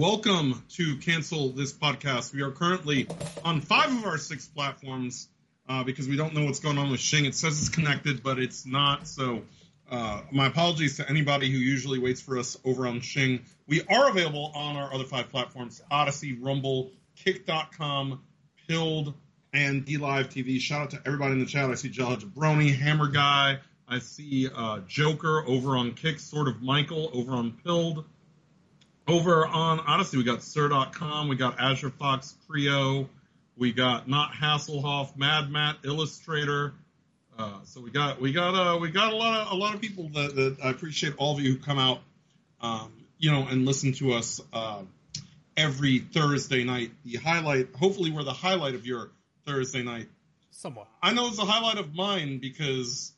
Welcome to Cancel This Podcast. We are currently on five of our six platforms uh, because we don't know what's going on with Shing. It says it's connected, but it's not. So, uh, my apologies to anybody who usually waits for us over on Shing. We are available on our other five platforms Odysee, Rumble, Kick.com, Pilled, and DLive TV. Shout out to everybody in the chat. I see Jala Jabroni, Hammer Guy. I see uh, Joker over on Kick, sort of Michael over on Pilled. Over on Odysee, we got Sir.com, we got Azure Fox Creo, we got Not Hasselhoff, Mad Matt, Illustrator. Uh, so we got we got uh, we got a lot of a lot of people that, that I appreciate all of you who come out, um, you know, and listen to us uh, every Thursday night. The highlight, hopefully, we're the highlight of your Thursday night. Somewhat. I know it's a highlight of mine because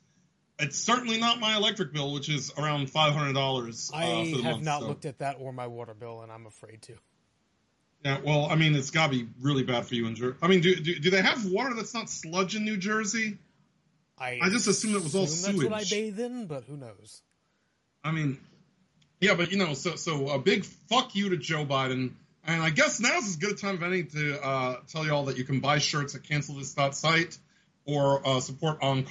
it's certainly not my electric bill, which is around five hundred dollars. Uh, I have month, not so. looked at that or my water bill, and I'm afraid to. Yeah, well, I mean, it's got to be really bad for you in Jersey. I mean, do, do do they have water that's not sludge in New Jersey? I, I just assumed it was all sewage. That's what I bathe in, but who knows? I mean, yeah, but you know, so so a big fuck you to Joe Biden. And I guess now's as good a time as any to uh, tell you all that you can buy shirts at cancelthis.site or uh, support on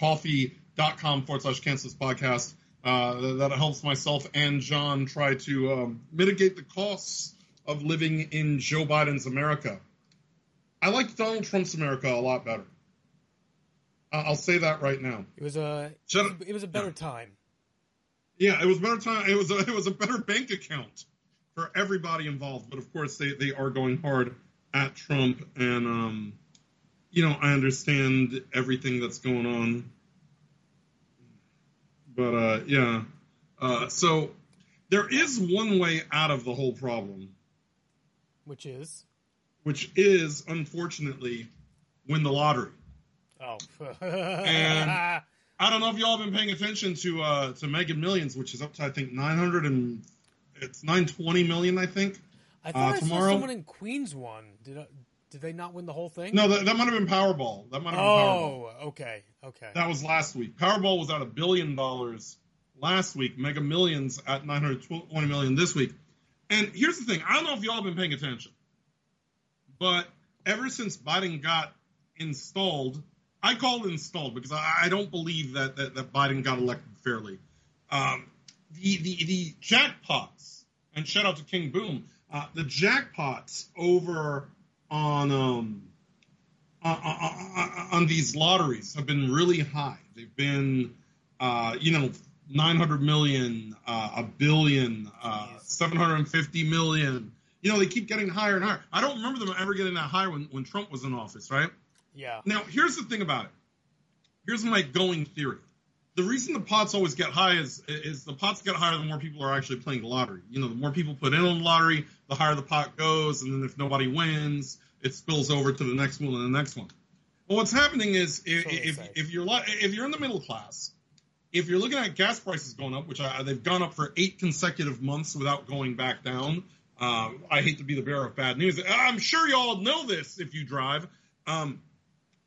ko-fi.com forward slash cancel podcast. Uh, that helps myself and John try to um, mitigate the costs of living in Joe Biden's America. I like Donald Trump's America a lot better. Uh, I'll say that right now. It was a Shut it was a better time. Yeah, it was a better time. It was a, it was a better bank account for everybody involved. But of course, they, they are going hard at Trump, and um, you know I understand everything that's going on. But uh, yeah, uh, so there is one way out of the whole problem, Which is which is unfortunately win the lottery. oh, And- I don't know if y'all have been paying attention to uh, to Mega Millions, which is up to I think nine hundred and it's nine twenty million, I think. I thought uh, I tomorrow- saw someone in Queens won. Did I, did they not win the whole thing? No, that, that might have been Powerball. That might have been Powerball. Oh, okay, okay. That was last week. Powerball was at a billion dollars last week. Mega Millions at 920 million this week. And here's the thing: I don't know if y'all have been paying attention, but ever since Biden got installed, I call it installed because I, I don't believe that, that that Biden got elected fairly. Um, the the the jackpots, and shout out to King Boom. Uh, the jackpots over on um, on, on, on these lotteries have been really high. They've been, uh, you know, 900 million, uh, a billion, uh, 750 million. You know, they keep getting higher and higher. I don't remember them ever getting that high when, when Trump was in office, right? yeah. Now, here's the thing about it. Here's my going theory. The reason the pots always get high is is the pots get higher the more people are actually playing the lottery. You know, the more people put in on the lottery, the higher the pot goes, and then if nobody wins, it spills over to the next one and the next one. Well, what's happening is if if, if you're if you're in the middle class, if you're looking at gas prices going up, which I, they've gone up for eight consecutive months without going back down. Um, I hate to be the bearer of bad news. I'm sure y'all know this if you drive. Um,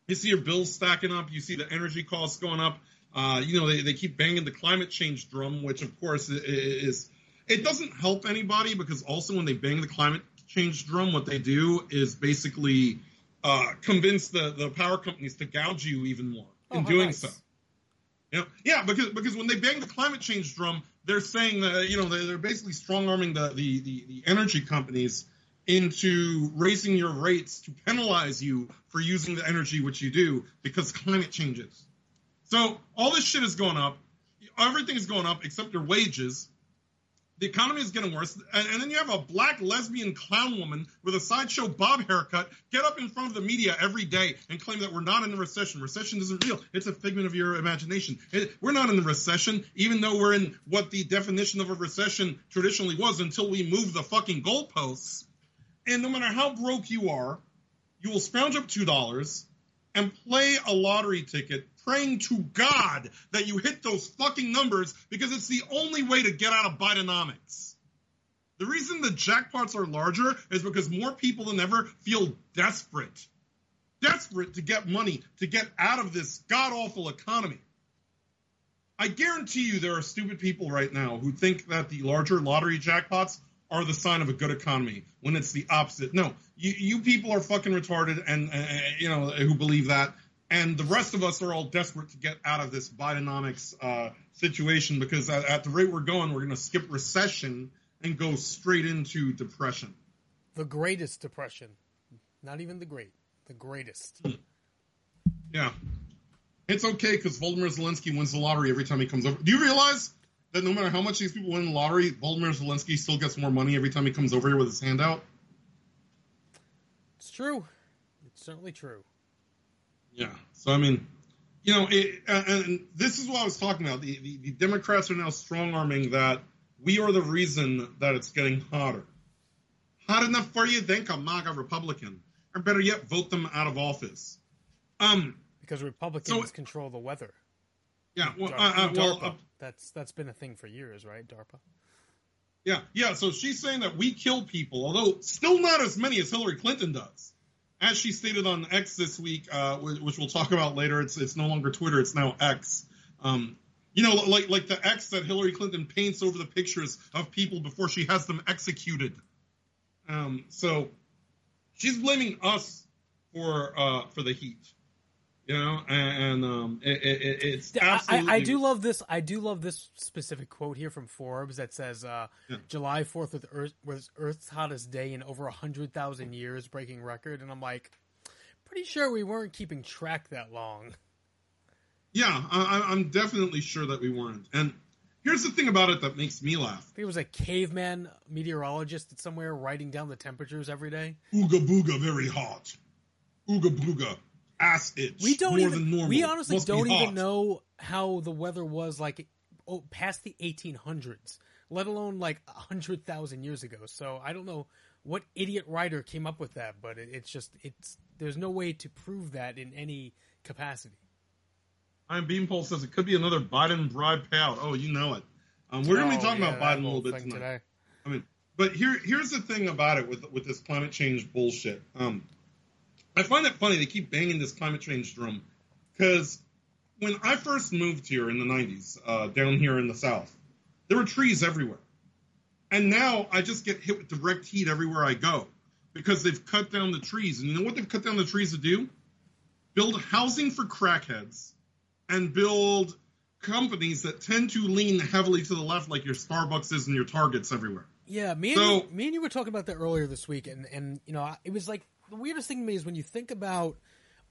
you see your bills stacking up. You see the energy costs going up. Uh, you know, they, they keep banging the climate change drum, which of course is, it doesn't help anybody because also when they bang the climate change drum, what they do is basically uh, convince the, the power companies to gouge you even more Oh, in doing nice. so. You know, yeah, because because when they bang the climate change drum, they're saying that you know they're, they're basically strong arming the, the the the energy companies into raising your rates to penalize you for using the energy which you do because climate changes. So all this shit is going up. Everything is going up except your wages. The economy is getting worse. And, and then you have a black lesbian clown woman with a sideshow bob haircut get up in front of the media every day and claim that we're not in a recession. Recession isn't real. It's a figment of your imagination. It- we're not in a recession, even though we're in what the definition of a recession traditionally was until we move the fucking goalposts. And no matter how broke you are, you will scrounge up $2 and play a lottery ticket praying to God that you hit those fucking numbers because it's the only way to get out of Bidenomics. The reason the jackpots are larger is because more people than ever feel desperate. Desperate to get money, to get out of this god awful economy. I guarantee you there are stupid people right now who think that the larger lottery jackpots are the sign of a good economy when it's the opposite. No, you, you people are fucking retarded and, uh, you know, who believe that. And the rest of us are all desperate to get out of this Bidenomics uh, situation because at, at the rate we're going, we're going to skip recession and go straight into depression. The greatest depression. Not even the great, the greatest. Yeah. It's okay because Volodymyr Zelensky wins the lottery every time he comes over. Do you realize that no matter how much these people win the lottery, Volodymyr Zelensky still gets more money every time he comes over here with his hand out? It's true. It's certainly true. Yeah. So, I mean, you know, it, and this is what I was talking about. The, the, the Democrats are now strong arming that we are the reason that it's getting hotter. Hot enough for you? Think a MAGA Republican. Or better yet, vote them out of office. Um, because Republicans so, control the weather. Yeah, well, uh, uh, well uh, that's that's been a thing for years, right? DARPA. Yeah, yeah. So she's saying that we kill people, although still not as many as Hillary Clinton does. As she stated on X this week, uh, which we'll talk about later, it's it's no longer Twitter, it's now X. Um, you know, like like the X that Hillary Clinton paints over the pictures of people before she has them executed. Um, so she's blaming us for uh, for the heat you know, and, and um, it, it, it's absolutely. I, I, do love this. I do love this specific quote here from Forbes that says, uh, yeah. "July Fourth was, Earth, was Earth's hottest day in over a hundred thousand years, breaking record." And I'm like, pretty sure we weren't keeping track that long. Yeah, I, I'm definitely sure that we weren't. And here's the thing about it that makes me laugh. He was a caveman meteorologist somewhere writing down the temperatures every day. Ooga booga, very hot. Ooga booga ass itch. We don't even. We honestly Must don't even know how the weather was like oh, past the 1800s, let alone like hundred thousand years ago. So I don't know what idiot writer came up with that, but it, it's just it's there's no way to prove that in any capacity. I'm Beanpole says it could be another Biden bribe payout. Oh, you know it. Um, we're oh, going to be talking yeah, about Biden a little bit tonight. Today. I mean, but here here's the thing about it with with this climate change bullshit. Um, I find it funny they keep banging this climate change drum because when I first moved here in the 90s, uh, down here in the South, there were trees everywhere. And now I just get hit with direct heat everywhere I go because they've cut down the trees. And you know what they've cut down the trees to do? Build housing for crackheads and build companies that tend to lean heavily to the left, like your Starbucks is and your Targets everywhere. Yeah, me and, so, you, me and you were talking about that earlier this week, and, and you know, it was like the weirdest thing to me is when you think about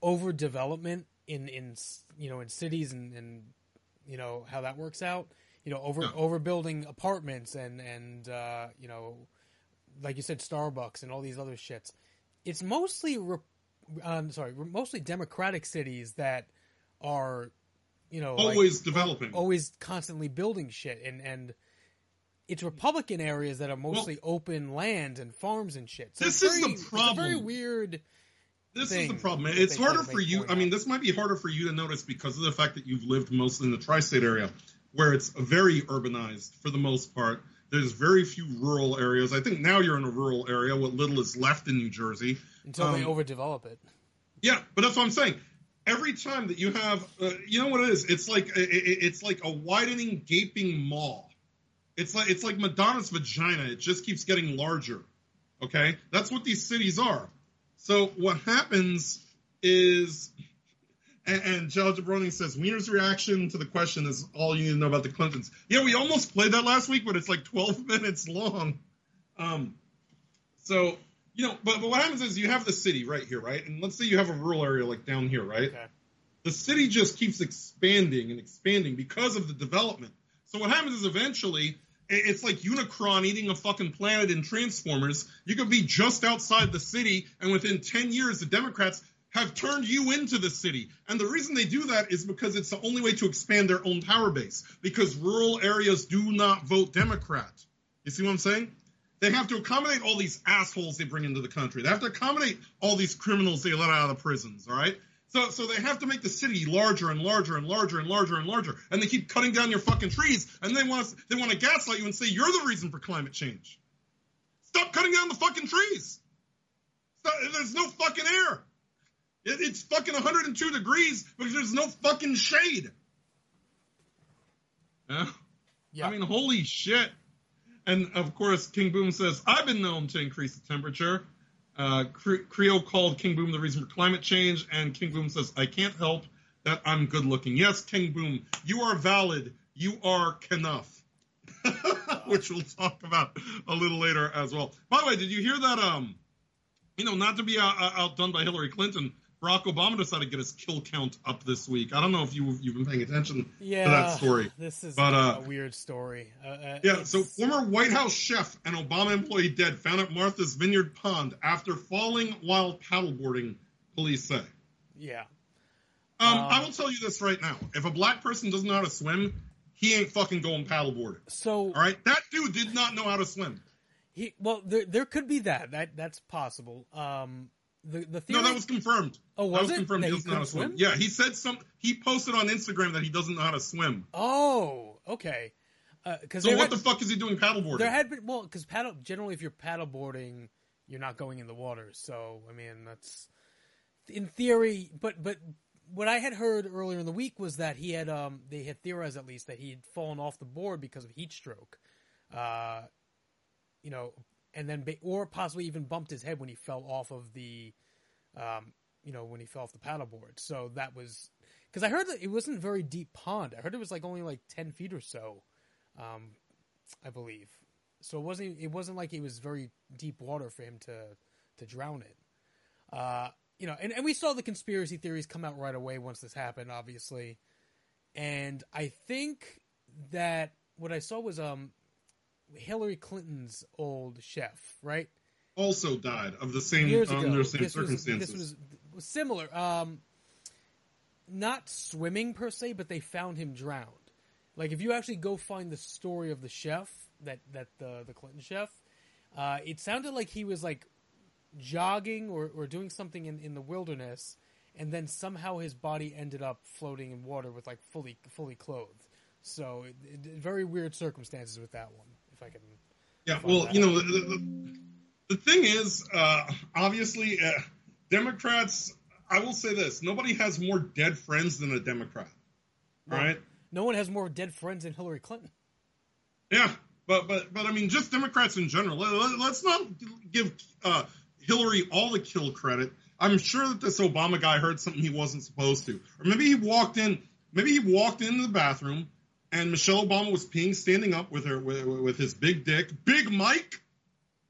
overdevelopment in in you know in cities and, and you know how that works out. You know, over yeah. overbuilding apartments and and uh, you know, like you said, Starbucks and all these other shits. It's mostly, re- um, sorry, mostly democratic cities that are, you know, always like, developing, always constantly building shit, and and it's Republican areas that are mostly well, open land and farms and shit. So this very, is the problem. very weird. This is the problem. It's harder for you. I mean, this might be harder for you to notice because of the fact that you've lived mostly in the tri-state area, where it's very urbanized for the most part. There's very few rural areas. I think now you're in a rural area. What little is left in New Jersey until um, they overdevelop it. Yeah, but that's what I'm saying. Every time that you have, uh, you know what it is? It's like it, it's like a widening, gaping maw it's like it's like Madonna's vagina. It just keeps getting larger. Okay, that's what these cities are. So what happens is, and, and Joe Jabroni says Weiner's reaction to the question is all you need to know about the Clintons. Yeah, we almost played that last week, but it's like 12 minutes long. Um, so you know, but, but what happens is you have the city right here, right? And let's say you have a rural area like down here, right? Okay. The city just keeps expanding and expanding because of the development. So what happens is eventually it's like Unicron eating a fucking planet in Transformers. You could be just outside the city, and within 10 years, the Democrats have turned you into the city. And the reason they do that is because it's the only way to expand their own power base, because rural areas do not vote Democrat. You see what I'm saying? They have to accommodate all these assholes they bring into the country. They have to accommodate all these criminals they let out of the prisons, all right? So, so they have to make the city larger and larger and larger and larger and larger, and they keep cutting down your fucking trees, and they want to, they want to gaslight you and say you're the reason for climate change. Stop cutting down the fucking trees. Stop, there's no fucking air. It, it's fucking 102 degrees because there's no fucking shade. Yeah. yeah. I mean, holy shit. and of course, King Boom says, I've been known to increase the temperature. Uh, Creo called King Boom the reason for climate change, and King Boom says, I can't help that I'm good looking. Yes, King Boom, you are valid. You are Kenough. Which we'll talk about a little later as well. By the way, did you hear that? Um, you know, not to be out, outdone by Hillary Clinton, Barack Obama decided to get his kill count up this week. I don't know if you you've been paying attention yeah, to that story. This is but, uh, a weird story. Uh, uh, yeah, so former White House chef and Obama employee dead found at Martha's Vineyard Pond after falling while paddleboarding. Police say. Yeah. Um, I will tell you this right now: if a black person doesn't know how to swim, he ain't fucking going paddleboarding. So, all right, that dude did not know how to swim. He well, there there could be that that that's possible. Um, the the theory... No, that was confirmed. Oh, was, that was it? confirmed. That he doesn't know how to swim? swim? Yeah, he said some. He posted on Instagram that he doesn't know how to swim. Oh, okay. Because uh, so what had, the fuck is he doing paddleboarding? There had been well, because paddle generally if you're paddleboarding, you're not going in the water. So I mean that's in theory, but but what I had heard earlier in the week was that he had um they had theorized at least that he had fallen off the board because of heat stroke. Uh, you know, and then or possibly even bumped his head when he fell off of the, um, you know, when he fell off the paddleboard. So that was because I heard that it wasn't very deep pond. I heard it was like only like ten feet or so, um, I believe. So it wasn't it wasn't like it was very deep water for him to to drown it. Uh, you know, and, and we saw the conspiracy theories come out right away once this happened, obviously. And I think that what I saw was um Hillary Clinton's old chef, right? Also died of the same Years ago. under the same this circumstances. Was, this was similar. Um, not swimming per se, but they found him drowned. Like if you actually go find the story of the chef that that the the Clinton chef, uh, it sounded like he was like jogging or, or doing something in, in the wilderness, and then somehow his body ended up floating in water with like fully fully clothed. So it, it, very weird circumstances with that one. I can. Yeah, well, you know, the, the, the, thing is, uh, obviously, uh, Democrats. I will say this: nobody has more dead friends than a Democrat. Well, right? No one has more dead friends than Hillary Clinton. Yeah, but but but I mean, just Democrats in general. Let, us not give uh, Hillary all the kill credit. I'm sure that this Obama guy heard something he wasn't supposed to, or maybe he walked in. Maybe he walked into the bathroom and Michelle Obama was peeing standing up with her with, with his big dick, Big Mike,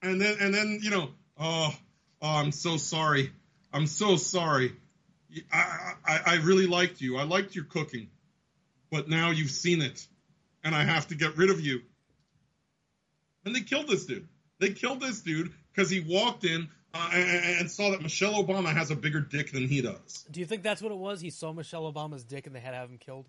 and then and then you know, oh, oh I'm so sorry, I'm so sorry. I, I I really liked you. I liked your cooking, but now you've seen it, and I have to get rid of you. And they killed this dude. They killed this dude because he walked in uh, and, and, saw that Michelle Obama has a bigger dick than he does. Do you think that's what it was? He saw Michelle Obama's dick and they had to have him killed?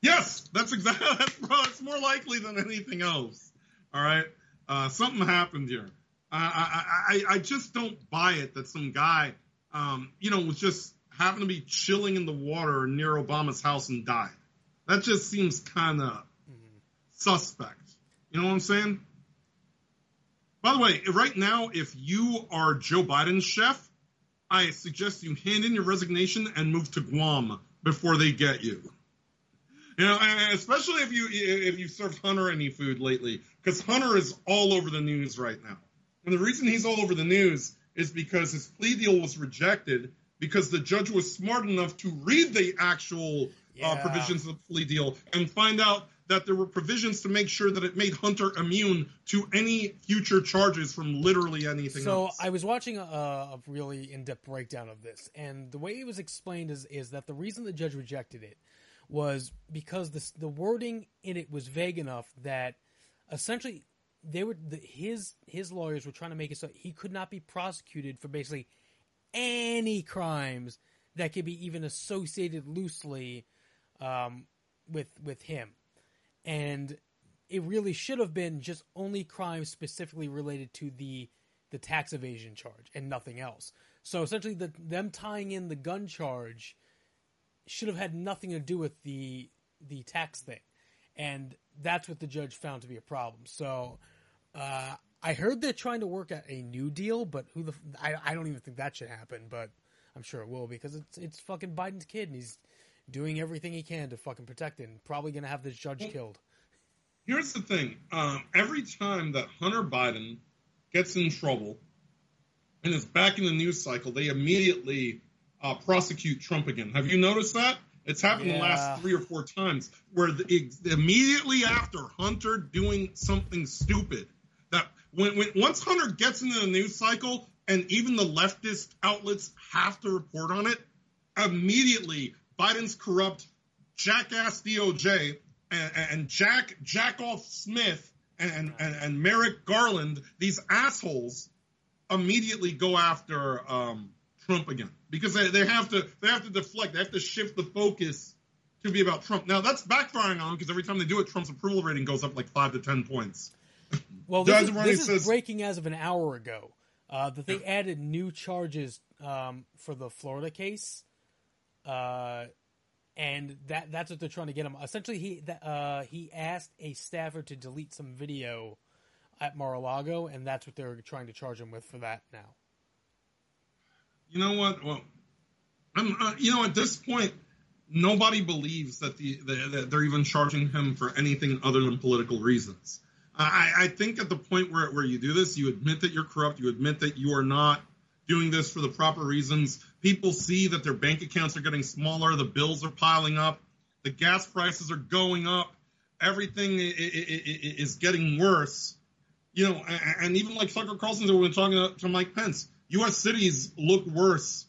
Yes, that's exactly. That's, more likely than anything else. All right, uh, something happened here. I, I, I just don't buy it that some guy, um, you know, was just happened to be chilling in the water near Obama's house and died. That just seems kind of mm-hmm. suspect. You know what I'm saying? By the way, right now, if you are Joe Biden's chef, I suggest you hand in your resignation and move to Guam before they get you. You know, especially if you if you served Hunter any food lately, because Hunter is all over the news right now. And the reason he's all over the news is because his plea deal was rejected because the judge was smart enough to read the actual uh, yeah. uh, provisions of the plea deal and find out that there were provisions to make sure that it made Hunter immune to any future charges from literally anything so else. I was watching a, a really in-depth breakdown of this, and the way it was explained is is that the reason the judge rejected it was because the the wording in it was vague enough that essentially they were the, his his lawyers were trying to make it so he could not be prosecuted for basically any crimes that could be even associated loosely um, with with him, and it really should have been just only crimes specifically related to the the tax evasion charge and nothing else. So essentially, the, them tying in the gun charge should have had nothing to do with the the tax thing, and that's what the judge found to be a problem. So, uh, I heard they're trying to work out a new deal, but who the I, I don't even think that should happen, but I'm sure it will because it's it's fucking Biden's kid and he's doing everything he can to fucking protect it. And probably gonna have this judge killed. here's the thing: um, every time that Hunter Biden gets in trouble and is back in the news cycle, they immediately uh, prosecute Trump again. Have you noticed that? It's happened yeah. the last three or four times where the, immediately after Hunter doing something stupid, that when, when once Hunter gets into the news cycle and even the leftist outlets have to report on it, immediately Biden's corrupt jackass DOJ and, and Jack Jackoff Smith and, and, and Merrick Garland, these assholes, immediately go after um, Trump again because they, they have to they have to deflect. They have to shift the focus to be about Trump. Now that's backfiring on them because every time they do it, Trump's approval rating goes up like five to ten points. Well, this, is, this says, is, breaking as of an hour ago. Uh, that they added new charges um, for the Florida case, uh, and that that's what they're trying to get him. Essentially, he uh, he asked a staffer to delete some video at Mar-a-Lago, and that's what they're trying to charge him with for that now you know what? Well, uh, you know, at this point, nobody believes that the, the that they're even charging him for anything other than political reasons. I, I think at the point where, where you do this, you admit that you're corrupt. You admit that you are not doing this for the proper reasons. People see that their bank accounts are getting smaller. The bills are piling up. The gas prices are going up. Everything is getting worse. You know, and even like Tucker Carlson, we were talking to Mike Pence U.S. cities look worse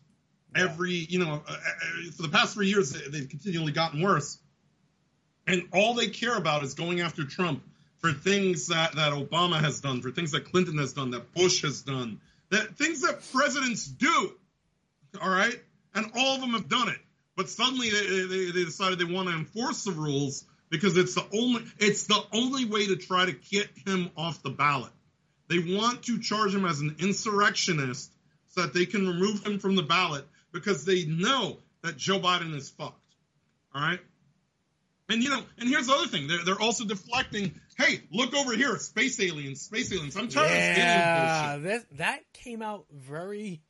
every, you know, uh, uh, for the past three years, they've continually gotten worse. And all they care about is going after Trump for things that, that Obama has done, for things that Clinton has done, that Bush has done, that things that presidents do. All right. And all of them have done it. But suddenly they, they, they decided they want to enforce the rules because it's the only it's the only way to try to get him off the ballot. They want to charge him as an insurrectionist so that they can remove him from the ballot because they know that Joe Biden is fucked. All right. And you know, and here's the other thing: they're they're also deflecting. Hey, look over here, space aliens, space aliens. I'm tired yeah, of that that came out very.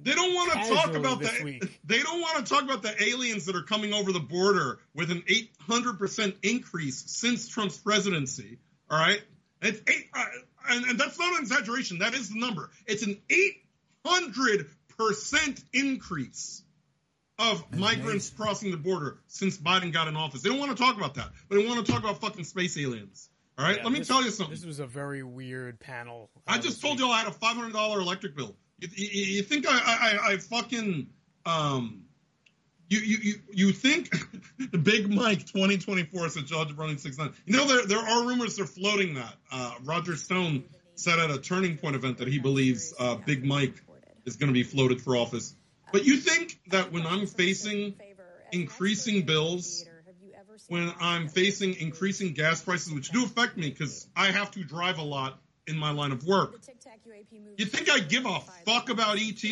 They don't want to talk about the. Week. They don't want to talk about the aliens that are coming over the border with an 800 percent increase since Trump's presidency. All right, it's eight. Uh, and, and that's not an exaggeration. That is the number. It's an 800% increase of that's migrants crossing the border since Biden got in office. They don't want to talk about that, but they want to talk about fucking space aliens. All right, yeah, let me this, tell you something. This was a very weird panel. I just told you I had a five hundred dollar electric bill. You, you, you think I, I, I fucking um, you you you, think Big Mike 2024 said Georgia running six nine. You know there there are rumors they're floating that uh, Roger Stone said at a Turning Point event that he believes uh, Big Mike is going to be floated for office. But you think that when I'm facing increasing bills, when I'm facing increasing gas prices, which do affect me because I have to drive a lot in my line of work, you think I give a fuck about ET?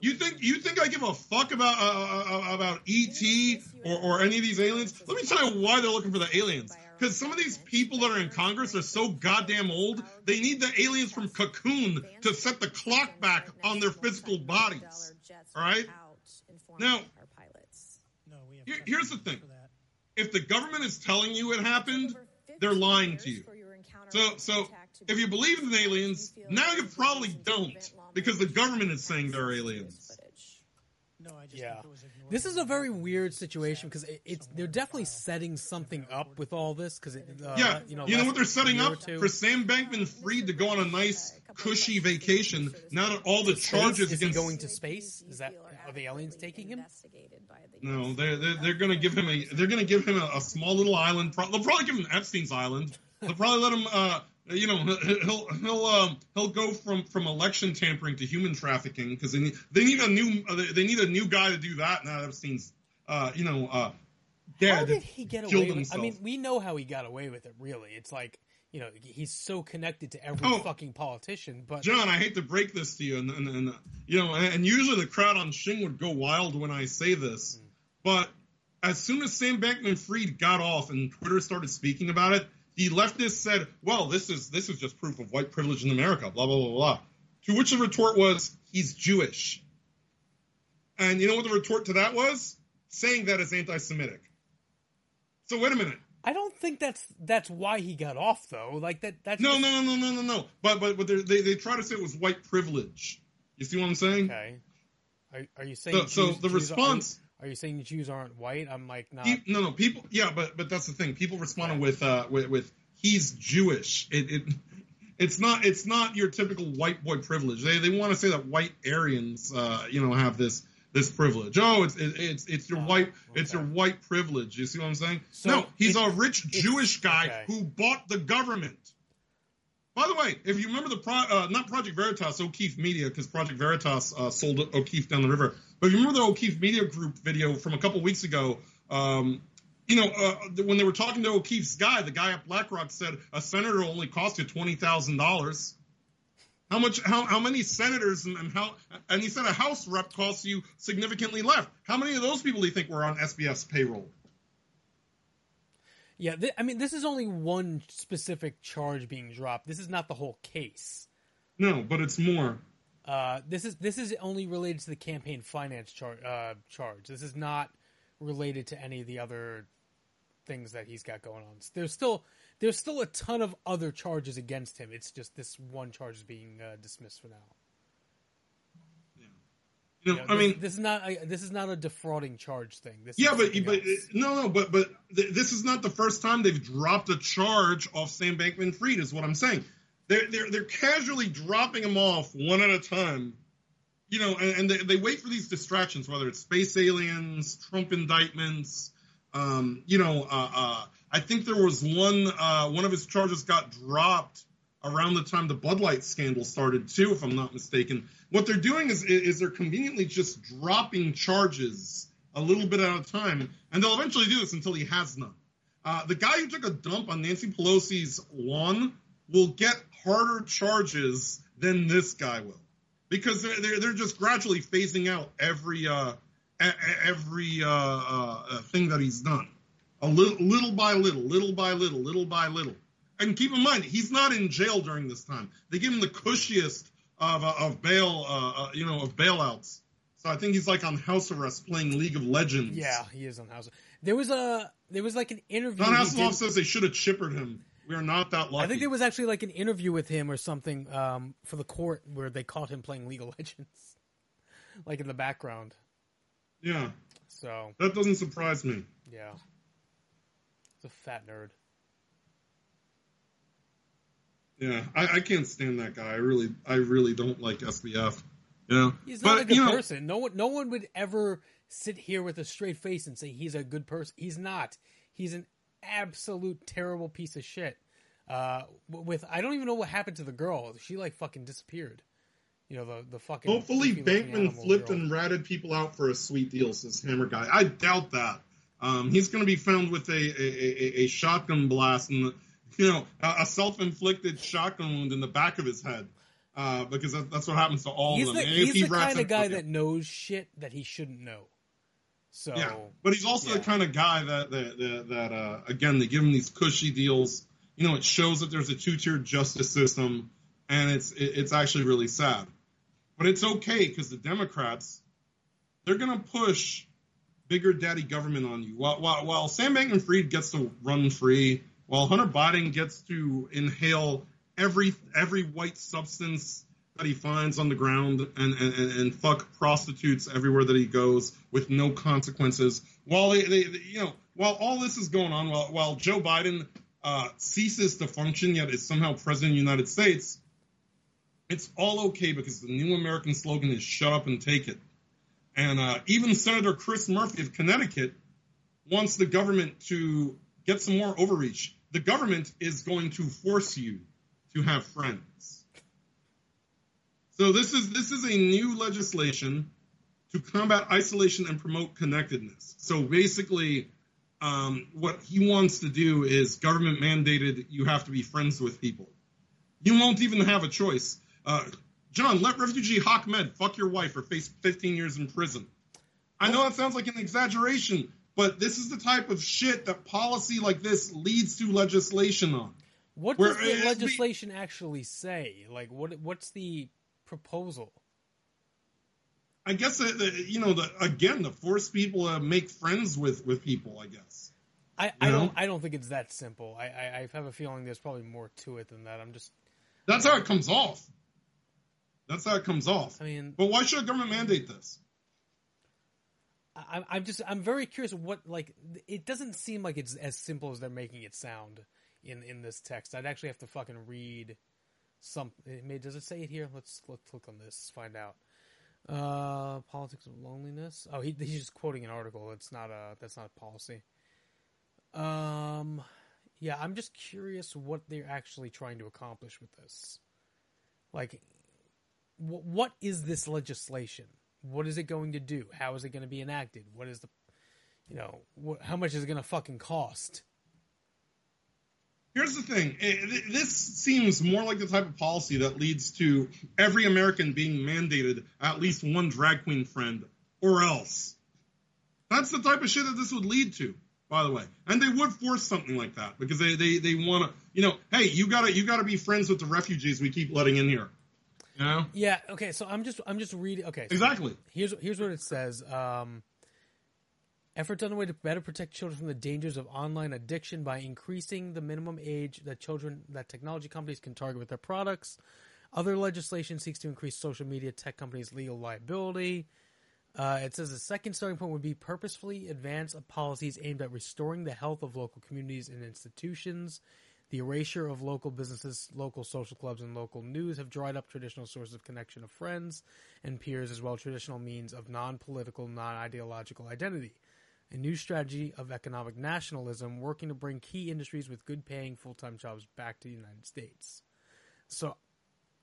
You think you think I give a fuck about uh, uh, uh about ET or, or any of these aliens? Let me tell you why they're looking for the aliens. Because some of these people that are in Congress are so goddamn old, they need the aliens from Cocoon to set the clock back on their physical bodies. All right. Now, here, here's the thing: if the government is telling you it happened, they're lying to you. So, so if you believe in aliens, now you probably don't because the government is saying they're aliens. No, I just yeah. This is a very weird situation because it, it's they're definitely setting something up with all this because uh, yeah, you know, you know what they're setting up for Sam Bankman-Fried to go on a nice cushy vacation. Now that all the charges is against going to space is that are the aliens taking him? No, they're they're, they're going to give him a they're going to give him a, a, small little island. They'll probably give him Epstein's island. They'll probably let him uh, you know he'll he'll um, he'll go from from election tampering to human trafficking because they need they need a new they need a new guy to do that. Now Epstein's uh, you know uh, dead. How did he get away? with I mean, we know how he got away with it. Really, it's like you know he's so connected to every oh, fucking politician. But John, I hate to break this to you, and, and, and you know, and, and, usually the crowd on Shing would go wild when I say this, mm. but as soon as Sam Bankman-Fried got off and Twitter started speaking about it, the leftists said, "Well, this is this is just proof of white privilege in America." Blah blah blah blah. To which the retort was, "He's Jewish." And you know what the retort to that was? Saying that is anti-Semitic. So wait a minute. I don't think that's that's why he got off though. Like that. That's No, just- no, no, no, no, no. But but but they're- they they try to say it was white privilege. You see what I'm saying? Okay. Are, are you saying So, so the Jews response. Are, you saying Jews aren't white? I'm like not. Pe- no, no, people. Yeah, but but that's the thing. People responded with uh with, with he's Jewish. It, it it's not it's not your typical white boy privilege. They they want to say that white Aryans uh you know have this this privilege. Oh, it's it, it's it's your Oh, white it's your white privilege. You see what I'm saying? So no, he's a rich Jewish guy okay. who bought the government. By the way, if you remember the pro, uh, not Project Veritas, O'Keefe Media, because Project Veritas uh, sold O'Keefe down the river. But you remember the O'Keefe Media Group video from a couple weeks ago, um, you know, uh, when they were talking to O'Keefe's guy, the guy at BlackRock said a senator only cost you twenty thousand dollars. How much? How, how many senators and, and how? And he said a House rep costs you significantly less. How many of those people do you think were on SBF's payroll? Yeah, th- I mean, this is only one specific charge being dropped. This is not the whole case. No, but it's more. Uh, this is this is only related to the campaign finance char- uh, charge. This is not related to any of the other things that he's got going on. There's still there's still a ton of other charges against him. It's just this one charge is being uh, dismissed for now. You know, Yeah, I this, mean, this is not a, this is not a defrauding charge thing. This Yeah, but but else. no, no, but but th- this is not the first time they've dropped a charge off Sam Bankman-Fried. Is what I'm saying. They're they're they're casually dropping them off one at a time. You know, and, and they, they wait for these distractions, whether it's space aliens, Trump indictments. Um, you know, uh, uh, I think there was one uh, one of his charges got dropped around the time the Bud Light scandal started too, if I'm not mistaken. What they're doing is is they're conveniently just dropping charges a little bit at a time, and they'll eventually do this until he has none. Uh, the guy who took a dump on Nancy Pelosi's lawn will get harder charges than this guy will, because they're they're, they're just gradually phasing out every uh, every uh, uh, uh, thing that he's done, a little little by little, little by little, little by little. And keep in mind, he's not in jail during this time. They give him the cushiest of uh, of bail, uh, uh, you know, of bailouts. So I think he's like on house arrest playing League of Legends. yeah, he is on house. There was a there was like an interview. Don Hasselhoff says they should have chippered him. We are not that lucky. I think there was actually like an interview with him or something um, for the court where they caught him playing League of Legends, like in the background. yeah, So that doesn't surprise me. yeah, it's a fat nerd. Yeah, I, I can't stand that guy. I really, I really don't like SBF. You know, He's not but a good you know, person. No one, no one would ever sit here with a straight face and say he's a good person. He's not. He's an absolute terrible piece of shit. Uh, with I don't even know what happened to the girl. She like fucking disappeared. You know the the fucking. Hopefully, Bankman flipped girl. and ratted people out for a sweet deal, says Hammer Guy. I doubt that. Um, he's going to be found with a, a, a, a shotgun blast and, you know, a, a self-inflicted shotgun wound in the back of his head. Uh, because that, that's what happens to all He's of them. And he's he the kind of guy that knows shit that he shouldn't know. So Yeah, but he's also yeah. the kind of guy that that that, that uh, again they give him these cushy deals. You know, it shows that there's a two-tiered justice system, and it's it, it's actually really sad. But it's okay because the Democrats they're gonna push bigger daddy government on you. While while, while Sam Bankman-Fried gets to run free, while Hunter Biden gets to inhale every every white substance that he finds on the ground and, and, and, fuck prostitutes everywhere that he goes with no consequences. While they, they, they- you know, while all this is going on, while while Joe Biden uh, ceases to function yet is somehow president of the United States, it's all okay because the new American slogan is "Shut up and take it." And uh, even Senator Chris Murphy of Connecticut wants the government to get some more overreach. The government is going to force you to have friends. So this is this is a new legislation to combat isolation and promote connectedness. So basically, um, what he wants to do is government mandated. You have to be friends with people. You won't even have a choice. Uh, John, let refugee Ahmed fuck your wife or face 15 years in prison. I know that sounds like an exaggeration, but this is the type of shit that policy like this leads to legislation on. what Where- does the legislation actually say? Like what what's the proposal? I guess you know, the, again, to force people to make friends with with people. I guess I, I don't I don't think it's that simple. I, I, I have a feeling there's probably more to it than that. I'm just That's how it comes off. That's how it comes off. I mean, But why should a government mandate this? I, I'm just I'm very curious what like it doesn't seem like it's as simple as they're making it sound in in this text. I'd actually have to fucking read some. It may, does it say it here? Let's let's click on this. Find out. Uh, politics of loneliness. Oh, he, he's just quoting an article. It's not a that's not a policy. Um, yeah, I'm just curious what they're actually trying to accomplish with this. Like, wh- what is this legislation? What is it going to do? How is it going to be enacted? What is the, you know, wh- how much is it going to fucking cost? Here's the thing. It- this seems more like the type of policy that leads to every American being mandated at least one drag queen friend or else. That's the type of shit that this would lead to, by the way. And they would force something like that because they, they, they want to, you know, hey, you gotta you gotta be friends with the refugees we keep letting in here. You know? Yeah. Okay. So I'm just I'm just reading. Okay. so Exactly. Here's here's what it says. Um, efforts underway to better protect children from the dangers of online addiction by increasing the minimum age that children that technology companies can target with their products. Other legislation seeks to increase social media tech companies' legal liability. Uh, it says the second starting point would be purposefully advance policies aimed at restoring the health of local communities and institutions. The erasure of local businesses, local social clubs, and local news have dried up traditional sources of connection of friends and peers, as well as traditional means of non-political, non-ideological identity. A new strategy of economic nationalism, working to bring key industries with good-paying full-time jobs back to the United States. So,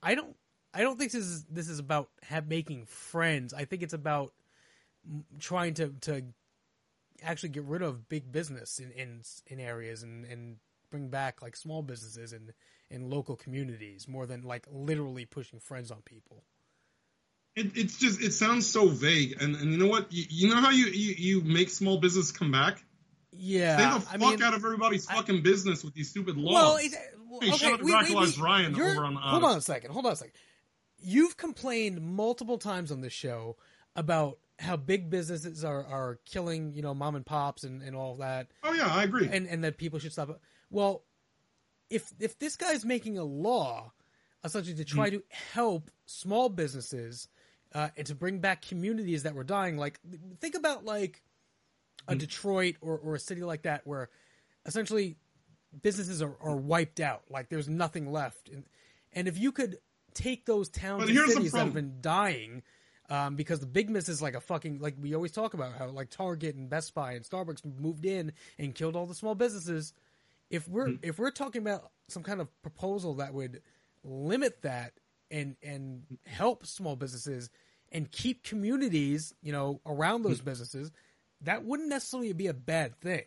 I don't, I don't think this is this is about have, making friends. I think it's about trying to to actually get rid of big business in in, in areas and and bring back like small businesses and in local communities more than like literally pushing friends on people. It, it's just it sounds so vague, and, and you know what? You, you know how you, you you make small business come back? Yeah, Stay the fuck I mean, out of everybody's I- fucking business with these stupid laws. well, it, well, Hey, okay, shout out to we- we- Dracula's we- Ryan over on, uh, hold on a second. Hold on a second. You've complained multiple times on this show about how big businesses are, are killing, you know, mom and pops and, and all that. oh yeah, I agree. and and that people should stop it. Well, if if this guy's making a law essentially to try to help small businesses uh, and to bring back communities that were dying, like think about like a Detroit or, or a city like that where essentially businesses are, are wiped out, like there's nothing left, and and if you could take those towns But and cities that have been dying. Um, because the big miss is like a fucking like we always talk about how like Target and Best Buy and Starbucks moved in and killed all the small businesses. If we're Mm-hmm. if we're talking about some kind of proposal that would limit that and and help small businesses and keep communities, you know, around those Mm-hmm. businesses, that wouldn't necessarily be a bad thing.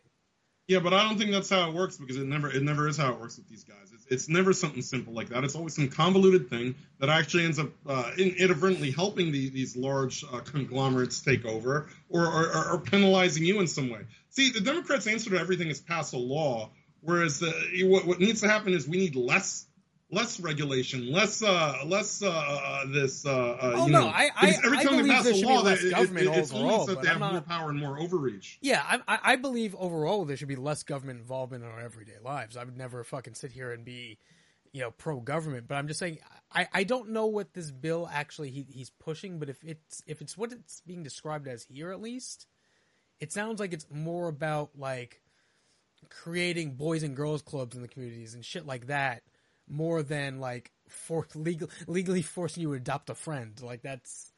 Yeah, but I don't think that's how it works because it never it never is how it works with these guys. It's, it's never something simple like that. It's always some convoluted thing that actually ends up uh, in, inadvertently helping the, these large uh, conglomerates take over or, or, or penalizing you in some way. See, the Democrats' answer to everything is pass a law, whereas the, what, what needs to happen is we need less less regulation, less uh, less uh, uh, this. Uh, uh, Oh, you no, know, I- I- every I time they believe pass there a law, less it- it- government it's overall, that they I'm have more power and more overreach. Yeah, I, I I believe overall there should be less government involvement in our everyday lives. I would never fucking sit here and be, you know, pro government. But I'm just saying, I, I don't know what this bill actually he, he's pushing. But if it's if it's what it's being described as here, at least, it sounds like it's more about like creating boys and girls clubs in the communities and shit like that, more than like for legal legally forcing you to adopt a friend. Like that's.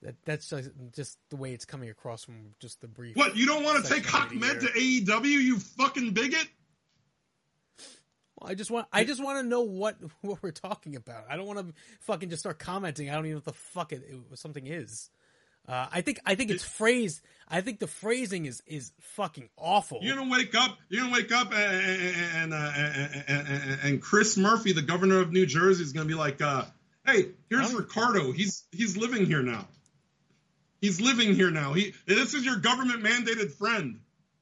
That, that's just, just the way it's coming across from just the brief. What you don't want to take Section Ahmed to AEW, you fucking bigot? Well, I just want I just want to know what what we're talking about. I don't want to fucking just start commenting. I don't even know what the fuck it, it something is. Uh, I think I think it's phrased. I think the phrasing is is fucking awful. You're gonna wake up. You're gonna wake up, and and, uh, and, and, and Chris Murphy, the governor of New Jersey, is gonna be like, uh, "Hey, here's. Ricardo. He's he's living here now. He's living here now. He this is your government mandated friend."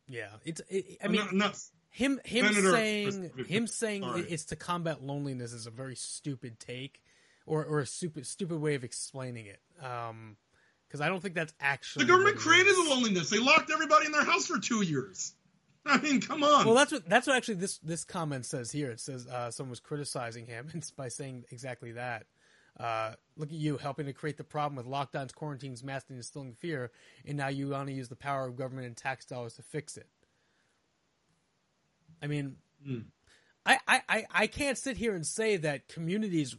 yeah, it's. It, I mean, not, nuts. him him Senator saying him saying Sorry. it's to combat loneliness is a very stupid take, or or a stupid stupid way of explaining it. Um, because I don't think that's actually The government created the loneliness. They locked everybody in their house for two years. I mean, come on. Well, that's what that's what actually this this comment says here. It says uh, someone was criticizing him by saying exactly that. Uh, look at you helping to create the problem with lockdowns, quarantines, masking, and instilling fear, and now you want to use the power of government and tax dollars to fix it. I mean, Mm. I, I, I, can't sit here and say that communities,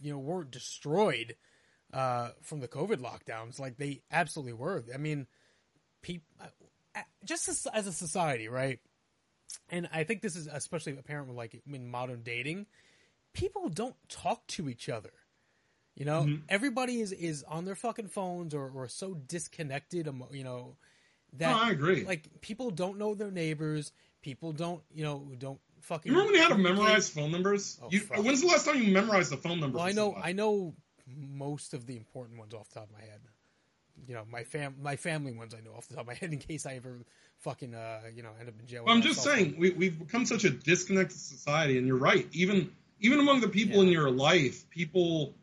you know, weren't destroyed uh, from the COVID lockdowns. Like they absolutely were. I mean, people, just as, as a society, right? And I think this is especially apparent with like in modern dating. People don't talk to each other. You know, Mhm. everybody is is on their fucking phones or or so disconnected. You know, that no, I agree. like people don't know their neighbors. People don't, you know, don't fucking. you remember when you had to memorize phone numbers? Oh, you, when's the last time you memorized the phone number? Well, I know, somebody? I know most of the important ones off the top of my head. You know, my fam, my family ones I know off the top of my head in case I ever fucking, uh, you know, end up in jail. Well, I'm just saying we, we've become such a disconnected society, and you're right. Even even among the people Yeah. in your life, people,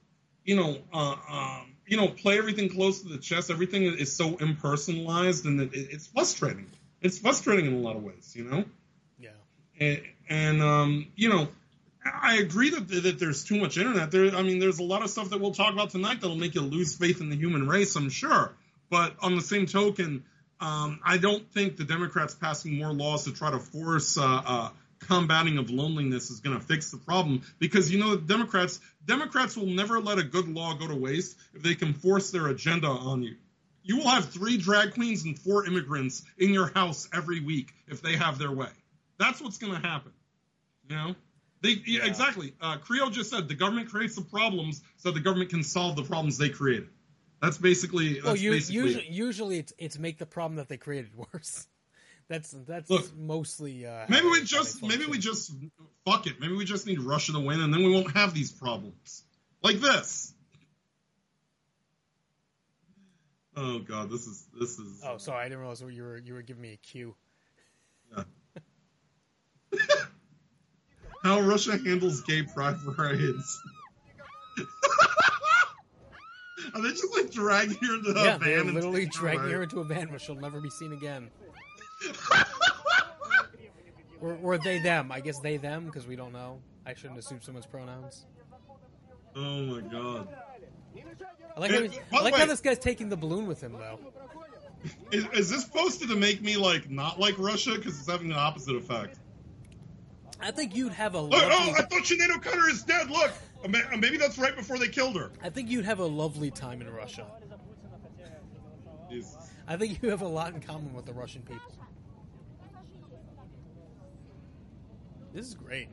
you know, uh, um, you know, play everything close to the chest. Everything is so impersonalized, and it, it's frustrating. It's frustrating in a lot of ways, you know. Yeah, and, and um, you know, I agree that that there's too much internet. There, I mean, there's a lot of stuff that we'll talk about tonight that'll make you lose faith in the human race. I'm sure, but on the same token, um, I don't think the Democrats passing more laws to try to force uh, uh, combating of loneliness is going to fix the problem because you know Democrats Democrats will never let a good law go to waste if they can force their agenda on you. You will have three drag queens and four immigrants in your house every week if they have their way. That's what's going to happen. You know, they yeah, Yeah. exactly. Uh, Creo just said the government creates the problems so the government can solve the problems they created. That's basically. That's well, you, basically usually, it. usually it's it's make the problem that they created worse. That's that's Look, mostly. Uh, Maybe we just maybe we just fuck it. Maybe we just need Russia to win, and then we won't have these problems like this. Oh god, this is this is. Oh, sorry, I didn't realize you were you were giving me a cue. How Russia handles gay pride parades. Are they just like dragging her into a yeah, van? they're and literally dragging her into a van where she'll never be seen again. Or, or they them? I guess they them because we don't know. I shouldn't assume someone's pronouns. Oh my god. I like, how, by I like way- how this guy's taking the balloon with him though. Is, is this posted to make me like not like Russia because it's having the opposite effect? I think you'd have a Look, lovely, oh, I thought Sinead O'Connor is dead. Look, Uh, uh, maybe that's right before they killed her. I think you'd have a lovely time in Russia. Jesus. I think you have a lot in common with the Russian people. This is great.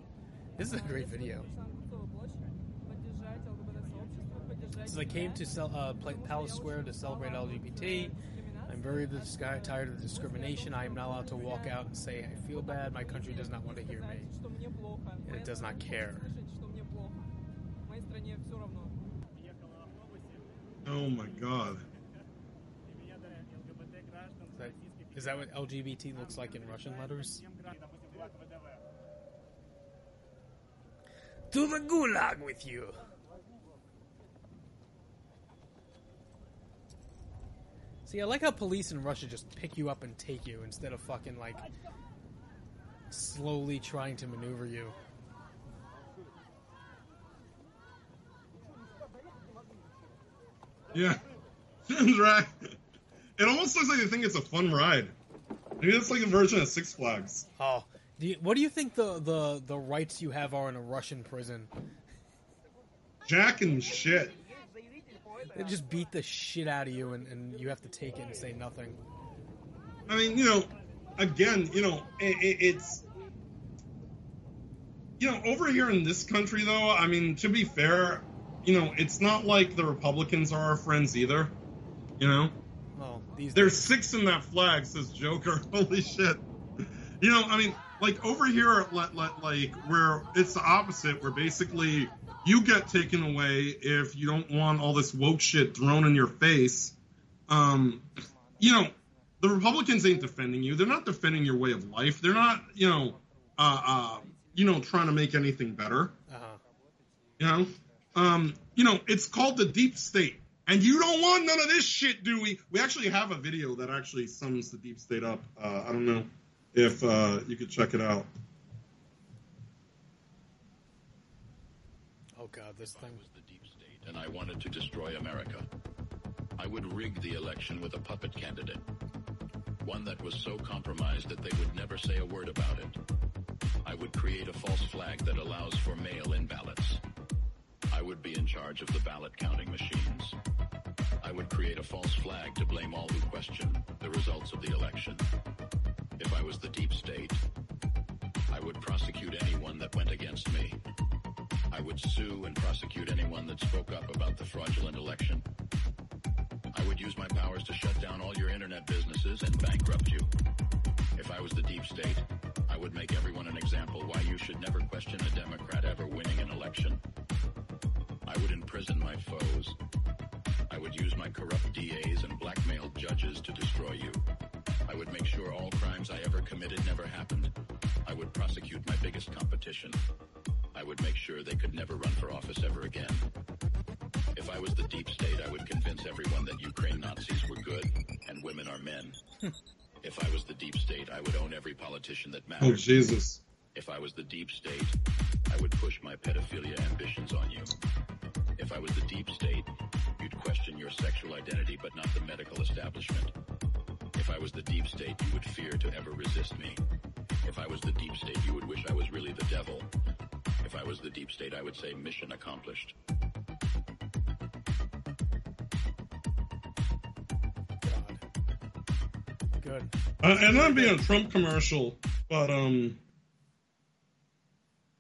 This is a great video. So I came to cel- uh, Palace Square to celebrate LGBT, I'm very dis- tired of the discrimination. I am not allowed to walk out and say I feel bad. My country does not want to hear me, and it does not care. Oh my god. Is that, is that what LGBT looks like in Russian letters? To the gulag with you. See, I like how police in Russia just pick you up and take you instead of fucking like slowly trying to maneuver you. Yeah. Seems right. It almost looks like they think it's a fun ride. Maybe that's like a version of Six Flags. Oh, do you, what do you think the, the, the rights you have are in a Russian prison? Jack and shit. They just beat the shit out of you and, and you have to take it and say nothing. I mean, you know, again, you know, it, it, it's. You know, over here in this country, though, I mean, to be fair, you know, it's not like the Republicans are our friends either. You know? Well, these There's six in that flag, says Joker. Holy shit. You know, I mean, like over here, like, like, like where it's the opposite, where basically you get taken away if you don't want all this woke shit thrown in your face. Um, you know, the Republicans ain't defending you. They're not defending your way of life. They're not, you know, uh, uh, you know, trying to make anything better. uh-huh. You know, um, you know, it's called the deep state, and you don't want none of this shit, do we? We actually have a video that actually sums the deep state up. Uh, I don't know. if uh, you could check it out. Oh God, this If thing. I was the deep state and I wanted to destroy America, I would rig the election with a puppet candidate. One that was so compromised that they would never say a word about it. I would create a false flag that allows for mail-in ballots. I would be in charge of the ballot counting machines. I would create a false flag to blame all who question the results of the election. If I was the deep state, I would prosecute anyone that went against me. I would sue and prosecute anyone that spoke up about the fraudulent election. I would use my powers to shut down all your internet businesses and bankrupt you. If I was the deep state, I would make everyone an example why you should never question a Democrat ever winning an election. I would imprison my foes. I would use my corrupt DAs and blackmail judges to destroy you. I would make sure all crimes I ever committed never happened. I would prosecute my biggest competition. I would make sure they could never run for office ever again. If I was the deep state, I would convince everyone that Ukraine Nazis were good and women are men. Hmm. if I was the deep state, I would own every politician that Oh. Jesus! If I was the deep state, I would push my pedophilia ambitions on you. If I was the deep state, you'd question your sexual identity but not the medical establishment. If I was the deep state, you would fear to ever resist me. If I was the deep state, you would wish I was really the devil. If I was the deep state, I would say mission accomplished. God. Good. Uh, and not being a Trump commercial, but um,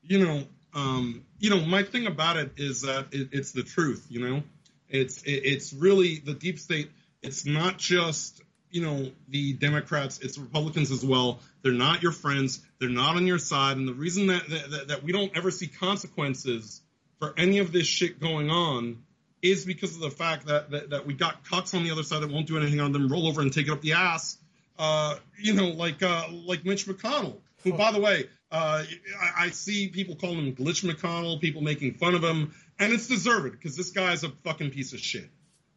you know, um, you know, my thing about it is that it, it's the truth. You know, it's it, it's really the deep state. It's not just you know the Democrats. It's Republicans as well. They're not your friends. They're not on your side. And the reason that that, that, we don't ever see consequences for any of this shit going on is because of the fact that, that, that we got cucks on the other side that won't do anything on them, roll over and take it up the ass. Uh, you know, like uh, like Mitch McConnell, who, by the way, uh, I, I see people calling him Glitch McConnell, people making fun of him, and it's deserved because this guy's a fucking piece of shit.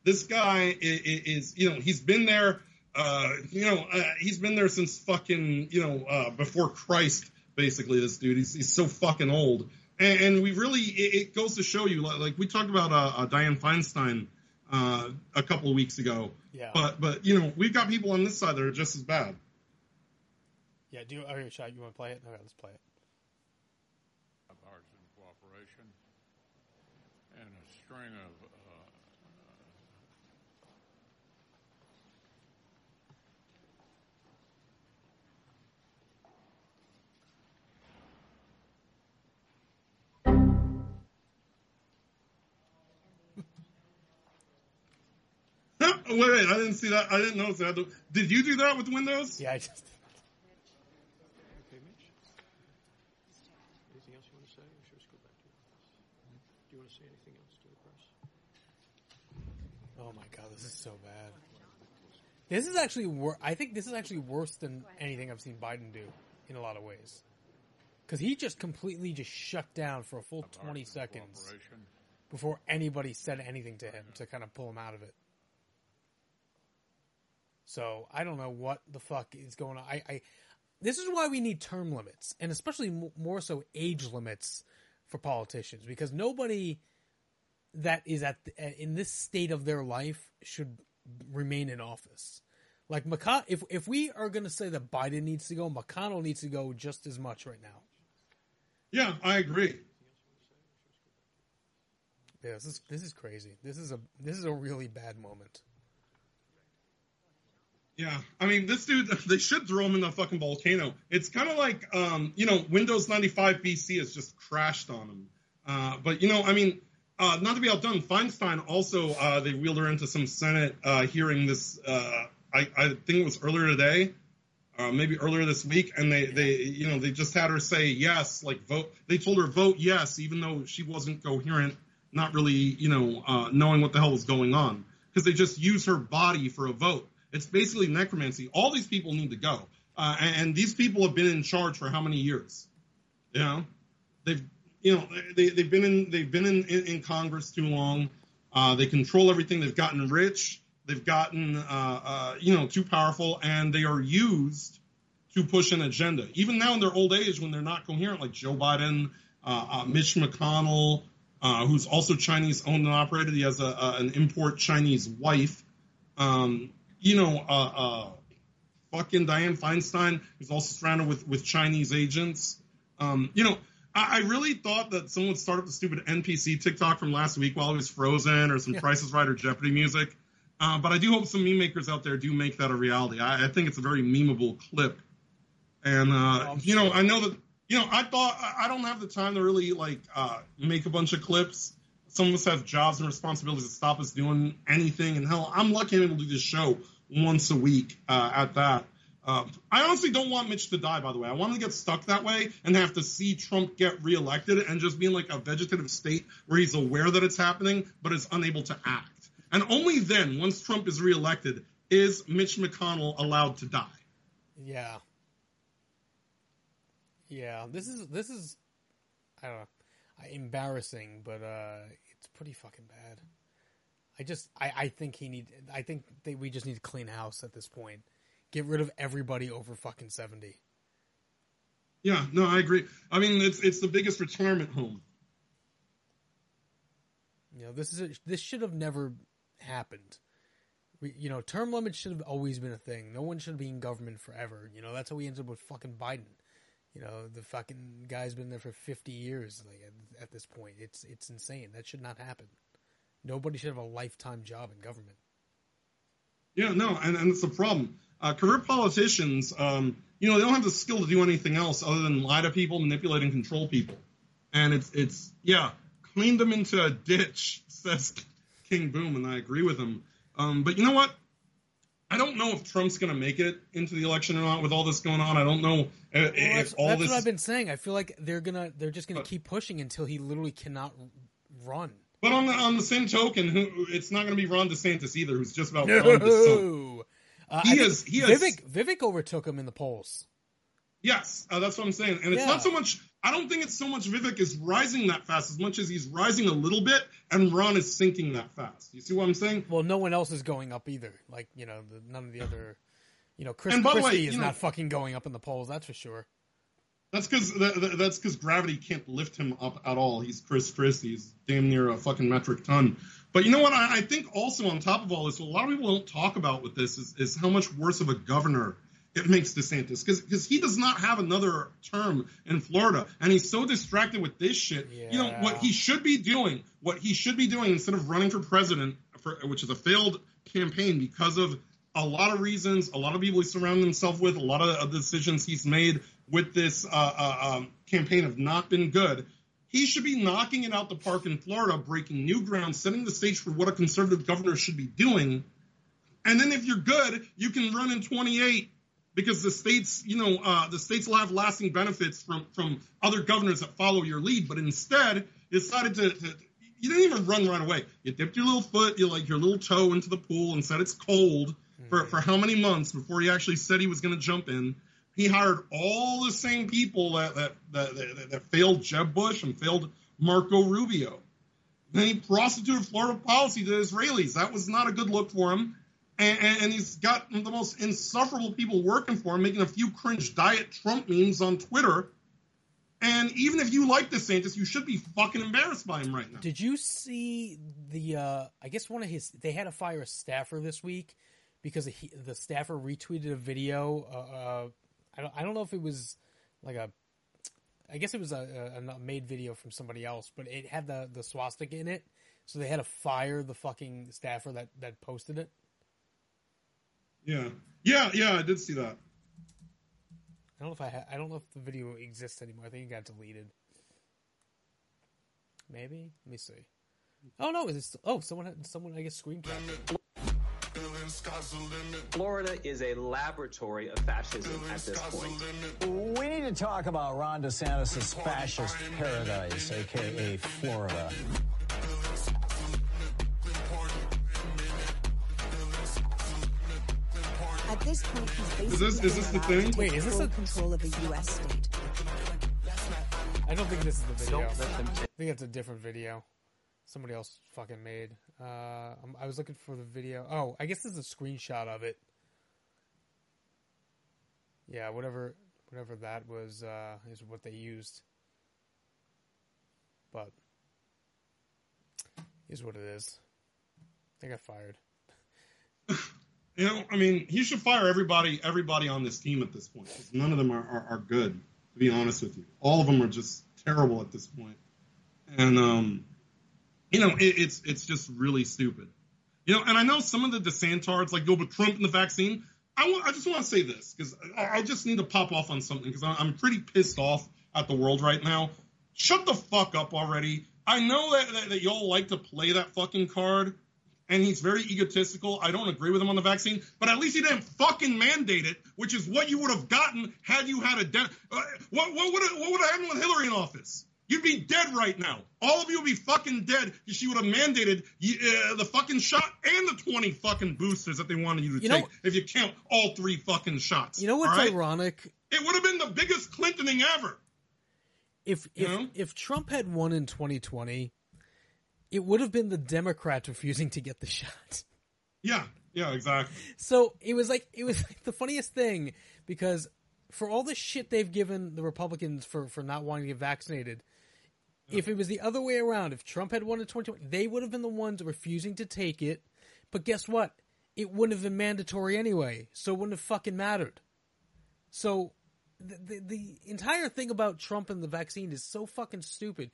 This guy is, is you know, he's been there, uh, you know, uh, he's been there since fucking, you know, uh, before Christ, basically. This dude, he's, he's so fucking old, and, and we really, it, it goes to show you, like, like we talked about uh, uh, Dianne Feinstein uh, a couple of weeks ago. Yeah. But but you know we've got people on this side that are just as bad. Yeah. Do you, okay, shot. You want to play it? Okay, let's play it. bipartisan cooperation and a string of wait, wait, I didn't see that. I didn't notice that. Did you do that with Windows? Yeah, I just. Anything else you want to say, or should we just go back to your press? Do you want to say anything else to the press? Oh my god, this is so bad. This is actually wor- I think this is actually worse than anything I've seen Biden do in a lot of ways. Because he just completely just shut down for a full twenty seconds before anybody said anything to him to kind of pull him out of it. So I don't know what the fuck is going on. I, I this is why we need term limits, and especially more so age limits for politicians, because nobody that is at the, in this state of their life should remain in office. Like McConnell, if if we are going to say that Biden needs to go, McConnell needs to go just as much right now. Yeah, I agree. Yeah, this is this is crazy. This is a this is a really bad moment. Yeah, I mean, this dude, they should throw him in the fucking volcano. It's kind of like, um, you know, Windows 95 BC has just crashed on him. Uh, but, you know, I mean, uh, not to be outdone, Feinstein also, uh, they wheeled her into some Senate uh, hearing this, uh, I, I think it was earlier today, uh, maybe earlier this week, and they, they, you know, they just had her say yes, like vote. They told her vote yes, even though she wasn't coherent, not really, you know, knowing what the hell was going on, because they just use her body for a vote. It's basically necromancy. All these people need to go, uh, and, these people have been in charge for how many years? You know, they've, you know, they, they've been in, they've been in, in, in Congress too long. Uh, they control everything. They've gotten rich. They've gotten, uh, uh, you know, too powerful, and they are used to push an agenda. Even now in their old age, when they're not coherent, like Joe Biden, uh, uh, Mitch McConnell, uh, who's also Chinese owned and operated. He has a, a an import Chinese wife. Um, you know, uh, uh, fucking Dianne Feinstein is also surrounded with with Chinese agents. Um, you know, I, I really thought that someone would start up the stupid NPC TikTok from last week while it was frozen, or some Yeah. Price is Right or Jeopardy music. Uh, but I do hope some meme makers out there do make that a reality. I, I think it's a very memeable clip, and uh, I'm you know. I know that you know, I thought I I don't have the time to really like uh, make a bunch of clips. Some of us have jobs and responsibilities that stop us doing anything. And hell, I'm lucky I'm able to do this show once a week uh, at that. Uh, I honestly don't want Mitch to die, by the way. I want him to get stuck that way and have to see Trump get reelected and just be in like a vegetative state where he's aware that it's happening but is unable to act. And only then, once Trump is reelected, is Mitch McConnell allowed to die. Yeah. Yeah, this is this is I don't know, embarrassing, but uh pretty fucking bad. I just I I think he need I think that we just need to clean house at this point. Get rid of everybody over fucking 70. Yeah, no, I agree. I mean, it's it's the biggest retirement home. You know, this is a, this should have never happened. We, you know, term limits should have always been a thing. No one should be in government forever. You know, that's how we ended up with fucking Biden. You know, the fucking guy's been there for 50 years like at, at this point. It's it's insane. That should not happen. Nobody should have a lifetime job in government. Yeah, no, and, and it's a problem. Uh, career politicians, um, you know, they don't have the skill to do anything else other than lie to people, manipulate, and control people. And it's it's yeah, clean them into a ditch, says King Boom, and I agree with him. Um, but you know what? I don't know if Trump's going to make it into the election or not with all this going on. I don't know Well, that's that's this. what I've been saying. I feel like they're gonna they're just gonna But- keep pushing until he literally cannot run. But on the on the same token, who, it's not going to be Ron DeSantis either, who's just about gone to soap. No. Uh, He I is- he is- Vivek Vivek overtook him in the polls. Yes, uh, that's what I'm saying. And it's Yeah. not so much. I don't think it's so much Vivek is rising that fast as much as he's rising a little bit, and Ron is sinking that fast. You see what I'm saying? Well, no one else is going up either. Like you know, the, none of the other, you know, Chris the way, Christie is know- not fucking going up in the polls. That's for sure. That's because that's because gravity can't lift him up at all. He's Chris Christie. He's damn near a fucking metric ton. But you know what? I, I think also on top of all this, a lot of people don't talk about with this is, is how much worse of a governor it makes DeSantis because he does not have another term in Florida, and he's so distracted with this shit. You know what he should be doing? What he should be doing instead of running for president, for, which is a failed campaign because of a lot of reasons, a lot of people he surrounded himself with, a lot of the decisions he's made with this uh, uh, um, campaign have not been good. He should be knocking it out the park in Florida, breaking new ground, setting the stage for what a conservative governor should be doing. And then if you're good, you can run in 28 because the states, you know, uh, the states will have lasting benefits from from other governors that follow your lead. But instead, you decided to, to you didn't even run right away. You dipped your little foot, you like your little toe into the pool and said it's cold for, for how many months before he actually said he was going to jump in. He hired all the same people that that, that, that, that failed Jeb Bush and failed Marco Rubio. Then he prostituted Florida policy to Israelis. That was not a good look for him. And, and, and he's got the most insufferable people working for him, making a few cringe diet Trump memes on Twitter. And even if you like DeSantis, you should be fucking embarrassed by him right now. Did you see the? uh I guess one of his. They had to fire a staffer this week because he, the staffer retweeted a video. Uh, uh, I don't. I don't know if it was like a. I guess it was a, a, made video from somebody else, but it had the the swastika in it, so they had to fire the fucking staffer that that posted it. Yeah, yeah, yeah. I did see that. I don't know if I ha- I don't know if the video exists anymore. I think it got deleted. Maybe. Let me see. Oh no! Is it oh someone had, someone I guess screen captured. Florida is a laboratory of fascism at this point. We need to talk about Ron DeSantis' fascist paradise, aka Florida. At this point, he's basically Is this- is this the thing? Wait, is this full a- control of a U.S. state? I don't think this is the video. Don't let them I think it's a different video. Somebody else fucking made. Uh, I'm- was looking for the video. Oh, I guess this is a screenshot of it. Yeah, whatever whatever that was uh, is what they used. But is what it is. They got fired. You know, I mean, he should fire everybody everybody on this team at this point. None of them are, are, are good, to be honest with you. All of them are just terrible at this point. And um, you know, it, it's it's just really stupid. You know, and I know some of the DeSantards like go with Trump and the vaccine. I just want to say this because I, I just need to pop off on something because I'm pretty pissed off at the world right now. Shut the fuck up already. I know that, that, that y'all like to play that fucking card, and he's very egotistical. I don't agree with him on the vaccine, but at least he didn't fucking mandate it, which is what you would have gotten had you had a de- uh, what what would what would have happened with Hillary in office? You'd be dead right now. All of you would be fucking dead she would have mandated uh, the fucking shot and the 20 fucking boosters that they wanted you to You know- take if you count all three fucking shots. You know what's right? ironic? It would have been the biggest Clintoning ever. If if know? if Trump had won in 2020, it would have been the Democrats refusing to get the shot. Yeah, yeah, exactly. So it was like it was like the funniest thing because for all the shit they've given the Republicans for for not wanting to get vaccinated, if it was the other way around, if Trump had won in 2020, they would have been the ones refusing to take it. But guess what? It wouldn't have been mandatory anyway, so it wouldn't have fucking mattered. So the, the the entire thing about Trump and the vaccine is so fucking stupid.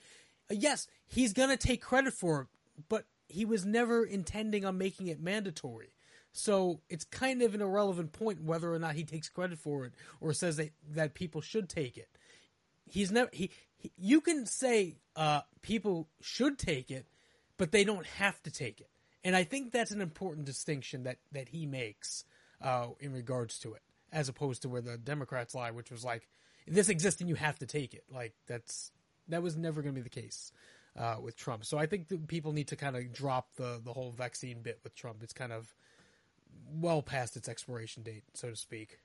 Uh, Yes, he's gonna take credit for it, but he was never intending on making it mandatory. So it's kind of an irrelevant point whether or not he takes credit for it or says that, that people should take it. He's never he, he you can say uh, people should take it, but they don't have to take it. And I think that's an important distinction that that he makes uh, in regards to it, as opposed to where the Democrats lie, which was like this exists and you have to take it. Like that's that was never going to be the case uh, with Trump. So I think people need to kind of drop the the whole vaccine bit with Trump. It's kind of well past its expiration date, so to speak.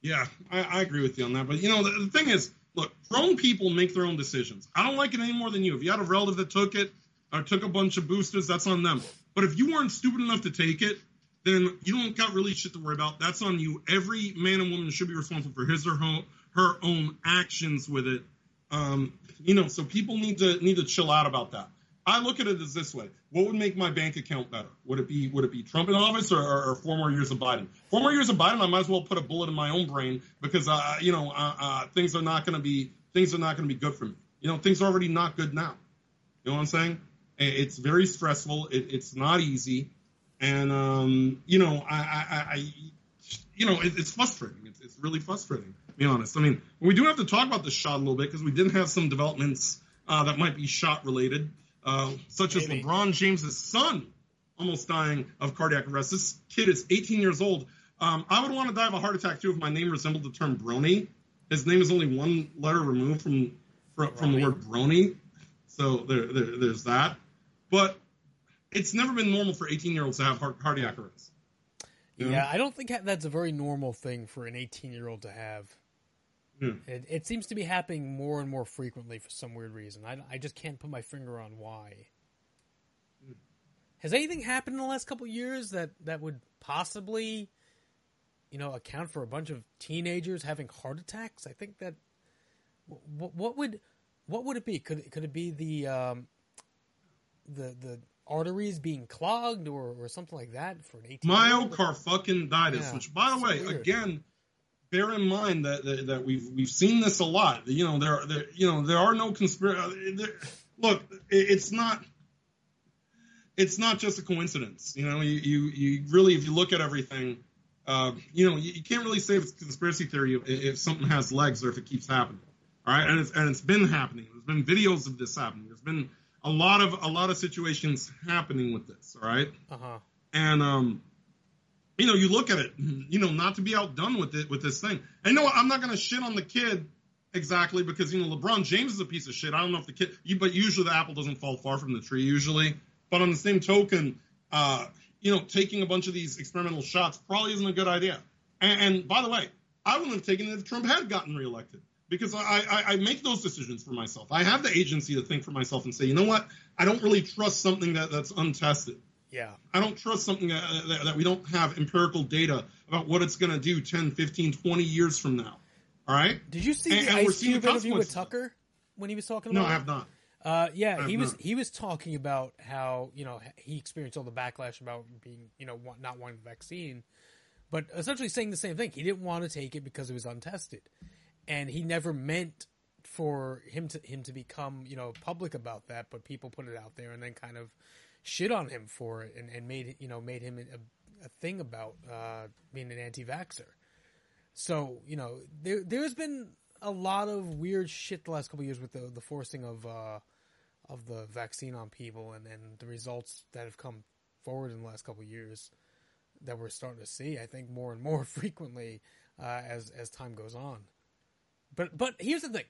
Yeah, I, I agree with you on that. But you know, the, the thing is, look, grown people make their own decisions. I don't like it any more than you. If you had a relative that took it or took a bunch of boosters, that's on them. But if you weren't stupid enough to take it, then you don't got really shit to worry about. That's on you. Every man and woman should be responsible for his or her, her own actions with it. Um, you know, so people need to need to chill out about that. I look at it as this way: What would make my bank account better? Would it be would it be Trump in office or, or, or four more years of Biden? Four more years of Biden, I might as well put a bullet in my own brain because uh, you know uh, uh, things are not going to be things are not going to be good for me. You know, things are already not good now. You know what I'm saying? It's very stressful. It, it's not easy, and um, you know, I, I, I, you know, it, it's frustrating. It's, it's really frustrating. To be honest. I mean, we do have to talk about the shot a little bit because we did have some developments uh, that might be shot related, uh, such as Maybe. LeBron James's son almost dying of cardiac arrest. This kid is 18 years old. Um, I would want to die of a heart attack too if my name resembled the term brony. His name is only one letter removed from from, from the word brony, so there, there there's that. But it's never been normal for 18 year olds to have heart, cardiac arrest. Yeah. Yeah. I don't think that's a very normal thing for an 18 year old to have. Yeah. It, it seems to be happening more and more frequently for some weird reason. I, I just can't put my finger on why. Has anything happened in the last couple of years that, that would possibly, you know, account for a bunch of teenagers having heart attacks? I think that what, what would what would it be? Could it, could it be the um, the the arteries being clogged or, or something like that for an eighteen? Myocarditis, Yeah. which, by the way, weird. again, bear in mind that, that that we've we've seen this a lot. You know, there there you know there are no conspiracy. Look, it, it's not. It's not just a coincidence. You know, you you, you really, if you look at everything, uh, you know, you, you can't really say if it's conspiracy theory if, if something has legs or if it keeps happening. All right, and it's and it's been happening. There's been videos of this happening. There's been a lot of a lot of situations happening with this. All right. Uh huh. And um, you know, you look at it, you know, not to be outdone with it with this thing. And you know what? I'm not going to shit on the kid exactly because you know LeBron James is a piece of shit. I don't know if the kid, you, but usually the apple doesn't fall far from the tree. Usually, but on the same token, uh, you know, taking a bunch of these experimental shots probably isn't a good idea. And, and by the way, I wouldn't have taken it if Trump had gotten reelected because I, I, I make those decisions for myself. I have the agency to think for myself and say, you know what? I don't really trust something that, that's untested. Yeah. I don't trust something that, that, that we don't have empirical data about what it's going to do 10, 15, 20 years from now. All right? Did you see And- the and Ice Cube the interview with. Tucker when he was talking about? No. I have not. Uh, yeah, he was not. he was talking about how you know he experienced all the backlash about being you know not wanting the vaccine, but essentially saying the same thing. He didn't want to take it because it was untested, and he never meant for him to him to become you know public about that. But people put it out there and then kind of shit on him for it and, and made you know made him a, a thing about uh, being an anti-vaxer. So you know there there's been a lot of weird shit the last couple years with the the forcing of uh, of the vaccine on people and, and the results that have come forward in the last couple years that we're starting to see. I think more and more frequently uh, as as time goes on. But but here's the thing,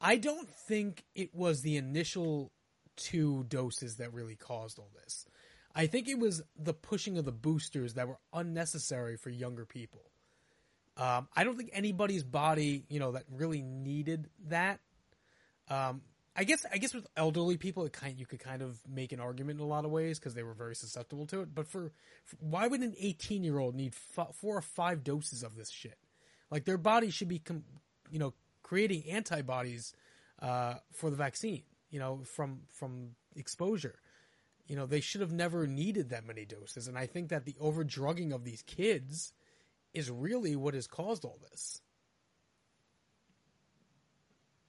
I don't think it was the initial two doses that really caused all this. I think it was the pushing of the boosters that were unnecessary for younger people. Um, I don't think anybody's body, you know, that really needed that. Um, I guess, I guess with elderly people, it kind you could kind of make an argument in a lot of ways because they were very susceptible to it. But for, for why would an 18 year old need f- four or five doses of this shit? Like their body should be, com- you know, creating antibodies uh, for the vaccine. You know, from from exposure. You know, they should have never needed that many doses. And I think that the over drugging of these kids is really what has caused all this.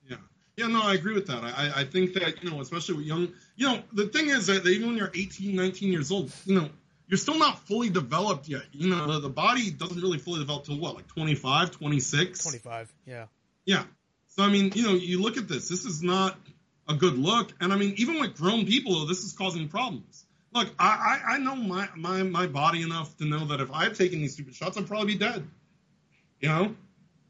Yeah. Yeah, no, I agree with that. I, I think that, you know, especially with young, you know, the thing is that even when you're 18, 19 years old, you know, you're still not fully developed yet. You know, the, the body doesn't really fully develop till what, like 25, 26? 25, yeah. Yeah. So, I mean, you know, you look at this, this is not a good look. And I mean, even with grown people, this is causing problems. Look, I, I, I know my, my, my body enough to know that if I had taken these stupid shots, I'd probably be dead. You know?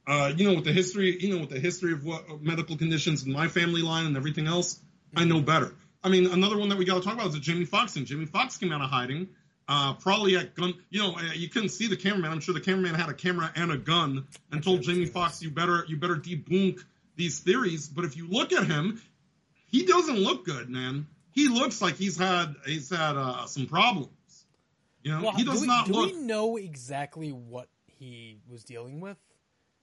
Uh, you know, with the history, you know, with the history of what medical conditions in my family line and everything else, I know better. I mean, another one that we got to talk about is the Jamie Foxx thing. Jamie Foxx came out of hiding, uh, probably at gun. You know, uh, you couldn't see the cameraman. I'm sure the cameraman had a camera and a gun and told Jamie Foxx, "You better, you better debunk these theories." But if you look at him, he doesn't look good, man. He looks like he's had he's had uh, some problems. You know, Well, he does do we, not do look. we know exactly what he was dealing with?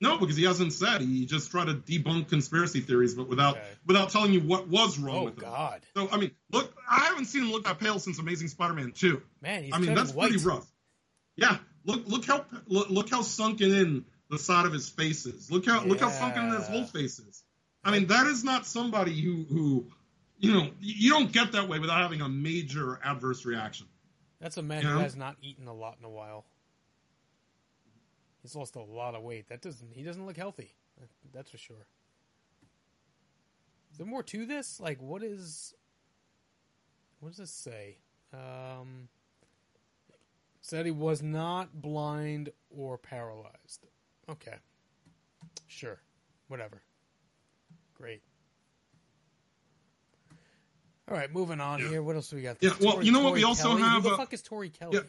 No, because he hasn't said. He just tried to debunk conspiracy theories, but without Okay. without telling you what was wrong Oh with him. God, So I mean, look, I haven't seen him look that pale since Amazing Spider-Man two. man, he's I mean, that's white. pretty rough. Yeah, look look how look, look how sunken in the side of his face is. Look how look how sunken in his whole face is. I mean, that is not somebody who who you know you don't get that way without having a major adverse reaction. That's a man You who know? has not eaten a lot in a while. He's lost a lot of weight. That doesn't. He doesn't look healthy. That's for sure. Is there more to this? Like, what is? What does this say? Um, said he was not blind or paralyzed. Okay, sure, whatever. Great. All right, moving on Yeah. here. What else do we got? Yeah, well, Tori- you know what? We also Kelly? have, Who the uh, fuck is Tori Kelly? Yeah.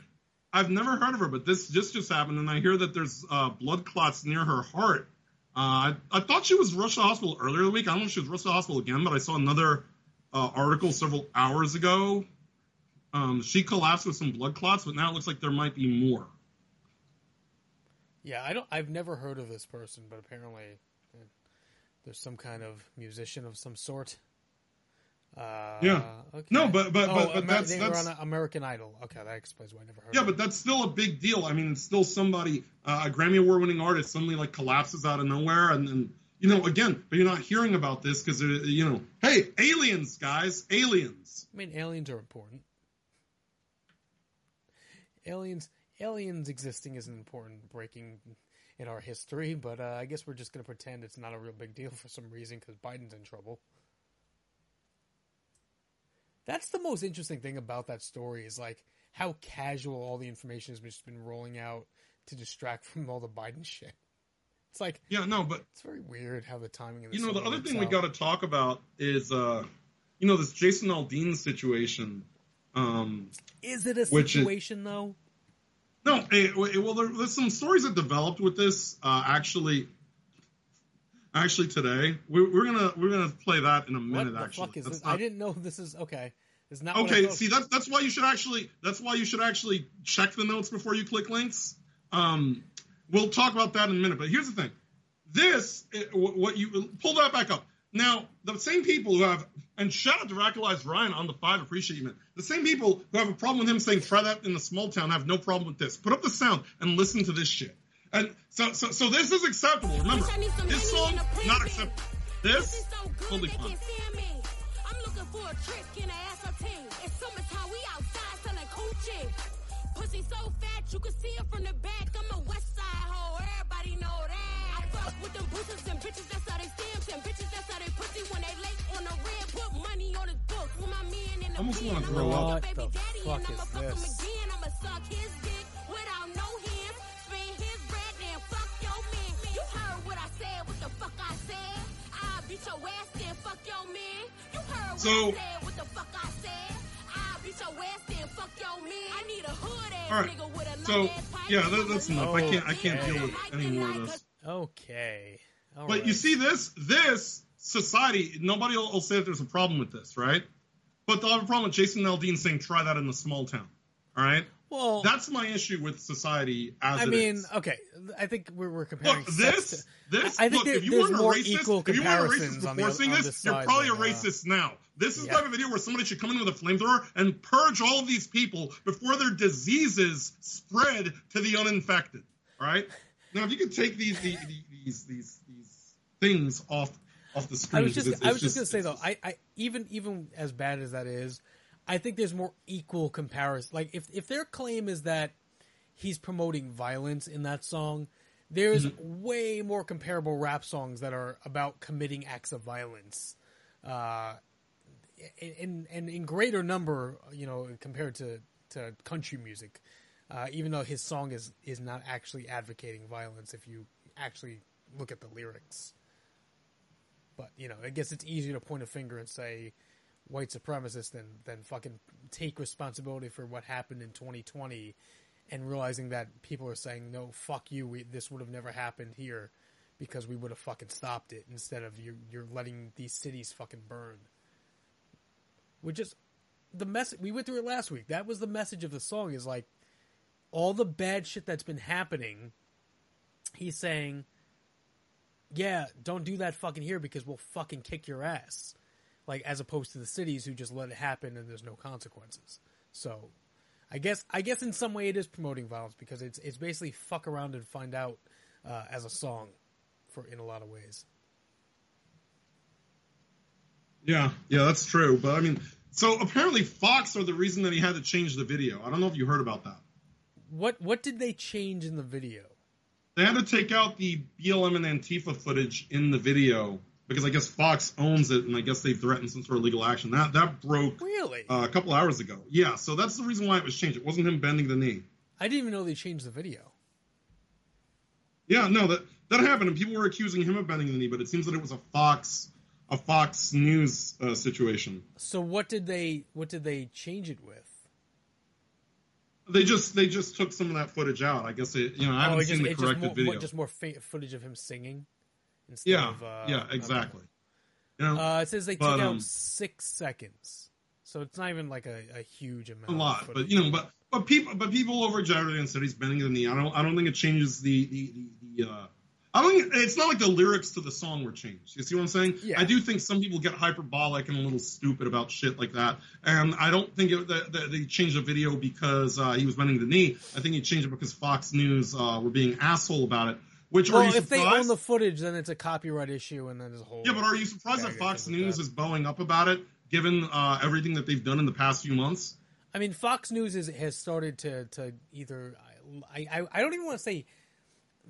I've never heard of her, but this just just happened, and I hear that there's uh, blood clots near her heart. Uh, I, I thought she was rushed to hospital earlier in the week. I don't know if she was rushed to hospital again, but I saw another uh, article several hours ago. Um, she collapsed with some blood clots, but now it looks like there might be more. Yeah, I don't. I've never heard of this person, but apparently there's some kind of musician of some sort. Uh, Yeah. Okay. No, but- but- oh, but- but Amer- that's- they that's- were on American Idol. Okay, that explains why I never heard. Yeah, but that's still a big deal. I mean, it's still somebody, uh, a Grammy Award winning artist suddenly like collapses out of nowhere, and then you know, again, but you're not hearing about this because you know, hey, aliens, guys, aliens. I mean, aliens are important. Aliens, aliens existing is an important breaking in our history, but uh, I guess we're just going to pretend it's not a real big deal for some reason because Biden's in trouble. That's the most interesting thing about that story is like how casual all the information has just been rolling out to distract from all the Biden shit. It's like Yeah, no, but it's very weird how the timing of this. you know, the other thing we got to talk about is, uh, you know, this Jason Aldean situation. Um, is it a which is- situation though? No, eh, well, there, there's some stories that developed with this. Uh, actually, actually today we're, we're gonna we're gonna play that in a What minute. the actually, fuck is this? not- I didn't know this is okay. It's not Okay, see that's that's why you should actually that's why you should actually check the notes before you click links Um, we'll talk about that in a minute. But here's the thing: this, eh, wh- what you pull that back up. Now, the same people who have, and shout out to Radicalized Ryan on the five, appreciate you, man. The same people who have a problem with him saying try that in the small town have no problem with this. Put up the sound and listen to this shit. And so, so, so this is acceptable. Remember, this song not acceptable. This totally fine. I'm looking for a trick in the ass of team. It's summertime, we outside selling coochie. Pussy so fat, you can see it from the back. I'm a west side hoe, everybody know that. I fuck with them boosters and bitches, that's how they stamps. And bitches, that's how they pussy when they late on the red. Put money on his books. With my man in the pen, I'ma throw fuck up. your What baby the daddy fuck and is I'ma fuck him this? again. I'ma suck his dick without no hands. Spin his bread, then fuck your man. You heard what I said, what the fuck I said. I beat your ass, then fuck your man. You heard what So- I said, what the fuck I said. I beat your ass, then fuck your man. I need a hood ass All right. nigga with a So long ass pipe. yeah, that, that's enough. I oh, can't, I can't deal with any more of this. Okay. All But you see this, this society, nobody will, will say that there's a problem with this, right? But they'll have a problem with Jason Aldean saying try that in the small town. All right, well, that's my issue with society as I mean, is. okay. I think we're, we're comparing. Look, this, to- this. I think look, there- if you there's weren't a more racist, equal if you weren't a comparisons racist on before the- seeing on this, this you're probably a uh, racist now. This is yeah. the type of video where somebody should come in with a flamethrower and purge all of these people before their diseases spread to the uninfected. All right. Now, if you could take these these these these, these things off off the screen, I was just, it's- I was just gonna say though, I, I even even as bad as that is, I think there's more equal comparison. Like if if their claim is that he's promoting violence in that song, there's Mm-hmm. way more comparable rap songs that are about committing acts of violence, uh, in in in greater number, you know, compared to to country music. Uh, even though his song is is not actually advocating violence, if you actually look at the lyrics. But you know, I guess it's easier to point a finger and say white supremacist than than fucking take responsibility for what happened in 2020 and realizing that people are saying no, fuck you, we, this would have never happened here because we would have fucking stopped it instead of you you're letting these cities fucking burn. Which is the message we went through it last week. That was the message of the song is like all the bad shit that's been happening. He's saying yeah, don't do that fucking here because we'll fucking kick your ass. Like as opposed to the cities who just let it happen and there's no consequences. So, I guess I guess in some way it is promoting violence because it's it's basically fuck around and find out uh, as a song for in a lot of ways. Yeah, yeah, that's true. But I mean, so apparently Fox are the reason that he had to change the video. I don't know if you heard about that. What what did they change in the video? They had to take out the BLM and Antifa footage in the video because I guess Fox owns it, and I guess they threatened some sort of legal action. That that broke Really? uh, a couple hours ago. Yeah, so that's the reason why it was changed. It wasn't him bending the knee. I didn't even know they changed the video. Yeah, no, that that happened, and people were accusing him of bending the knee, but it seems that it was a Fox a Fox News uh, situation. So what did they what did they change it with? They just they just took some of that footage out. I guess it, you know I haven't oh, seen the corrected more, video. just more footage of him singing instead yeah, of uh, yeah, exactly. You know, Uh, it says they But, took um, out six seconds, so it's not even like a, a huge amount. a lot, but you know, but but people but people over exaggerating and said he's bending the knee. I don't I don't think it changes the the the, the uh, I don't think it's not like the lyrics to the song were changed. You see what I'm saying? Yeah. I do think some people get hyperbolic and a little stupid about shit like that, and I don't think it, that, that they changed the video because uh, he was bending the knee. I think he changed it because Fox News uh, were being asshole about it. Which are well, if they surprised? own the footage, then it's a copyright issue, and then there's a whole. yeah, but are you surprised that Fox News that. is bowing up about it, given uh, everything that they've done in the past few months? I mean, Fox News is, has started to to either. I, I I don't even want to say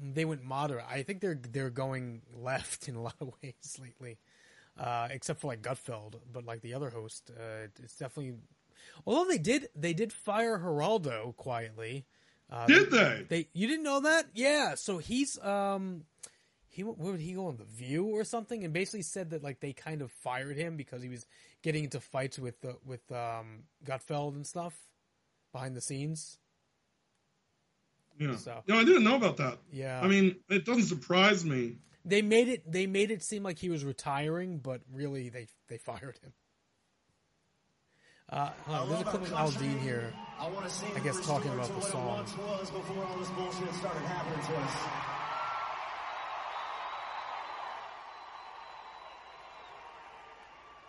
they went moderate. I think they're they're going left in a lot of ways lately, uh, except for like Gutfeld. But like the other host, uh, it's definitely. Although they did they did fire Geraldo quietly. Uh, Did they? They you didn't know that? Yeah. So he's um he where would he go on the View or something, and basically said that like they kind of fired him because he was getting into fights with the with um Gutfeld and stuff behind the scenes. Yeah. So- No, I didn't know about that. Yeah. I mean, it doesn't surprise me. They made it they made it seem like he was retiring, but really they they fired him. Uh, hold on, there's a clip of Aldean here. I want to see I guess talking about the song. it once was before all this bullshit started happening to us.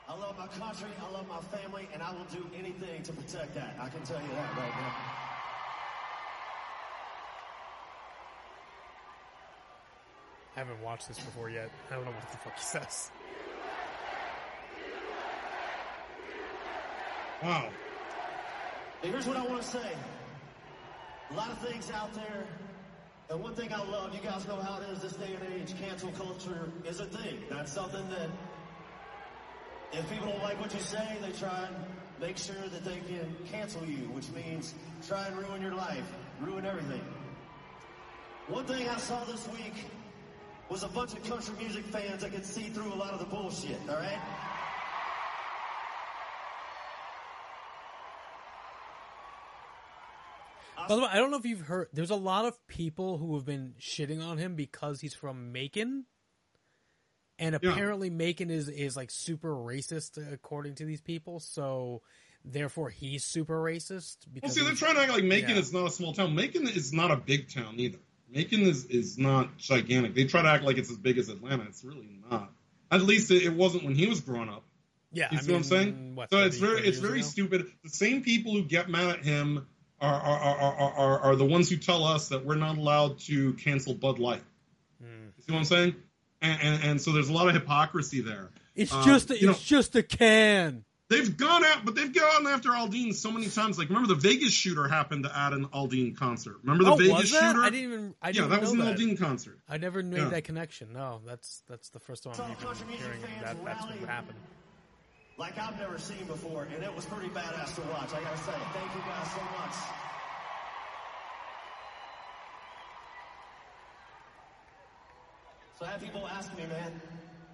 I love my country, I love my family, and I will do anything to protect that. I can tell you that right now. I haven't watched this before yet. I don't know what the fuck he says. Wow. Here's what I want to say. A lot of things out there, and one thing I love, you guys know how it is this day and age, cancel culture is a thing. That's something that if people don't like what you say, they try and make sure that they can cancel you, which means try and ruin your life, ruin everything. One thing I saw this week was a bunch of country music fans that could see through a lot of the bullshit, all right? By the way, I don't know if you've heard. There's a lot of people who have been shitting on him because he's from Macon, and Yeah. apparently Macon is is like super racist according to these people. So therefore, he's super racist. Well, Because see, they're trying to act like Macon Yeah. is not a small town. Macon is not a big town either. Macon is, is not gigantic. They try to act like it's as big as Atlanta. It's really not. At least it, it wasn't when he was growing up. Yeah, You I see what I'm saying? what, so it's very it's very ago? stupid. The same people who get mad at him are are, are, are, are are the ones who tell us that we're not allowed to cancel Bud Light. Hmm. You see what I'm saying? And, and, and so there's a lot of hypocrisy there. It's Um, just a, you know, it's just a can. They've gone out, but they've gone after Aldean so many times. Like, remember the Vegas shooter happened to add an Aldean concert. Remember the oh, Vegas was that? shooter? I didn't even. I yeah, didn't that was an know that. Aldean concert. I never made Yeah. that connection. No, that's that's the first time I'm hearing that. That's what happened. like I've never seen before, and it was pretty badass to watch. I gotta say, thank you guys so much. So I have people ask me, man,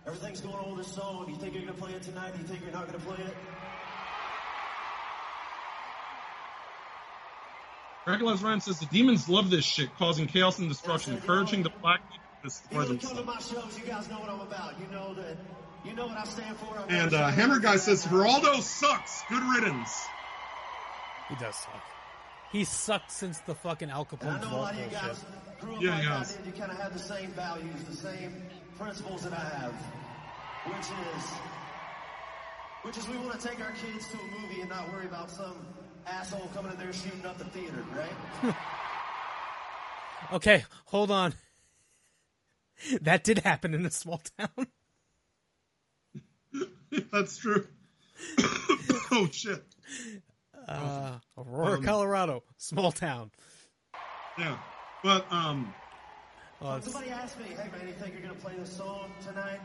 everything's going on with this song. Do you think you're gonna play it tonight? Do you think you're not gonna play it? Dracula's Rhyme says the demons love this shit, causing chaos and destruction, encouraging the black people to destroy You come to my shows, you guys know what I'm about. You know that. You know what I stand for. I'm And uh, Hammer Guy says Geraldo sucks. Good riddance. He does suck. He sucked since the fucking Al And I know a lot of you guys grew up Yeah, like he I did. You kind of have the same values, the same principles that I have, which is, which is we want to take our kids to a movie and not worry about some asshole coming in there shooting up the theater, right? Okay, hold on. That did happen in a small town. That's true. oh shit. Uh, Aurora, Um, Colorado, small town. Yeah. But um It's- Somebody asked me, "Hey man, you think you're gonna play this song tonight?"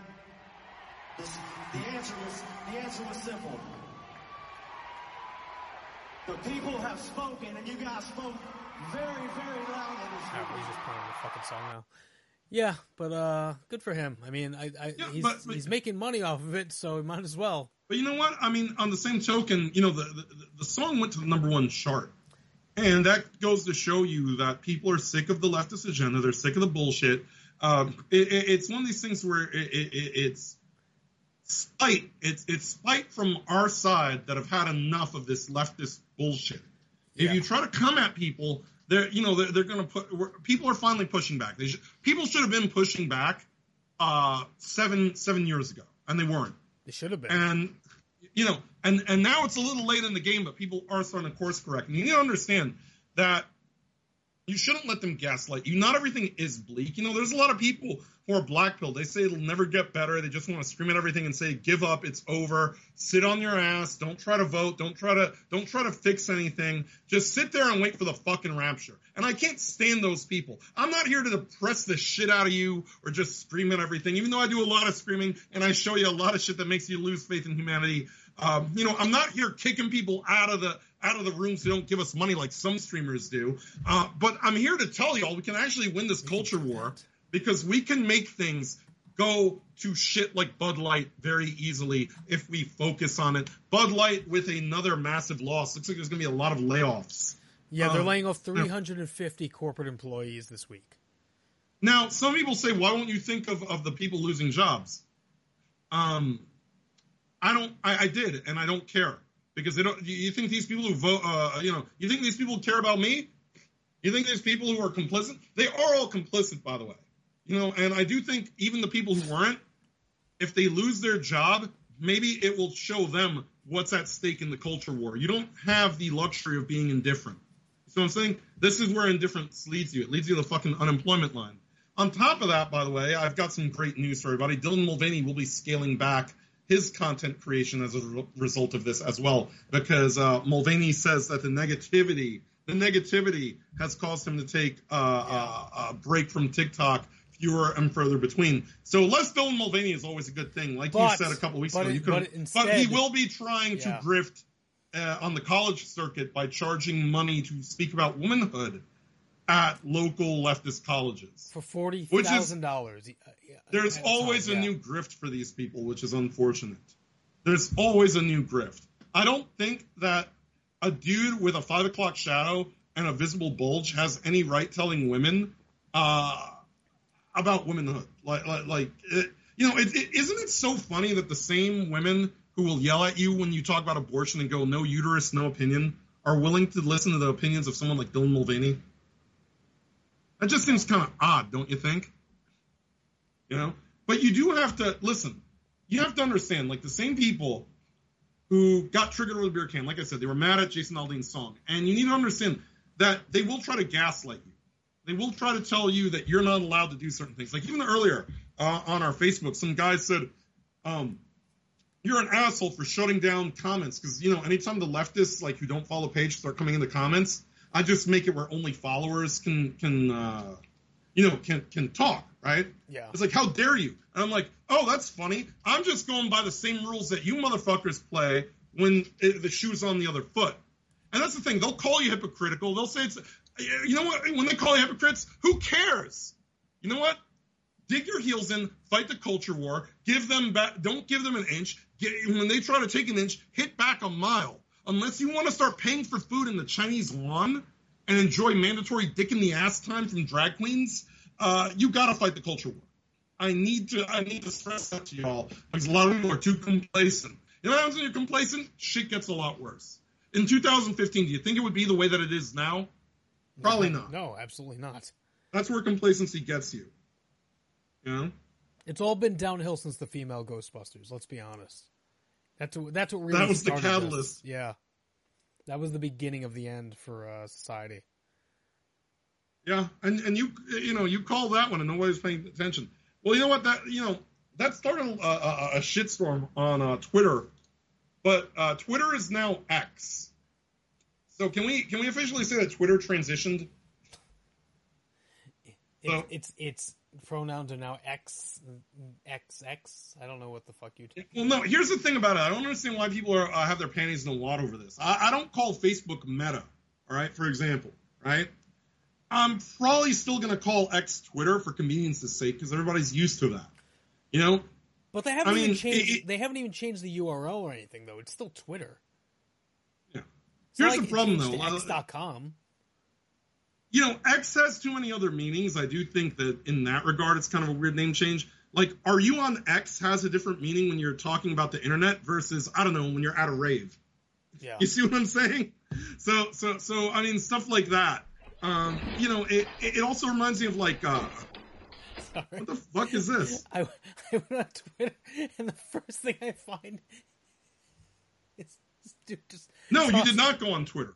This, the answer was the answer was simple. The people have spoken, and you guys spoke very, very loud in this Alright, room. he's just playing the fucking song now. Yeah, but uh, good for him. I mean, I, I Yeah, he's but- but- he's making money off of it, so he might as well. But you know what? I mean, on the same token, you know, the, the the song went to the number one chart, and that goes to show you that people are sick of the leftist agenda. They're sick of the bullshit. Um, it, it, it's one of these things where it, it, it, it's spite. It's it's spite from our side that have had enough of this leftist bullshit. If Yeah. you try to come at people, they're you know they're, they're going to put. People are finally pushing back. They should, people should have been pushing back uh, seven seven years ago, and they weren't They should have been. and you know and and now it's a little late in the game but people are starting to course correct. And you need to understand that you shouldn't let them gaslight you. Not everything is bleak. You know there's a lot of people who are black pill they say it'll never get better. They just want to scream at everything and say give up. It's over. Sit on your ass. Don't try to vote. Don't try to don't try to fix anything. Just sit there and wait for the fucking rapture. And i can't stand those people. I'm not here to depress the shit out of you or just scream at everything even though i do a lot of screaming and i show you a lot of shit that makes you lose faith in humanity um, you know i'm not here kicking people out of the out of the rooms who don't give us money like some streamers do uh, but i'm here to tell y'all we can actually win this culture war because we can make things go to shit like Bud Light very easily if we focus on it. Bud Light with another massive loss. Looks like there's going to be a lot of layoffs. yeah, they're um, laying off 350 corporate employees this week. Now, some people say, why won't you think of, of the people losing jobs? Um, I don't, I, I did, and I don't care. because they don't. You think these people who vote, uh, you know, you think these people care about me? You think there's people who are complicit? They are all complicit, by the way. You know, and I do think even the people who weren't, if they lose their job, maybe it will show them what's at stake in the culture war. You don't have the luxury of being indifferent. So I'm saying this is where indifference leads you. It leads you to the fucking unemployment line. On top of that, by the way, I've got some great news for everybody. Dylan Mulvaney will be scaling back his content creation as a re- result of this as well, because uh, Mulvaney says that the negativity, the negativity has caused him to take uh, uh, a break from TikTok fewer and further between. So less Dylan Mulvaney is always a good thing. Like But- you said a couple weeks ago, you could, but but, he will be trying Yeah. to grift uh, on the college circuit by charging money to speak about womanhood at local leftist colleges. for forty is- thousand dollars. There's always a new grift for these people, which is unfortunate. There's always a new grift. I don't think that a dude with a five o'clock shadow and a visible bulge has any right telling women uh, about womanhood. Like, like, like it, you know, it, it, isn't it so funny that the same women who will yell at you when you talk about abortion and go "no uterus, no opinion" are willing to listen to the opinions of someone like Dylan Mulvaney? That just seems kind of odd, don't you think? You know, but you do have to listen. You have to understand, like the same people who got triggered with a beer can, like I said, they were mad at Jason Aldean's song, and you need to understand that they will try to gaslight you. They will try to tell you that you're not allowed to do certain things. Like even earlier uh, on our Facebook, some guy said, um, "You're an asshole for shutting down comments." Because you know, anytime the leftists like who don't follow page start coming in the comments, I just make it where only followers can can uh, you know can can talk, right? Yeah. It's like, how dare you? And I'm like, oh, that's funny. I'm just going by the same rules that you motherfuckers play when it, the shoe's on the other foot. And that's the thing. They'll call you hypocritical. They'll say it's, you know what? When they call you hypocrites, who cares? You know what? Dig your heels in, fight the culture war, give them back, don't give them an inch. Get, when they try to take an inch, hit back a mile. Unless you want to start paying for food in the Chinese yuan and enjoy mandatory dick in the ass time from drag queens, uh, you gotta fight the culture war. I need to I need to stress that to y'all because a lot of people are too complacent. You know what happens when you're complacent? Shit gets a lot worse. In 2015, do you think it would be the way that it is now? Probably not. No, absolutely not. That's where complacency gets you. You know? It's all been downhill since the female Ghostbusters. Let's be honest. That's what, that's what really That was the started this. catalyst. Yeah, that was the beginning of the end for uh, society. Yeah, and and you you know you call that one and nobody's paying attention. Well, you know what that you know that started a, a, a shitstorm on uh, Twitter, but uh, Twitter is now X. So can we can we officially say that Twitter transitioned? It, So- it's it's pronouns are now X, X, X. I don't know what the fuck you. Well, no. Here's the thing about it. I don't understand why people are uh, have their panties in a wad over this. I, I don't call Facebook Meta. All right, for example, right? I'm probably still going to call X Twitter for convenience's sake because everybody's used to that. You know, But they haven't I even mean, changed. it- it- they haven't even changed the URL or anything though. It's still Twitter. Yeah. It's Here's like the problem, though. X.com. you know, X has too many other meanings. I do think that in that regard, it's kind of a weird name change. Like, are you on X has a different meaning when you're talking about the internet versus I don't know when you're at a rave. Yeah. You see what I'm saying? So, so, so I mean, stuff like that. Um, you know, it it also reminds me of like, uh, Sorry. what the fuck is this? I, I went on Twitter and the first thing I find is this dude just. No, you did not go on Twitter.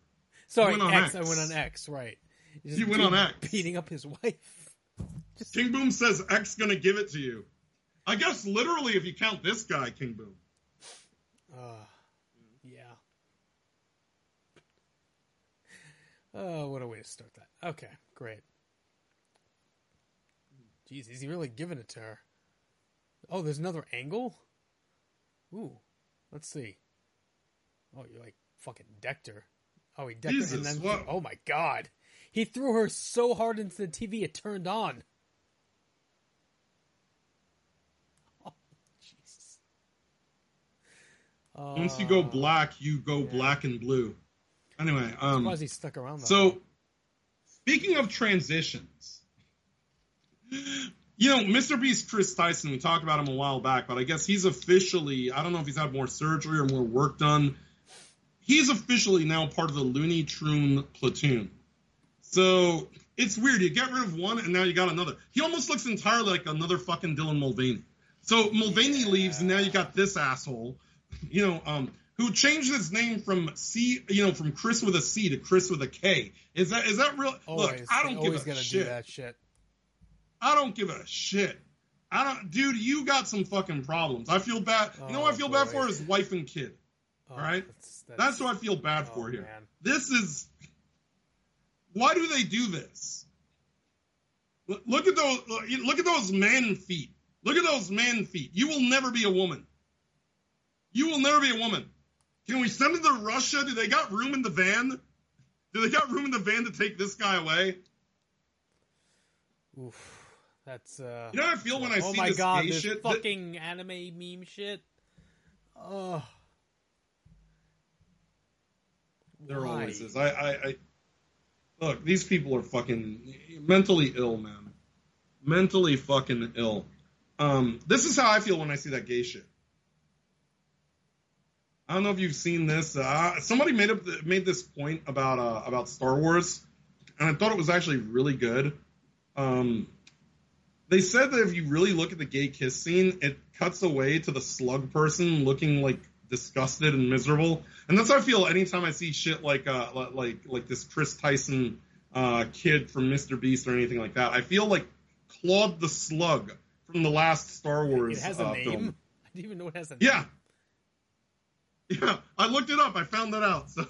Sorry, went on X. I X. went on X. Right. Just You went on X. beating up his wife. King Boom says X gonna give it to you. I guess literally, if you count this guy, King Boom. Uh, yeah. Oh, what a way to start that. Okay, great. Jeez, is he really giving it to her? Oh, there's another angle? Ooh, let's see. Oh, you like fucking decked her. Oh, he decked her and then. what- Oh my god. He threw her so hard into the TV it turned on. Oh, Jesus. Once you go black, you go black and blue. Anyway, um, Surprised he stuck around so speaking of transitions, you know, Mr. Beast Chris Tyson, we talked about him a while back, but I guess he's officially, I don't know if he's had more surgery or more work done. he's officially now part of the Looney Tune platoon. So it's weird. You get rid of one, and now you got another. He almost looks entirely like another fucking Dylan Mulvaney. So Mulvaney Yeah. leaves, and now you got this asshole, you know, um, who changed his name from C, you know, from Chris with a C to Chris with a K. Is that is that real? Always, Look, I don't give a shit. do that shit. I don't give a shit. I don't, dude. You got some fucking problems. I feel bad. you know, what I Oh, feel bad for his wife and kid. Oh, All right? that's, That's what I feel bad oh, for here. man. This is why do they do this? Look- at those look at those man feet. Look at those man feet. You will never be a woman. You will never be a woman. Can we send it to Russia? Do they got room in the van? Do they got room in the van to take this guy away? Oof. That's uh. You know how I feel when I oh see my this god, this shit? That- fucking anime meme shit. Oh. There Why? always is. I, I, I look. These people are fucking mentally ill, man. Mentally fucking ill. Um, this is how I feel when I see that gay shit. I don't know if you've seen this. Uh, somebody made up made this point about uh, about Star Wars, and I thought it was actually really good. Um, they said that if you really look at the gay kiss scene, it cuts away to the slug person looking like disgusted and miserable, and that's how I feel anytime I see shit like uh like like this Chris Tyson uh, kid from Mr. Beast or anything like that. I feel like Claude the Slug from the last Star Wars It has a uh, name. film. I didn't even know it has a name. Yeah. Yeah, I looked it up. I found that out. So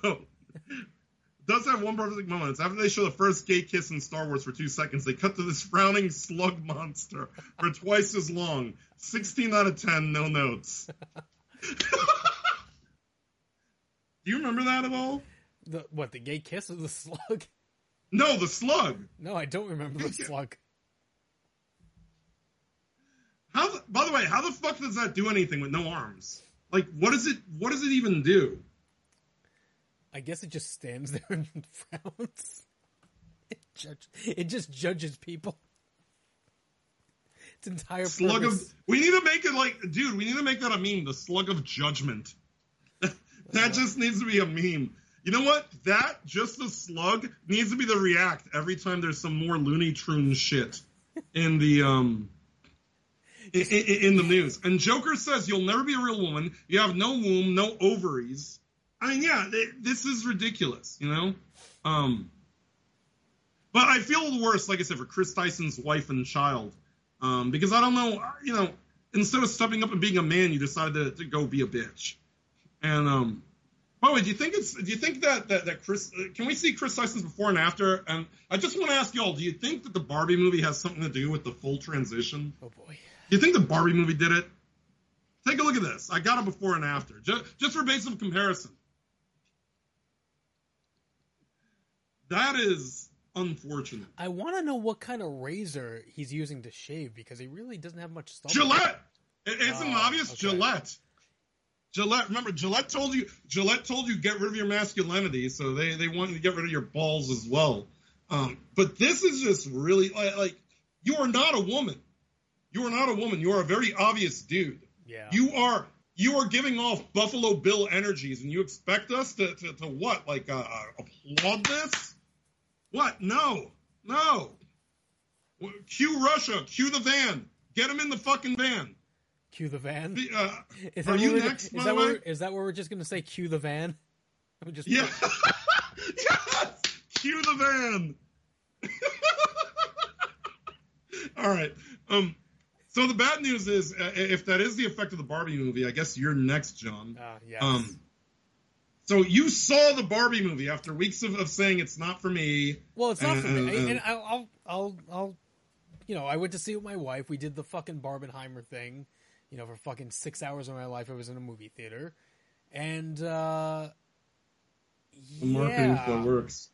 it does have one perfect moment. It's after they show the first gay kiss in Star Wars for two seconds, they cut to this frowning slug monster for twice as long. 16 out of 10, no notes. Do you remember that at all? The what? The gay kiss of the slug? No, the slug. No, I don't remember the slug. How? The, by the way, how the fuck does that do anything with no arms? Like, what does it? What does it even do? I guess it just stands there and frowns. It, judge, it just judges people. Its entire slug purpose. of we need to make it like dude we need to make that a meme the slug of judgment that just needs to be a meme. You know what? That just the slug needs to be the react every time there's some more looney tune shit in the um in, in, the news. And joker says you'll never be a real woman. You have no womb no ovaries. I mean yeah th- this is ridiculous you know? Um but i feel the worst like i said for chris tyson's wife and child. Um, because I don't know, you know, instead of stepping up and being a man, you decided to, to go be a bitch. And um, by the way, do you think it's? Do you think that that, that Chris? uh, Can we see Chris Tyson's before and after? And I just want to ask y'all: Do you think that the Barbie movie has something to do with the full transition? Oh boy. Do you think the Barbie movie did it? Take a look at this. I got a before and after, just, just for base of comparison. That is unfortunate. I want to know what kind of razor he's using to shave because he really doesn't have much stuff. Gillette. It, isn't Oh, obvious. okay. Gillette. Gillette. Remember, Gillette told you. Gillette told you get rid of your masculinity, so they they wanted to get rid of your balls as well. Um, but this is just really like, like you are not a woman. You are not a woman. You are a very obvious dude. Yeah. You are you are giving off Buffalo Bill energies, and you expect us to to, to what? Like uh, uh, applaud this? What? No, no. Cue Russia. Cue the van. Get him in the fucking van. Cue the van. The, uh, Is are that you what we're- next, Is that way? is that where we're just going to say cue the van? We just Yeah. yes. Cue the van. All right. Um. So the bad news is, uh, if that is the effect of the Barbie movie, I guess you're next, John. Uh, yes. Um. So you saw the Barbie movie after weeks of, of saying it's not for me. Well, it's not and- for me, and- and- and I'll, I'll, I'll, I'll, you know, I went to see it with my wife. We did the fucking Barbenheimer thing, you know, for fucking six hours of my life. I was in a movie theater, and uh, yeah. flow works.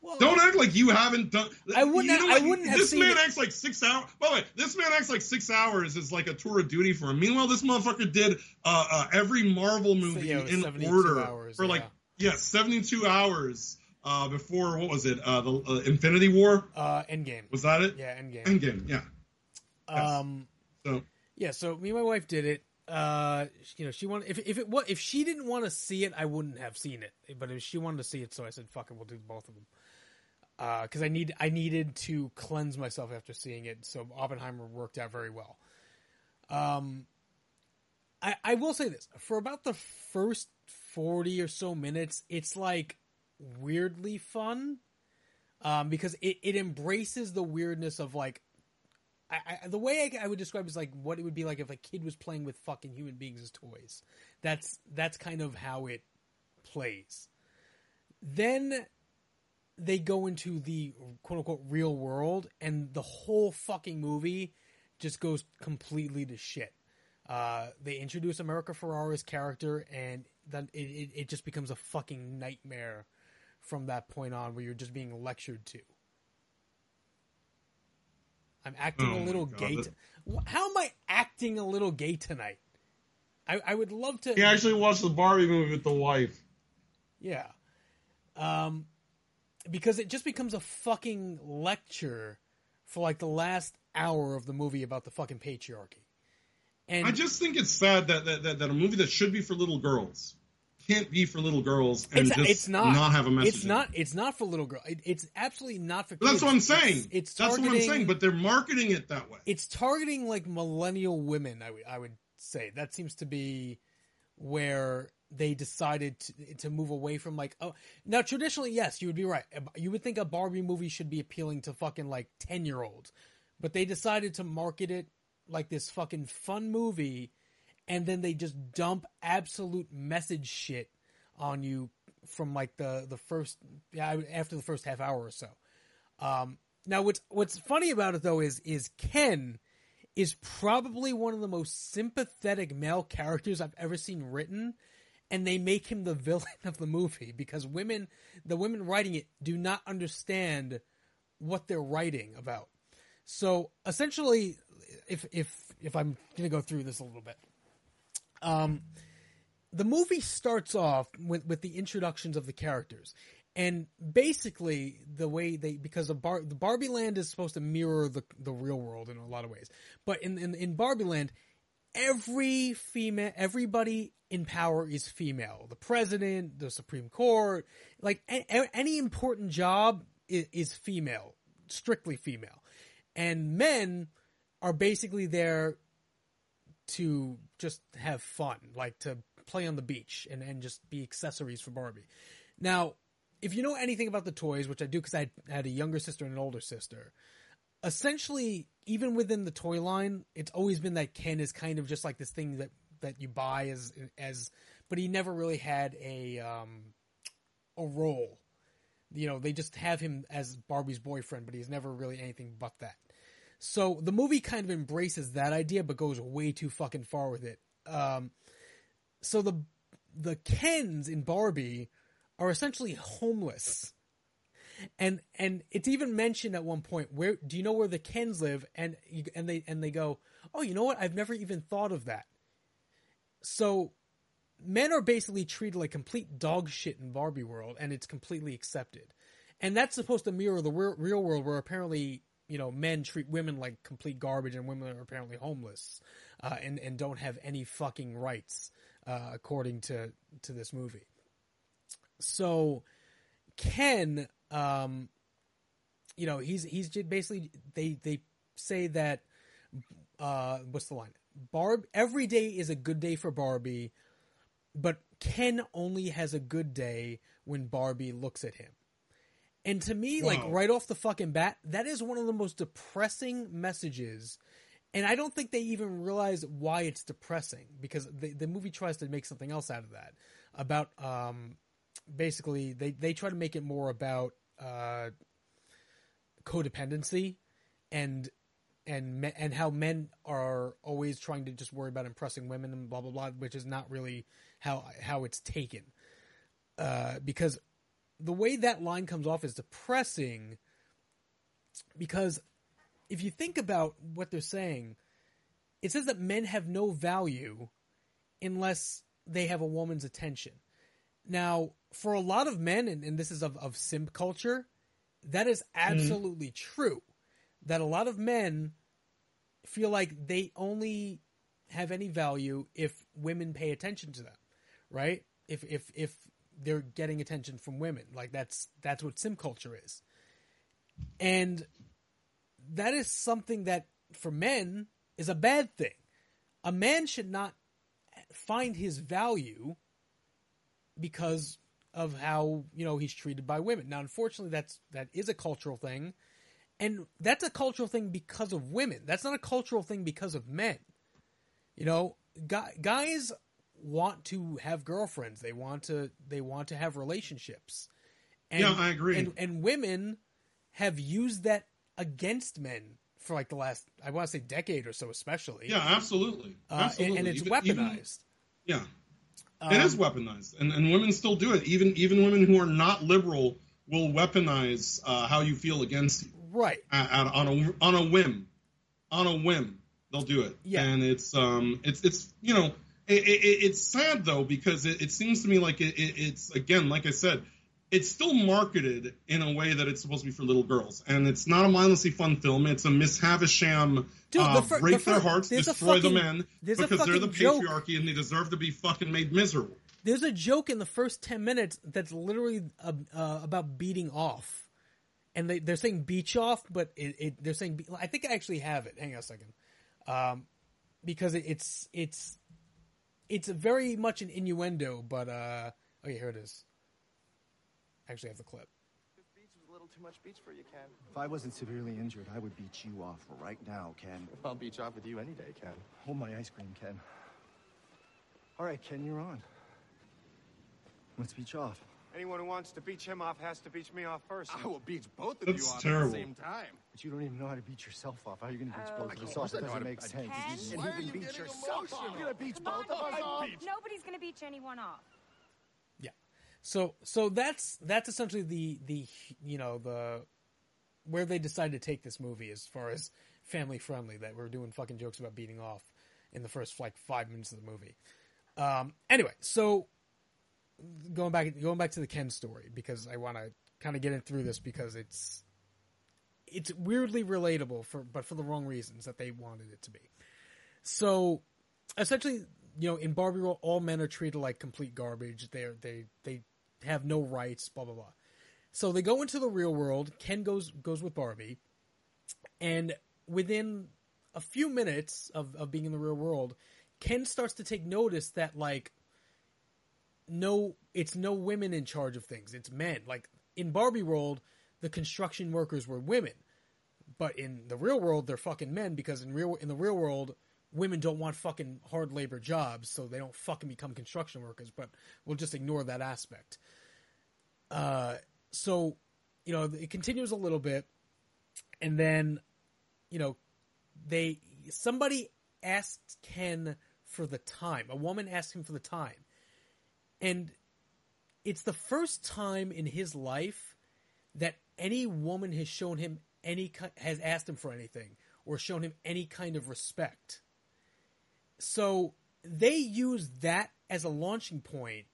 Well, Don't act like you haven't done. I wouldn't You have- know I wouldn't have This man it- acts like six hours. By the way, this man acts like six hours is like a tour of duty for him. Meanwhile, this motherfucker did uh, uh, every Marvel movie yeah, in order hours, for like yeah. yeah, seventy-two hours uh, before what was it? Uh, the uh, Infinity War uh, Endgame. was that it? Yeah, Endgame. Endgame. Yeah. Um, So yeah, so me and my wife did it, uh, you know, she wanted if if it what if she didn't want to see it, I wouldn't have seen it. But if she wanted to see it, so I said, "Fuck it, we'll do both of them." Because I need I needed to cleanse myself after seeing it, so Oppenheimer worked out very well. Um, I I will say this for about the first forty or so minutes, it's like weirdly fun, um, because it it embraces the weirdness of like I, I, the way I, I, would describe it is like what it would be like if a kid was playing with fucking human beings as toys. That's that's kind of how it plays. Then they go into the quote unquote real world, and the whole fucking movie just goes completely to shit. Uh, they introduce America Ferrera's character, and then it, it, it just becomes a fucking nightmare from that point on, where you're just being lectured to. I'm acting Oh a little gay. t- How am I acting a little gay tonight? I, I would love to. He actually watched the Barbie movie with the wife. Yeah. Um, because it just becomes a fucking lecture for like the last hour of the movie about the fucking patriarchy. And I just think it's sad that, that, that, that a movie that should be for little girls can't be for little girls and it's, just it's not. have a message. It's not. it. It's not for little girls. It, it's absolutely not for. But that's what I'm saying. It's, that's what I'm saying. But they're marketing it that way. it's targeting like millennial women. I would I would say that seems to be where they decided to, to move away from like oh now traditionally yes you would be right you would think a Barbie movie should be appealing to fucking like ten year olds, but they decided to market it like this fucking fun movie, and then they just dump absolute message shit on you from like the the first yeah after the first half hour or so. Um, now what's what's funny about it though is is Ken is probably one of the most sympathetic male characters I've ever seen written, and they make him the villain of the movie because women, the women writing it, do not understand what they're writing about. So essentially, if if if I'm gonna go through this a little bit, um, the movie starts off with with the introductions of the characters. And basically, the way they because of Bar, the Barbie Land is supposed to mirror the the real world in a lot of ways, but in in, in Barbie Land, every female, everybody in power is female. The president, the Supreme Court, like a, any important job is, is female, strictly female, and men are basically there to just have fun, like to play on the beach and, and just be accessories for Barbie. Now, if you know anything about the toys, which I do because I had a younger sister and an older sister, essentially, even within the toy line, it's always been that Ken is kind of just like this thing that, that you buy as, as, but he never really had a, um, a role. You know, they just have him as Barbie's boyfriend, but he's never really anything but that. So the movie kind of embraces that idea, but goes way too fucking far with it. Um, so the the Kens in Barbie are essentially homeless, and and it's even mentioned at one point where do you know where the Kens live? And you, and they and they go, oh, you know what? I've never even thought of that. So men are basically treated like complete dog shit in Barbie world, and it's completely accepted. And that's supposed to mirror the real, real world, where apparently you know men treat women like complete garbage, and women are apparently homeless, uh, and and don't have any fucking rights, uh, according to to this movie. So Ken, um, you know, he's he's basically they they say that uh, what's the line? Barb every day is a good day for Barbie, but Ken only has a good day when Barbie looks at him. And to me, like right off the fucking bat, that is one of the most depressing messages. And I don't think they even realize why it's depressing because the, the movie tries to make something else out of that. About um, basically, they, they try to make it more about uh, codependency and and and how men are always trying to just worry about impressing women and blah blah blah, which is not really how how it's taken. Uh, because the way that line comes off is depressing. Because if you think about what they're saying, it says that men have no value unless they have a woman's attention. Now, for a lot of men, and, and this is of, of simp culture, that is mm-hmm. absolutely true. That a lot of men feel like they only have any value if women pay attention to them, right? If if if they're getting attention from women, like that's that's what sim culture is, and that is something that for men is a bad thing. A man should not find his value because of how you know he's treated by women. Now, unfortunately, that's that is a cultural thing, and that's a cultural thing because of women. That's not a cultural thing because of men. You know, guys want to have girlfriends. They want to they want to have relationships. And, Yeah, I agree. And, and women have used that against men for like the last I want to say decade or so, especially. Yeah, absolutely. Uh, and- absolutely. and it's Even- even- weaponized. yeah. it is Um, weaponized, and, and women still do it. Even even women who are not liberal will weaponize uh, how you feel against you. Right. At, at- on a on a whim, on a whim, they'll do it. Yeah. And it's um it's it's you know it, it, it's sad though because it, it seems to me like it, it, it's again like I said. It's still marketed in a way that it's supposed to be for little girls, and it's not a mindlessly fun film. It's a Miss Havisham, Dude, uh, the fir- break the fir- their hearts, destroy the men because they're the fucking joke. patriarchy and they deserve to be fucking made miserable. There's a joke in the first 10 minutes that's literally uh, uh, about beating off. And they, they're saying beach off, but it, it, they're saying, be- I think I actually have it. Hang on a second. Um, because it, it's, it's, it's very much an innuendo, but, uh, oh yeah, here it is. I actually have the clip. a little too much beach for you, Ken. If I wasn't severely injured, I would beat you off right now, Ken. I'll beach off with you any day, Ken. Hold my ice cream, Ken. All right, Ken, you're on. Let's beach off. Anyone who wants to beach him off has to beach me off first. I will beach both of That's you off terrible. at the same time. But you don't even know how to beat yourself off. How are you going to beach Oh. both of Of us course off? I It doesn't make sense. Ken? You Why are can you even beat getting yourself emotional? off. You're going to beach Come both of on, us Ken. off. Nobody's gonna beach anyone off. Yeah. So so that's that's essentially the the you know the where they decided to take this movie as far as family friendly that we're doing fucking jokes about beating off in the first like five minutes of the movie. Um, anyway, so going back going back to the Ken story because I want to kind of get in through this because it's it's weirdly relatable for but for the wrong reasons that they wanted it to be. So essentially, you know, in Barbie World, all men are treated like complete garbage. They're they they have no rights. Blah blah blah. So they go into the real world. Ken goes goes with Barbie, and within a few minutes of of being in the real world, Ken starts to take notice that like no, it's no women in charge of things. It's men. Like in Barbie World, the construction workers were women, but in the real world, they're fucking men because in real in the real world, women don't want fucking hard labor jobs, so they don't fucking become construction workers. But we'll just ignore that aspect. Uh, so you know, it continues a little bit, and then you know, they somebody asked Ken for the time. A woman asked him for the time, and it's the first time in his life that any woman has shown him any has asked him for anything or shown him any kind of respect. So they use that as a launching point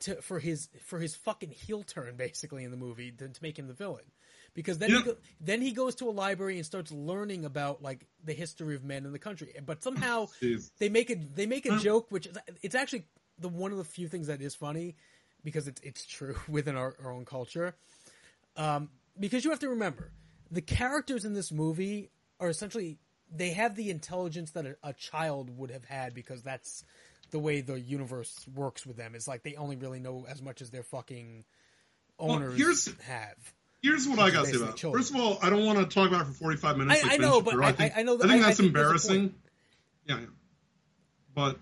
to for his for his fucking heel turn basically in the movie to, to make him the villain. Because then Yeah. he go, then he goes to a library and starts learning about like the history of men in the country. But somehow Jeez. they make a they make a joke which is it's actually the one of the few things that is funny because it's it's true within our, our own culture. Um, because you have to remember the characters in this movie are essentially they have the intelligence that a, a child would have had because that's the way the universe works with them. It's like they only really know as much as their fucking Well, owners here's- have. Here's what I got to say about. children. First of all, I don't want to talk about it for 45 minutes. I- like I know, but Shapiro. I- think, I- I know that- I think I- I that's think embarrassing. Yeah, yeah. But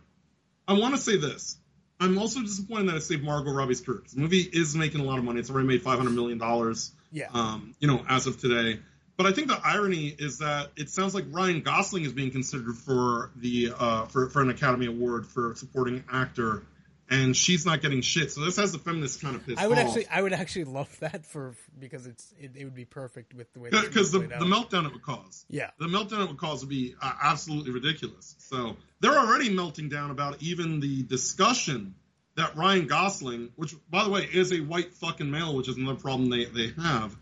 I want to say this. I'm also disappointed that it saved Margot Robbie's career. The movie is making a lot of money. It's already made 500 million dollars. Yeah. Um, you know, as of today. But I think the irony is that it sounds like Ryan Gosling is being considered for the uh, for for an Academy Award for supporting actor, and she's not getting shit. So this has the feminist kind of pissed I would off. actually I would actually love that for because it's it, it would be perfect with the way because the, the out. meltdown it would cause. Yeah. the meltdown it would cause would be uh, absolutely ridiculous. So they're already melting down about even the discussion that Ryan Gosling, which by the way is a white fucking male, which is another problem they they have.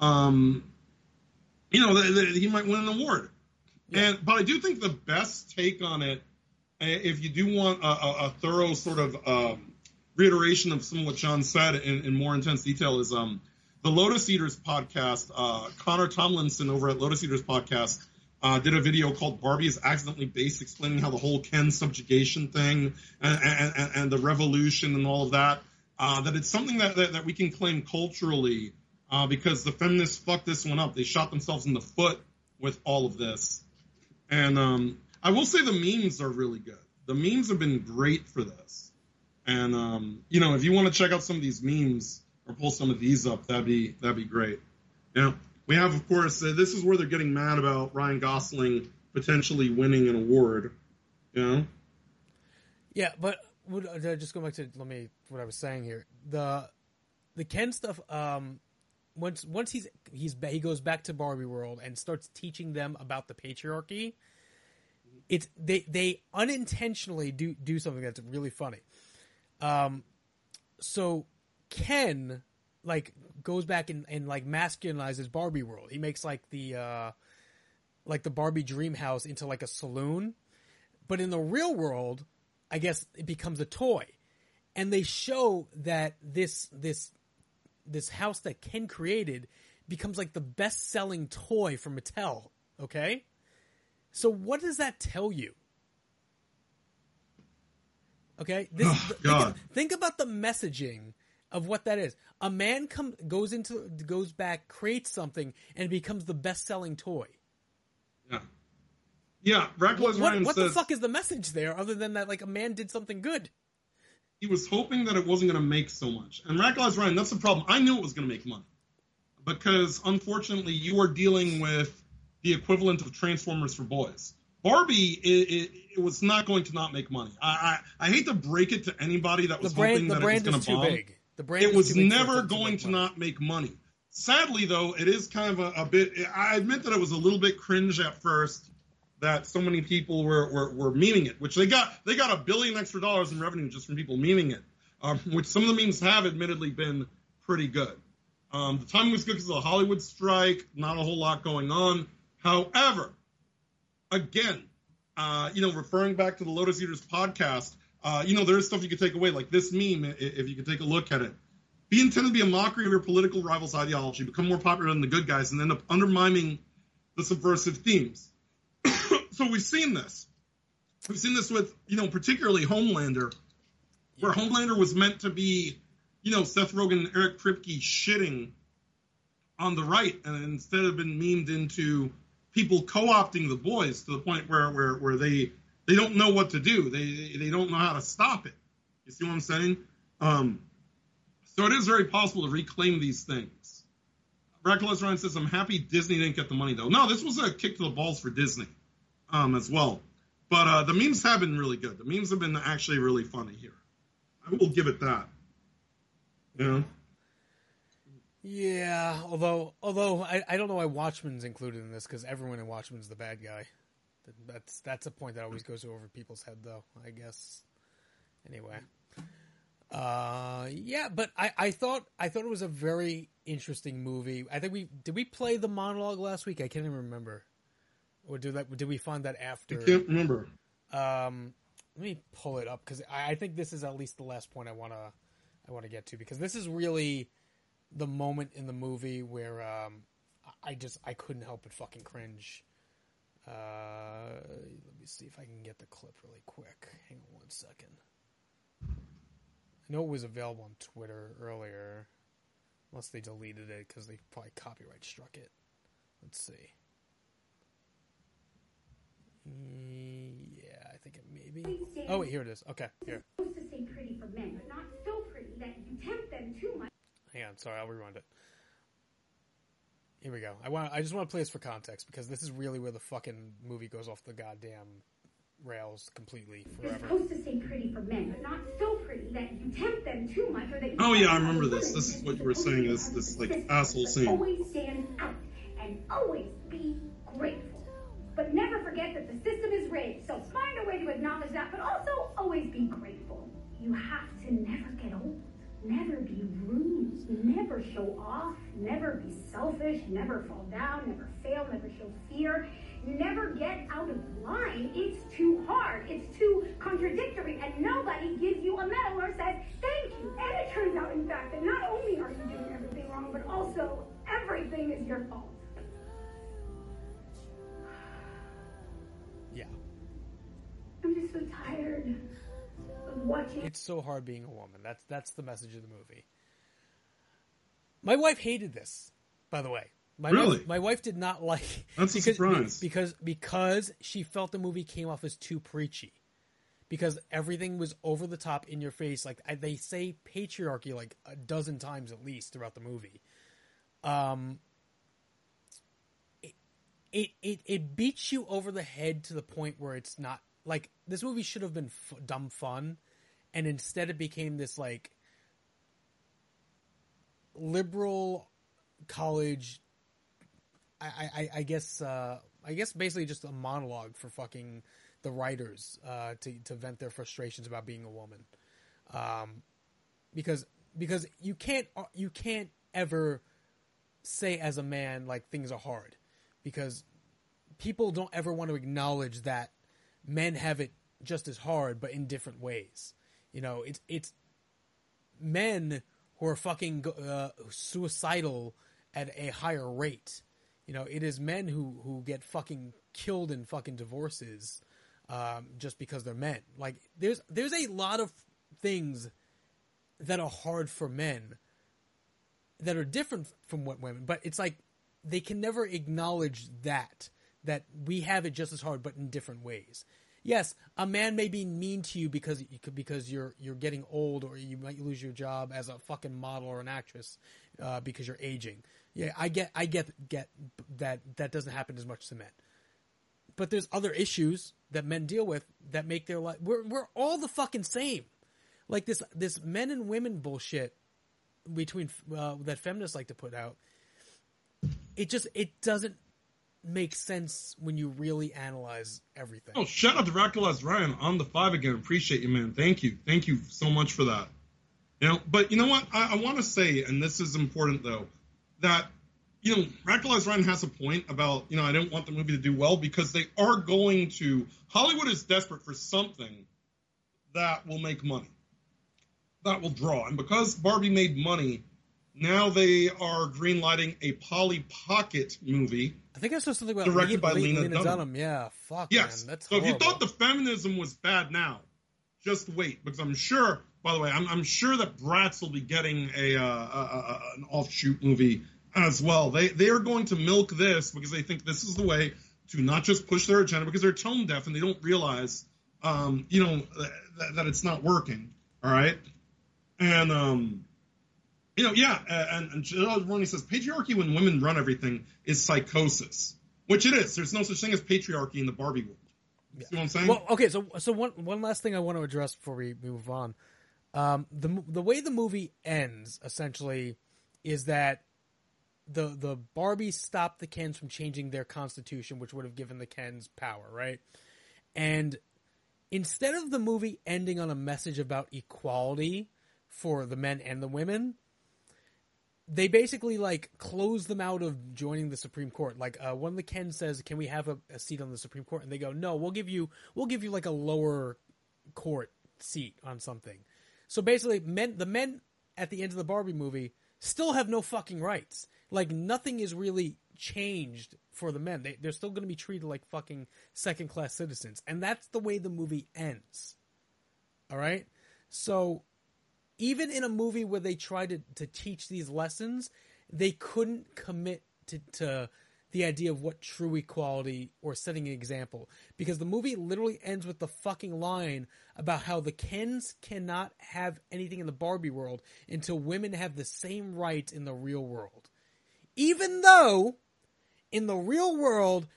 Um, you know, he might win an award And but I do think the best take on it, if you do want a, a, a thorough sort of um, reiteration of some of what John said in, in more intense detail, is um, the Lotus Eaters podcast. Uh, Connor Tomlinson over at Lotus Eaters podcast uh, did a video called Barbie is accidentally based, explaining how the whole Ken subjugation thing and, and, and the revolution and all of that. Uh, that it's something that, that, that we can claim culturally uh, because the feminists fucked this one up. They shot themselves in the foot with all of this. And um, I will say the memes are really good. The memes have been great for this. And um, you know, if you want to check out some of these memes or pull some of these up, that'd be that'd be great. Yeah, we have, of course, uh, this is where they're getting mad about Ryan Gosling potentially winning an award. You know? Yeah, but would, uh, just go back to let me what I was saying here. The the Ken stuff. Um, once once he's he's he goes back to Barbie World and starts teaching them about the patriarchy. It's they they unintentionally do do something that's really funny. Um, so Ken like goes back and, and like masculinizes Barbie World. He makes like the uh like the Barbie dream house into like a saloon. But in the real world, I guess it becomes a toy. And they show that this this this house that Ken created becomes like the best selling toy for Mattel. Okay? So what does that tell you? Okay? This, Oh, think, God. think about the messaging of what that is. A man come goes into goes back, creates something, and becomes the best selling toy. Yeah. Yeah, Reckless What, Ryan what the fuck is the message there other than that like a man did something good? he was hoping that it wasn't going to make so much. And Reckless Ryan, that's the problem. I knew it was going to make money because unfortunately you are dealing with the equivalent of Transformers for boys. Barbie, it, it, it was not going to not make money. I, I, I hate to break it to anybody that The was brand hoping the that brand it was going to bomb. big. The brand It is was too big for never to going to money. not make money. Sadly, though, it is kind of a, a bit. I admit that it was a little bit cringe at first that so many people were, were, were memeing it, which they got they got a billion extra dollars in revenue just from people memeing it, um, which some of the memes have admittedly been pretty good. Um, the timing was good because of the Hollywood strike, not a whole lot going on. However, again, uh, you know, referring back to the Lotus Eaters podcast, uh, you know, there's stuff you could take away, like this meme, if you could take a look at it. Be intended to be a mockery of your political rival's ideology, become more popular than the good guys, and end up undermining the subversive themes. so we've seen this. We've seen this with, you know, particularly Homelander, where Homelander was meant to be, you know, Seth Rogen and Eric Kripke shitting on the right, and instead have been memed into people co-opting the boys to the point where where, where they they don't know what to do. They they don't know how to stop it. You see what I'm saying? Um, so it is very possible to reclaim these things. Reckless Ryan says, "I'm happy Disney didn't get the money though." No, this was a kick to the balls for Disney, um, as well. But uh, the memes have been really good. The memes have been actually really funny here. I will give it that. Know? Yeah, although although I, I don't know why Watchmen's included in this because everyone in Watchmen's the bad guy. That's that's a point that always goes over people's head though. I guess. Anyway, uh, yeah, but I, I thought I thought it was a very interesting movie. I think we did we play the monologue last week. I can't even remember. Or did that did we find that after? I can't remember. Um, let me pull it up because I, I think this is at least the last point I wanna I want to get to because this is really the moment in the movie where um, I just I couldn't help but fucking cringe. Uh, let me see if I can get the clip really quick. Hang on one second. I know it was available on Twitter earlier, unless they deleted it because they probably copyright struck it. Let's see. Yeah, I think it maybe. Oh wait, here it is. Okay, here. supposed to pretty for men, but not so pretty that you tempt them too much. Hang on, sorry, I'll rewind it. Here we go. I want. I just want to play this for context because this is really where the fucking movie goes off the goddamn rails completely You're supposed to say pretty for men, but not so pretty that you tempt them too much or that you Oh yeah, I remember this. This is what you were saying. This this like asshole scene. Always stand out and always be grateful. But never forget that the system is rigged. So find a way to acknowledge that, but also always be grateful. You have to never get old. Never be rude. Never show off. Never be selfish. Never fall down. Never fail. Never show fear. never get out of line. It's too hard. It's too contradictory. And nobody gives you a medal or says, thank you. And it turns out, in fact, that not only are you doing everything wrong, but also everything is your fault. Yeah. I'm just so tired. It's so hard being a woman. That's that's the message of the movie. My wife hated this, by the way. My Really? wife, my wife did not like That's a because, surprise. because because she felt the movie came off as too preachy. Because everything was over the top in your face, like I, they say patriarchy like a dozen times at least throughout the movie. Um, it it it, it beats you over the head to the point where it's not like this movie should have been f- dumb fun, and instead it became this like liberal college I, I, I guess uh, I guess basically just a monologue for fucking the writers uh, to to vent their frustrations about being a woman, um, because because you can't you can't ever say as a man like things are hard, because people don't ever want to acknowledge that men have it just as hard but in different ways. You know, it's it's men who are fucking uh, suicidal at a higher rate. You know, it is men who who get fucking killed in fucking divorces um, just because they're men. Like there's there's a lot of things that are hard for men that are different from what women, but it's like they can never acknowledge that that we have it just as hard but in different ways. Yes, a man may be mean to you because because you're you're getting old or you might lose your job as a fucking model or an actress uh, because you're aging. Yeah, I get I get get that that doesn't happen as much to men. But there's other issues that men deal with that make their life we're we're all the fucking same. Like this this men and women bullshit between uh, that feminists like to put out. It just it doesn't make sense when you really analyze everything. Oh, shout out to Rakulas Ryan on the five again. Appreciate you, man. Thank you. Thank you so much for that. You know, but you know what? I, I want to say, and this is important though, that you know, Rakulas Ryan has a point about you know I don't want the movie to do well because they are going to Hollywood is desperate for something that will make money, that will draw, and because Barbie made money, now they are greenlighting a Polly Pocket movie. I think I saw something about Directed Le- by Le- Lena Dunham. Yeah, fuck Yes. man, that's so if you thought the feminism was bad now, just wait because I'm sure. By the way, I'm, I'm sure that Bratz will be getting a, uh, a, a an offshoot movie as well. They they are going to milk this because they think this is the way to not just push their agenda because they're tone deaf and they don't realize, um, you know, that, that it's not working. All right, and um, you know, yeah, and, and Gerald says patriarchy when women run everything is psychosis, which it is. There's no such thing as patriarchy in the Barbie world. See what I'm saying? Well, okay, so so one one last thing I want to address before we move on. Um, the the way the movie ends essentially is that the the Barbies stopped the Kens from changing their constitution, which would have given the Kens power, right? And instead of the movie ending on a message about equality for the men and the women, they basically like close them out of joining the Supreme Court. Like uh, one of the Ken says, "Can we have a, a seat on the Supreme Court?" And they go, "No, we'll give you we'll give you like a lower court seat on something." So basically, men the men at the end of the Barbie movie still have no fucking rights. Like nothing is really changed for the men. They they're still going to be treated like fucking second class citizens, and that's the way the movie ends. All right, so even in a movie where they try to, to teach these lessons, they couldn't commit to, to the idea of what true equality or setting an example. Because the movie literally ends with the fucking line about how the Kens cannot have anything in the Barbie world until women have the same rights in the real world. Even though in the real world,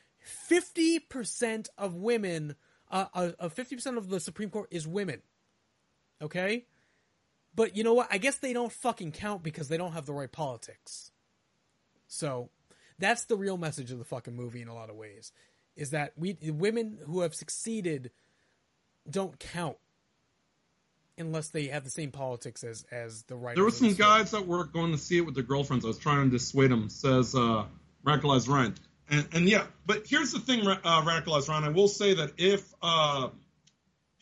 50% of women, uh, uh, uh, 50% of the Supreme Court is women. Okay? But you know what? I guess they don't fucking count because they don't have the right politics. So that's the real message of the fucking movie in a lot of ways. Is that we women who have succeeded don't count unless they have the same politics as as the right. There were some guys that were going to see it with their girlfriends. I was trying to dissuade them. Says uh, Rakulas Ryan. And, and yeah, but here's the thing, uh, Radicalized Ron. I will say that if uh,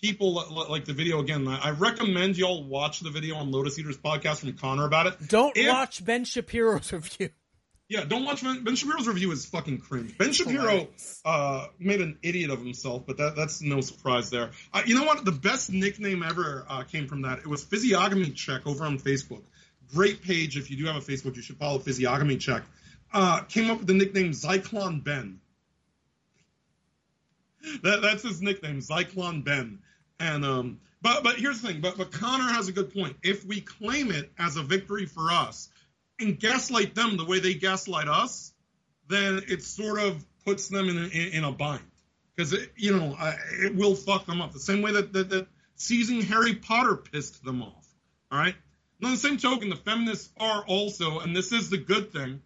people li- li- like the video again, I I recommend y'all watch the video on Lotus Eaters podcast from Connor about it. Don't If- watch Ben Shapiro's review. Yeah, don't watch Ben, ben Shapiro's review is fucking cringe. Ben Shapiro uh, made an idiot of himself, but that, that's no surprise there. Uh, you know what? The best nickname ever uh, came from that. It was Physiognomy Check over on Facebook. Great page. If you do have a Facebook, you should follow Physiognomy Check. Uh, came up with the nickname Zyklon Ben. That, that's his nickname, Zyklon Ben. And um, but but here's the thing. But but Connor has a good point. If we claim it as a victory for us and gaslight them the way they gaslight us, then it sort of puts them in a, in, a bind because you know I, it will fuck them up the same way that, that that seizing Harry Potter pissed them off. All right. And on the same token, the feminists are also, and this is the good thing,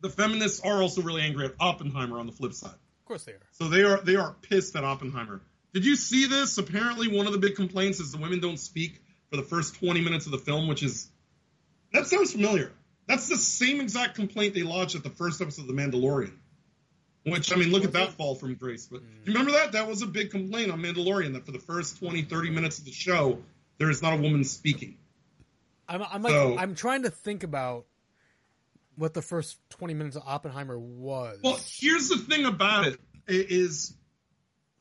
the feminists are also really angry at Oppenheimer on the flip side. Of course they are. So they are they are pissed at Oppenheimer. Did you see this? Apparently, one of the big complaints is the women don't speak for the first 20 minutes of the film, which is that sounds familiar. That's the same exact complaint they lodged at the first episode of The Mandalorian. Which I mean, look at that fall from grace. But you remember that? That was a big complaint on Mandalorian that for the first 20, 30 minutes of the show, there is not a woman speaking. I'm, I'm like, So- I'm trying to think about what the first 20 minutes of Oppenheimer was. Well, here's the thing about it is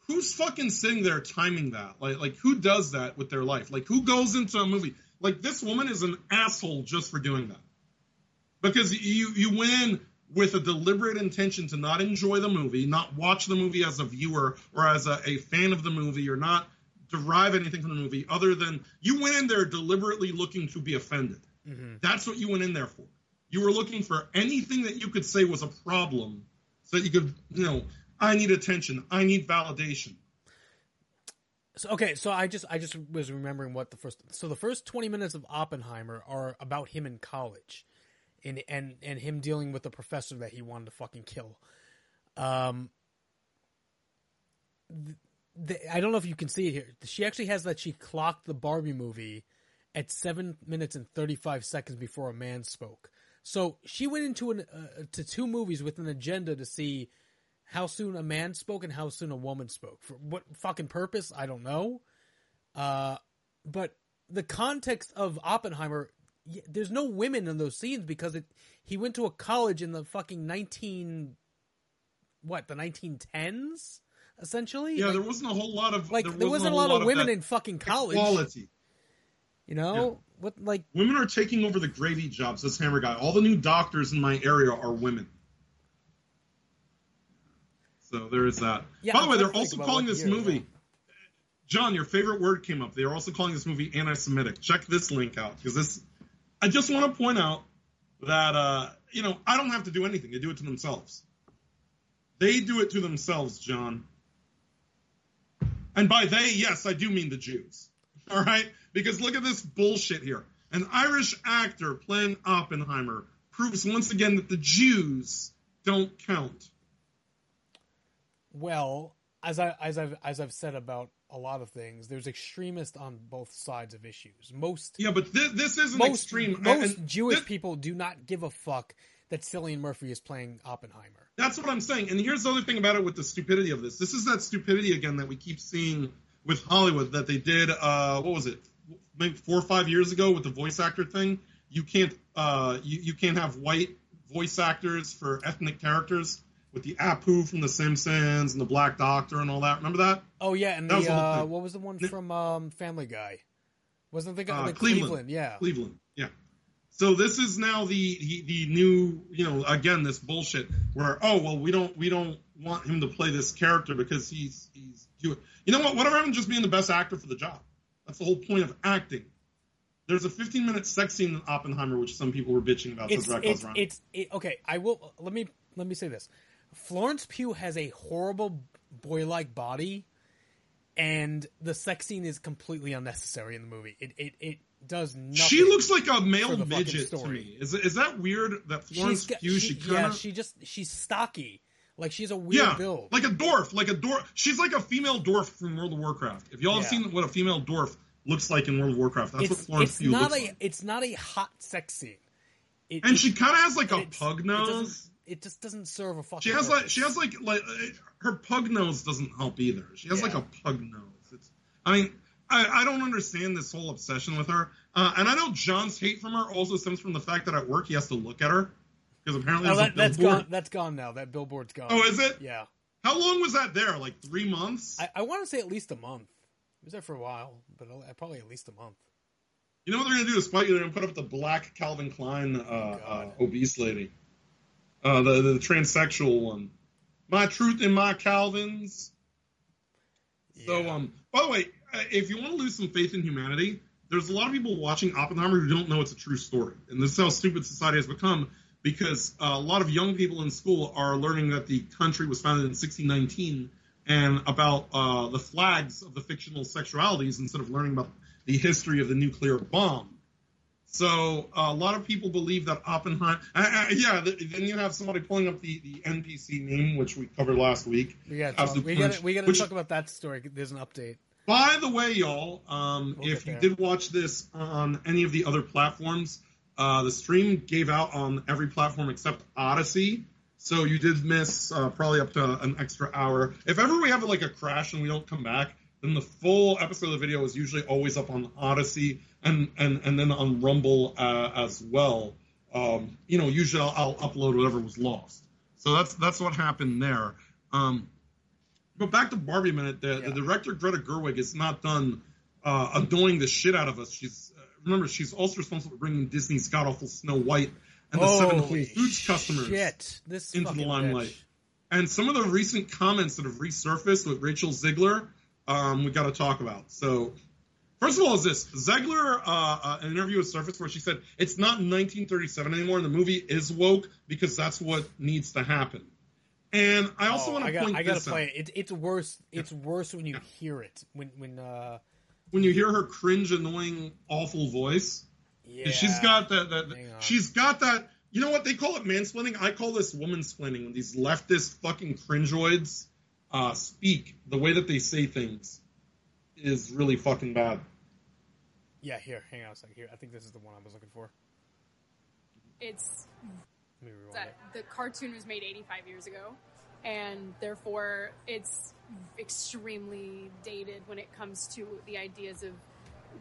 who's fucking sitting there timing that? Like like who does that with their life? Like who goes into a movie? Like this woman is an asshole just for doing that. Because you you went in with a deliberate intention to not enjoy the movie, not watch the movie as a viewer or as a, a fan of the movie, or not derive anything from the movie other than you went in there deliberately looking to be offended. Mm-hmm. That's what you went in there for. You were looking for anything that you could say was a problem so that you could, you know, I need attention, I need validation. So, okay, so I just I just was remembering what the first so the first 20 minutes of Oppenheimer are about him in college and and and him dealing with the professor that he wanted to fucking kill. Um th- the, I don't know if you can see it here. She actually has that she clocked the Barbie movie at 7 minutes and 35 seconds before a man spoke. So she went into an uh, to two movies with an agenda to see how soon a man spoke and how soon a woman spoke. For what fucking purpose? I don't know. Uh, but the context of Oppenheimer, there's no women in those scenes because it. He went to a college in the fucking nineteen, what the nineteen tens, essentially. Yeah, Like- there wasn't a whole lot of like there there wasn't a whole lot of women in fucking college. Quality, You know what? Like Women are taking over the gravy jobs. This Hammer guy. All the new doctors in my area are women. So there is that. Yeah, By the way, they're also calling this movie. John, your favorite word came up. They are also calling this movie anti-Semitic. Check this link out because this. I just want to point out that uh, you know I don't have to do anything. They do it to themselves. They do it to themselves, John. And by they, yes, I do mean the Jews. All right? Because look at this bullshit here. An Irish actor playing Oppenheimer proves once again that the Jews don't count. Well, as I as I've as I've said about a lot of things, there's extremists on both sides of issues. Most Yeah, but this, this isn't most extreme. most And Jewish people do not give a fuck that Cillian Murphy is playing Oppenheimer. That's what I'm saying. And here's the other thing about it with the stupidity of this. This is that stupidity again that we keep seeing with Hollywood that they did. Uh, what was it? Maybe four or five years ago with the voice actor thing. You can't. Uh, you, you can't have white voice actors for ethnic characters with the Apu from The Simpsons and the Black Doctor and all that. Remember that? Oh yeah, and That was the the uh, what was the one from um, Family Guy? Wasn't the guy Uh, the Cleveland. Cleveland? Yeah, Cleveland. Yeah. So this is now the, the the new you know again this bullshit where oh well we don't we don't want him to play this character because he's he's Jewish. You know what? Whatever happened just being the best actor for the job? That's the whole point of acting. There's a 15 minute sex scene in Oppenheimer which some people were bitching about. it's it's, it's it, okay. I will let me let me say this. Florence Pugh has a horrible boy-like body, and the sex scene is completely unnecessary in the movie. It it, it does nothing. she looks like a male midget to me. Is is that weird that Florence got- Pugh she, she, kind yeah, of she just she's stocky. Like she's a weird yeah, build. like a dwarf, like a dwarf. She's like a female dwarf from World of Warcraft. If y'all have seen what a female dwarf looks like in World of Warcraft, that's what Florence it's Pugh not looks a like. it's not a hot sex scene. It- And it- she kind of has like a it's- pug nose. It just doesn't serve a fucking. She has purpose. like she has like like her pug nose doesn't help either. She has like a pug nose. It's I mean I, I don't understand this whole obsession with her. Uh, and I know John's hate from her also stems from the fact that at work he has to look at her because apparently Oh, that, that's billboard. gone. That's gone now. That billboard's gone. Oh, is it? Yeah. How long was that there? Like three months? I, I want to say at least a month. It was there for a while, but uh, probably at least a month. You know what they're gonna do to spite you? They're gonna put up the black Calvin Klein uh, uh, obese lady, uh, the the transsexual one. My truth in my Calvins. So, um, by the way, uh, if you want to lose some faith in humanity, there's a lot of people watching Oppenheimer who don't know it's a true story, and this is how stupid society has become. Because uh, a lot of young people in school are learning that the country was founded in 1619 and about uh, the flags of the fictional sexualities instead of learning about the history of the nuclear bomb. So uh, a lot of people believe that Oppenheimer. Uh, uh, yeah, th- then you have somebody pulling up the, the NPC meme, which we covered last week. We got Absolute we got punch, we to which- talk about that story. There's an update. by the way, y'all, um, We'll if you did watch this on any of the other platforms, uh, the stream gave out on every platform except Odysee. So you did miss uh, probably up to an extra hour. If ever we have like a crash and we don't come back, then the full episode of the video is usually always up on Odysee and and, and then on Rumble uh, as well. Um, you know, usually I'll, I'll upload whatever was lost. So that's that's what happened there. Um, but back to Barbie a minute. The, the director Greta Gerwig is not done uh, annoying the shit out of us. She's uh, remember she's also responsible for bringing Disney's god awful Snow White and the seven Whole Holy Foods customers this into the limelight. bitch. And some of the recent comments that have resurfaced with Rachel Zegler, um, we got to talk about. So, first of all, is this Zegler uh, uh, an interview with Surface where she said it's not 1937 anymore, and the movie is woke because that's what needs to happen. And I also Oh, want to point I gotta play it. it. It's worse. It's worse when you hear it. When when uh when you hear her cringe, annoying, awful voice. Yeah. She's got that. that she's got that. You know what they call it? Mansplaining. I call this woman splaining. When these leftist fucking cringeoids uh, speak, the way that they say things is really fucking bad. yeah. Here, hang on a second. Here, I think this is the one I was looking for. It's Let me rewind that it. the cartoon was made 85 years ago, and therefore it's extremely dated when it comes to the ideas of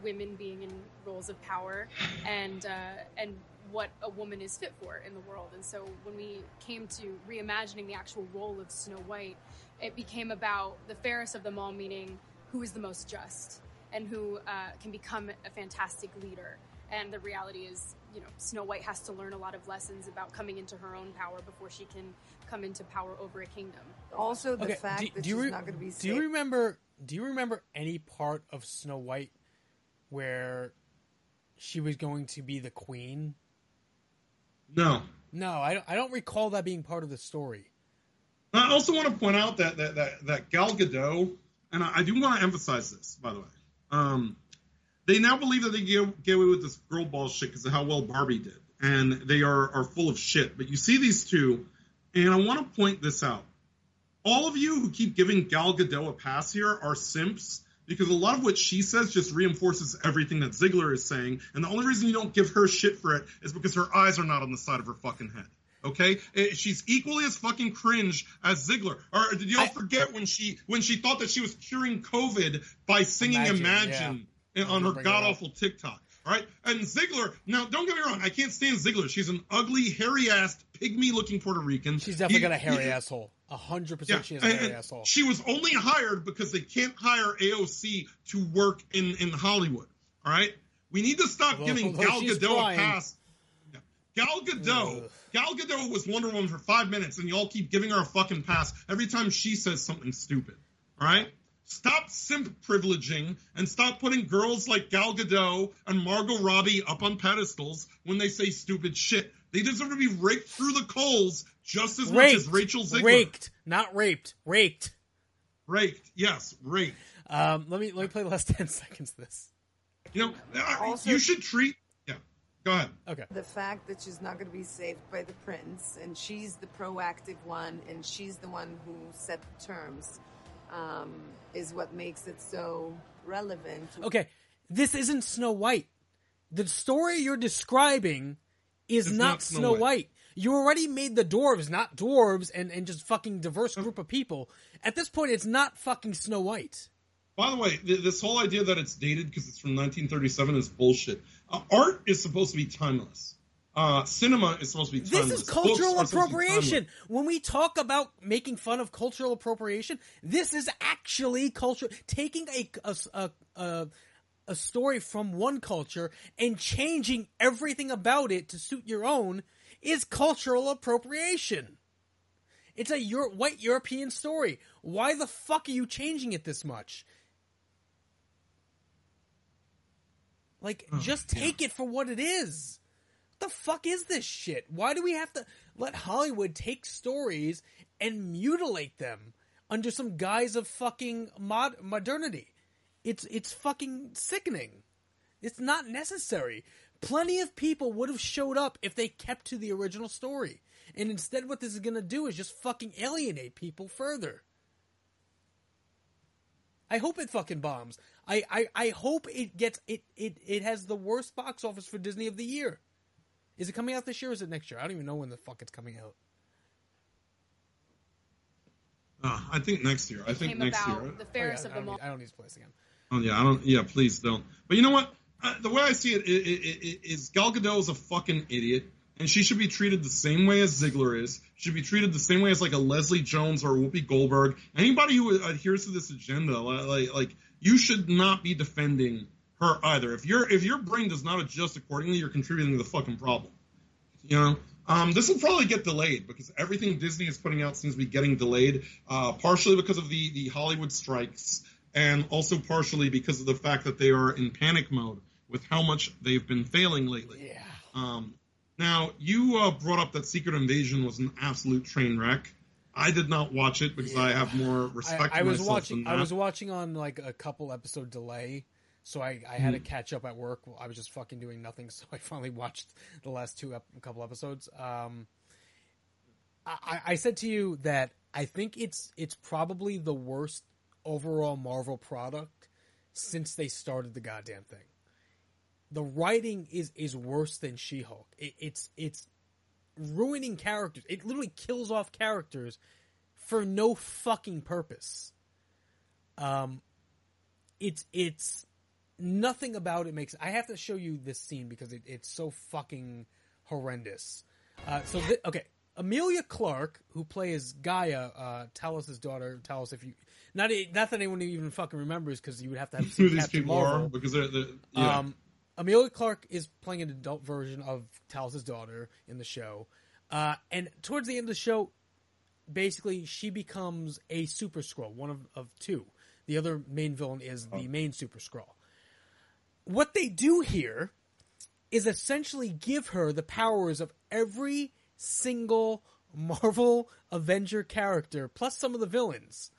women being in roles of power and uh, and what a woman is fit for in the world. And so when we came to reimagining the actual role of Snow White, it became about the fairest of them all, meaning who is the most just and who uh, can become a fantastic leader. And the reality is, you know, Snow White has to learn a lot of lessons about coming into her own power before she can come into power over a kingdom. Also, the Okay, fact do, that do you she's re- not going to be Do you remember? Do you remember any part of Snow White where she was going to be the queen? No. No, I don't, I don't recall that being part of the story. I also want to point out that that that, that Gal Gadot, and I, I do want to emphasize this, by the way. Um, they now believe that they get, get away with this girl ball shit because of how well Barbie did, and they are are full of shit. But you see these two, and I want to point this out. All of you who keep giving Gal Gadot a pass here are simps because a lot of what she says just reinforces everything that Zegler is saying, and the only reason you don't give her shit for it is because her eyes are not on the side of her fucking head. Okay, Eh, she's equally as fucking cringe as Zegler. Or did y'all forget when she when she thought that she was curing COVID by singing Imagine, "Imagine" yeah. on her Bring it up. god awful TikTok? All right, and Zegler. Now, don't get me wrong. I can't stand Zegler. She's an ugly, hairy-assed, pygmy-looking Puerto Rican. She's definitely He- got a hairy he- asshole. A hundred percent, she has a hairy asshole. She was only hired because they can't hire AOC to work in, in Hollywood. All right? We need to stop Although- giving although Gal Gadot a pass. Yeah. Gal Gadot, Gal Gadot was Wonder Woman for five minutes, and y'all keep giving her a fucking pass every time she says something stupid. All right? Stop simp privileging and stop putting girls like Gal Gadot and Margot Robbie up on pedestals when they say stupid shit. They deserve to be raked through the coals just as much as Rachel Zegler. raked, not raped, raked. Raked, yes, raked. Um, let me let me play the last ten seconds of this. You know, Also- you should treat. Yeah, go ahead. Okay. The fact that she's not going to be saved by the prince, and she's the proactive one, and she's the one who set the terms, um, is what makes it so relevant. Okay, this isn't Snow White. The story you're describing is not, not Snow Snow White. White. You already made the dwarves not dwarves and, and just fucking diverse group of people. At this point, it's not fucking Snow White. By the way, th- this whole idea that it's dated because it's from 1937 is bullshit. Uh, art is supposed to be timeless. Uh, cinema is supposed to be timeless. This is cultural are supposed to be appropriation. When we talk about making fun of cultural appropriation, this is actually culture taking a a, a, a a story from one culture and changing everything about it to suit your own is cultural appropriation. It's a Euro- white European story. Why the fuck are you changing it this much? Like, just take it for what it is. What the fuck is this shit? Why do we have to let Hollywood take stories and mutilate them under some guise of fucking mod- modernity? It's it's fucking sickening. It's not necessary. Plenty of people would have showed up if they kept to the original story. And instead what this is going to do is just fucking alienate people further. I hope it fucking bombs. I, I, I hope it gets it, it it has the worst box office for Disney of the year. Is it coming out this year or is it next year? I don't even know when the fuck it's coming out. Uh, I think next year. I think Came next about year. the fairest Oh, yeah, of I them all. I don't need to play this again. Oh yeah, I don't. Yeah, please don't. But you know what? Uh, the way I see it i- i- i- is Gal Gadot is a fucking idiot, and she should be treated the same way as Ziggler is. She should be treated the same way as like a Leslie Jones or a Whoopi Goldberg. Anybody who adheres to this agenda, like like you should not be defending her either. If your if your brain does not adjust accordingly, you're contributing to the fucking problem. You know. Um, this will probably get delayed because everything Disney is putting out seems to be getting delayed, uh, partially because of the, the Hollywood strikes, and also partially because of the fact that they are in panic mode with how much they've been failing lately. Yeah. Um, now, you uh, brought up that Secret Invasion was an absolute train wreck. I did not watch it because I have more respect I, I for was watching. than I was watching on like a couple episode delay, so I, I had to Hmm. catch up at work. I was just fucking doing nothing, so I finally watched the last two ep- couple episodes. Um, I, I- I said to you that I think it's it's probably the worst overall Marvel product since they started the goddamn thing. The writing is is worse than She Hulk. It, it's it's ruining characters. It literally kills off characters for no fucking purpose. Um, it's it's nothing about it makes. I have to show you this scene because it, it's so fucking horrendous. Uh, so thi- okay, Emilia Clarke, who plays Gaia, uh, Talos's daughter. Talos, if you not not that anyone even fucking remembers because you would have to have seen these Captain people Marvel. are because they're, they're yeah. Um, Emilia Clarke is playing an adult version of Talos's daughter in the show, uh, and towards the end of the show, basically she becomes a Super Skrull, one of, of two. The other main villain is the main Super Skrull. What they do here is essentially give her the powers of every single Marvel Avenger character, plus some of the villains.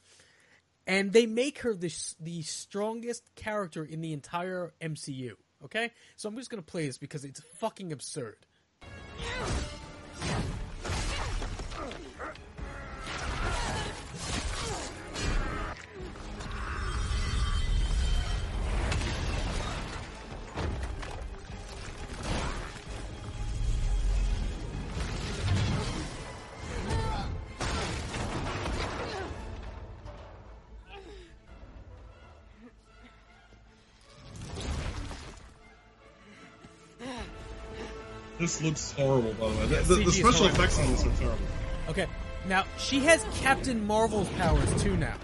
And they make her the, the strongest character in the entire MCU. Okay? So I'm just to play this because it's fucking absurd. This looks horrible, by the way. The, Yeah, the- the CG is special effects on this are terrible. Okay. Now, she has Captain Marvel's powers too now.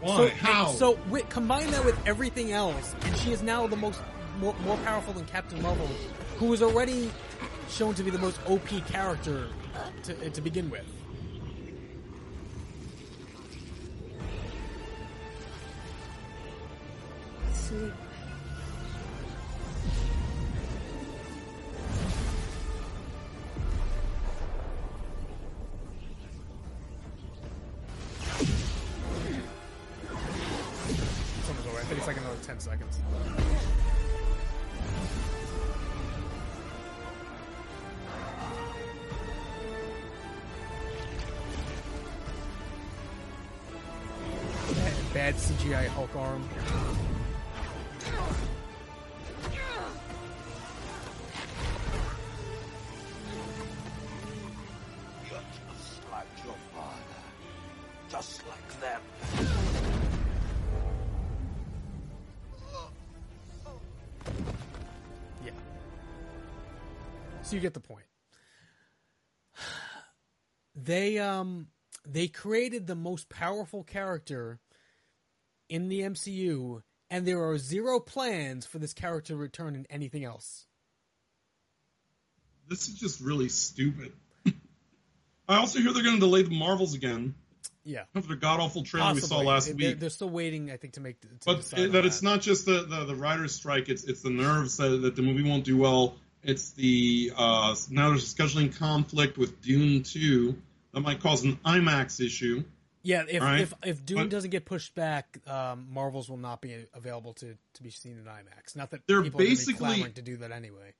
Why? So, How? So wi- combine that with everything else, and she is now the most more, more powerful than Captain Marvel, who was already shown to be the most OP character uh, to, to begin with. Sleep. You get the point. They um they created the most powerful character in the MCU, and there are zero plans for this character to return in anything else. This is just really stupid. I also hear they're going to delay the Marvels again. Yeah, after the god awful trailer we saw last They're, week. they're still waiting, I think, to make. To but it, on that it's not just the, the, the writer's strike; it's it's the nerves that, that the movie won't do well. It's the uh, now there's a scheduling conflict with Dune two that might cause an IMAX issue. Yeah, if Right. if if Dune But- doesn't get pushed back, um, Marvels will not be available to, to be seen in IMAX. Not that They're people are gonna be basically- to do that anyway.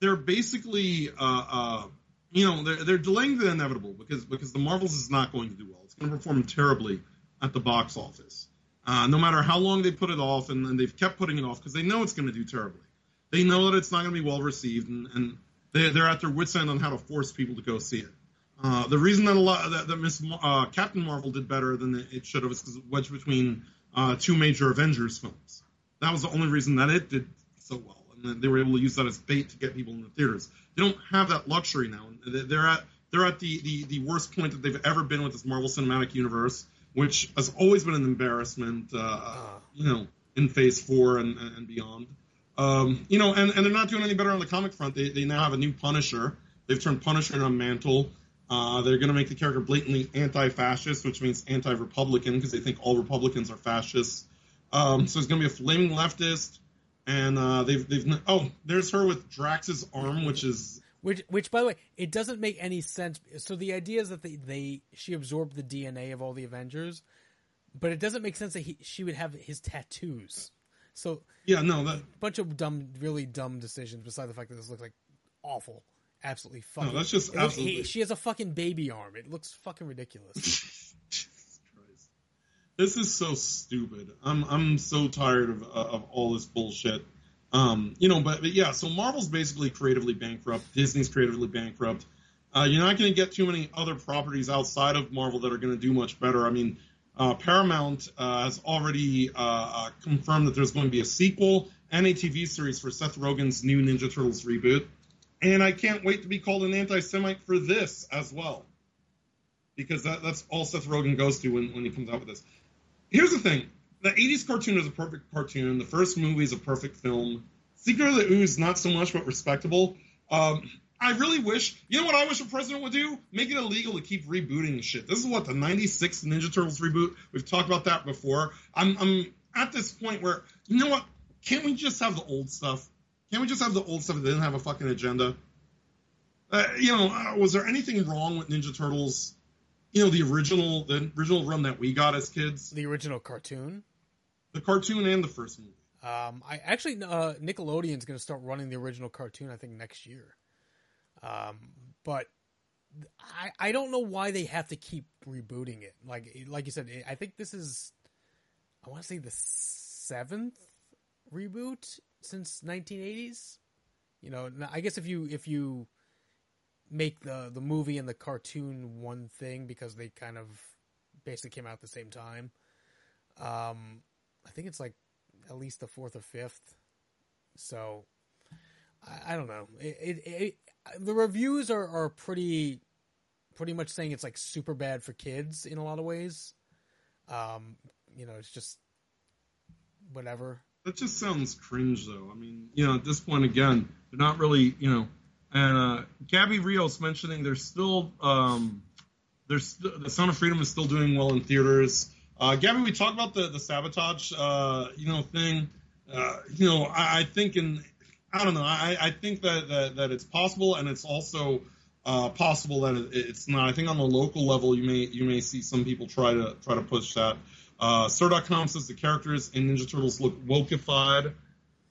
They're basically, uh, uh, you know, they're, they're delaying the inevitable because because the Marvels is not going to do well. It's going to perform terribly at the box office. Uh, no matter how long they put it off, and, and they've kept putting it off because they know it's going to do terribly. They know that it's not going to be well received, and, and they, they're at their wits' end on how to force people to go see it. Uh, the reason that a lot that, that Miss uh, Captain Marvel did better than it should have is because it wedged between uh, two major Avengers films. That was the only reason that it did so well, and they were able to use that as bait to get people in the theaters. They don't have that luxury now. They- They're at they're at the, the, the worst point that they've ever been with this Marvel Cinematic Universe, which has always been an embarrassment. Uh, you know, in Phase Four and, and beyond. Um, you know, and, and they're not doing any better on the comic front. They, they now have a new Punisher. They've turned Punisher into a mantle. Uh, they're going to make the character blatantly anti-fascist, which means anti-Republican because they think all Republicans are fascists. Um, so it's going to be a flaming leftist, and uh, they've they've oh, there's her with Drax's arm, which is Which, which, by the way, it doesn't make any sense. So the idea is that they, they she absorbed the DNA of all the Avengers, but it doesn't make sense that he, she would have his tattoos. So yeah, no, that bunch of dumb, really dumb decisions. Besides the fact that this looks like awful, absolutely fucking. No, that's just looks- absolutely- he- she has a fucking baby arm. It looks fucking ridiculous. this is so stupid. I'm I'm so tired of of all this bullshit. Um, you know, but, but yeah, so Marvel's basically creatively bankrupt. Disney's creatively bankrupt. Uh, you're not going to get too many other properties outside of Marvel that are going to do much better. I mean, uh, Paramount uh, has already uh, uh, confirmed that there's going to be a sequel and a TV series for Seth Rogen's new Ninja Turtles reboot, and I can't wait to be called an anti-Semite for this as well, because that, that's all Seth Rogen goes to when, when he comes out with this. Here's the thing: the '80s cartoon is a perfect cartoon. The first movie is a perfect film. Secret of the Ooze not so much, but respectable. Um, I really wish, you know what I wish a president would do? Make it illegal to keep rebooting shit. This is what the '96 Ninja Turtles reboot. We've talked about that before. I'm, I'm at this point where you know what? Can't we just have the old stuff? Can't we just have the old stuff that didn't have a fucking agenda? Uh, you know, uh, was there anything wrong with Ninja Turtles? You know, the original, the original run that we got as kids, the original cartoon, the cartoon and the first movie. Um, I actually uh, Nickelodeon's going to start running the original cartoon. I think next year. Um, but I I don't know why they have to keep rebooting it. Like like you said, I think this is I want to say the seventh reboot since 1980s. You know, I guess if you if you make the the movie and the cartoon one thing because they kind of basically came out at the same time. Um, I think it's like at least the fourth or fifth. So I, I don't know. It, it, it the reviews are, are pretty pretty much saying it's like super bad for kids in a lot of ways. Um, you know, it's just whatever. That just sounds cringe, though. I mean, you know, at this point, again, they're not really, you know. And uh, Gabby Rios mentioning they're still, um, there's st- the Sound of Freedom is still doing well in theaters. Uh, Gabby, we talked about the the sabotage, uh, you know, thing. Uh, you know, I, I think in, I don't know, I, I think that, that that it's possible, and it's also uh, possible that it, it's not. I think on the local level, you may you may see some people try to try to push that. Uh, Sir.com says the characters in Ninja Turtles look wokeified,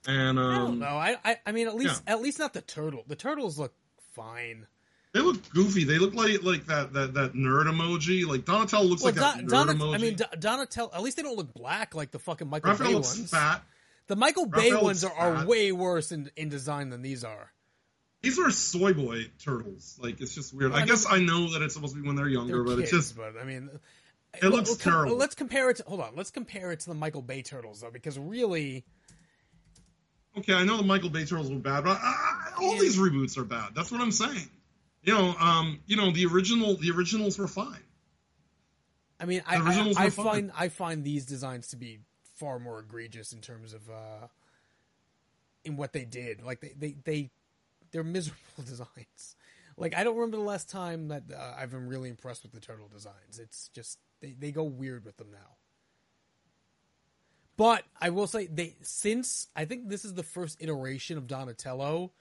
and um, I don't know. I, I I mean, at least at least not the turtle. The turtles look fine. They look goofy. They look like like that that, that nerd emoji. Like Donatello looks Well, like that nerd Donat- emoji. I mean, Do- Donatello. At least they don't look black like the fucking Michael Raphael Bay looks ones. fat. The Michael Bay Raphael ones are, are way worse in, in design than these are. These are soy boy turtles. Like it's just weird. I, I guess know- I know that it's supposed to be when they're younger, They're but kids, it's just but I mean, It looks com- terrible. Let's compare it. To, hold on. Let's compare it to the Michael Bay turtles though, because really, okay. I know the Michael Bay turtles were bad, but I, all in- these reboots are bad. That's what I'm saying. You know, um, you know, the original, the originals were fine. I mean, I, I, I find I find these designs to be far more egregious in terms of uh, in what they did. Like they they they they're miserable designs. Like I don't remember the last time that uh, I've been really impressed with the turtle designs. It's just they they go weird with them now. But I will say they since I think this is the first iteration of Donatello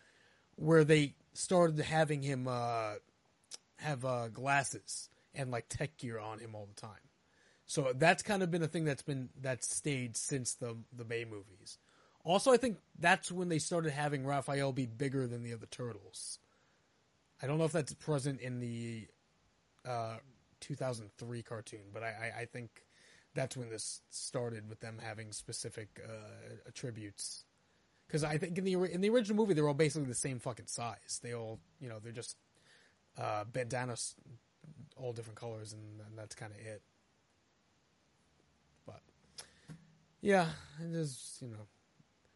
where they started having him uh, have uh, glasses and like tech gear on him all the time. So that's kind of been a thing that's been that's stayed since the the Bay movies. Also, I think that's when they started having Raphael be bigger than the other turtles. I don't know if that's present in the uh, 2003 cartoon, but I, I, I think that's when this started with them having specific uh, attributes. Because I think in the in the original movie they're all basically the same fucking size. They all you know they're just uh, bandanas, all different colors, and, and that's kind of it. But yeah, it is you know,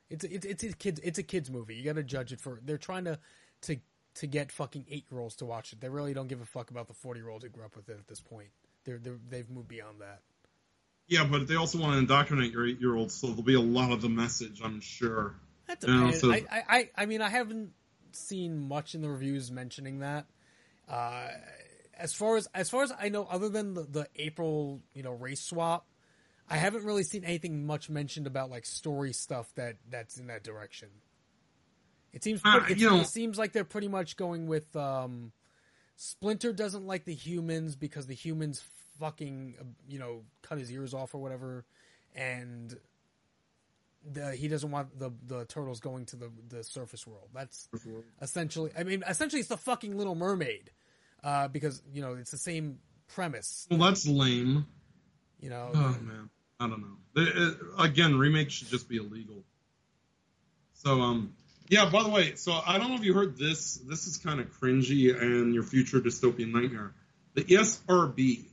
it's it's it's a kids it's a kids movie. You got to judge it for they're trying to to to get fucking eight year olds to watch it. They really don't give a fuck about the forty year olds who grew up with it at this point. They're, they're they've moved beyond that. Yeah, but they also want to indoctrinate your eight-year-olds, so there'll be a lot of the message, I'm sure. That You know, so- I, I, I, I mean, I haven't seen much in the reviews mentioning that. Uh, as far as as far as I know, other than the, the April, you know, race swap, I haven't really seen anything much mentioned about like story stuff that that's in that direction. It seems Uh, it, know- seems like they're pretty much going with um, Splinter doesn't like the humans because the humans fucking you know cut his ears off or whatever, and the, he doesn't want the the turtles going to the the surface world. That's essentially. I mean, essentially, it's the fucking Little Mermaid, uh, because you know it's the same premise. Well, that's lame. You know, Oh man, I don't know. The- uh, again, remakes should just be illegal. So, um, yeah. By the way, so I don't know if you heard this. This is kind of cringy and your future dystopian nightmare. The ESRB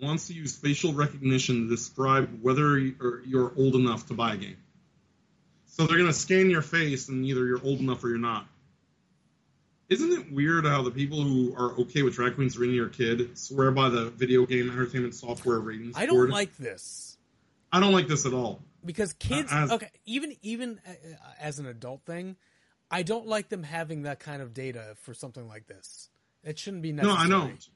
wants to use facial recognition to describe whether you're you're old enough to buy a game. So they're gonna scan your face, and either you're old enough or you're not. Isn't it weird how the people who are okay with drag queens ringing your kid swear by the video game entertainment software ratings I don't board? like this I don't like this at all. because kids. Uh, as- okay, even even uh, as an adult thing, I don't like them having that kind of data for something like this. It shouldn't be necessary. No. I don't.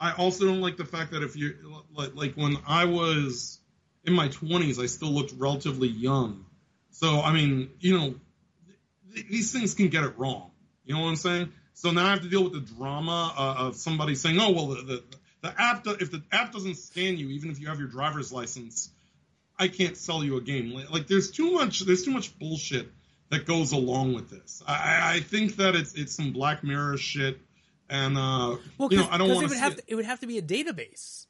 I also don't like the fact that if you like, like when I was in my twenties, I still looked relatively young. So I mean, you know, th- these things can get it wrong. You know what I'm saying? So now I have to deal with the drama uh, of somebody saying, "Oh, well, the, the the app do- if the app doesn't scan you, even if you have your driver's license, I can't sell you a game." Like, there's too much there's too much bullshit that goes along with this. I, I- think that it's it's some Black Mirror shit, and uh, Well, you know, I don't want it to would have to, it would have to be a database.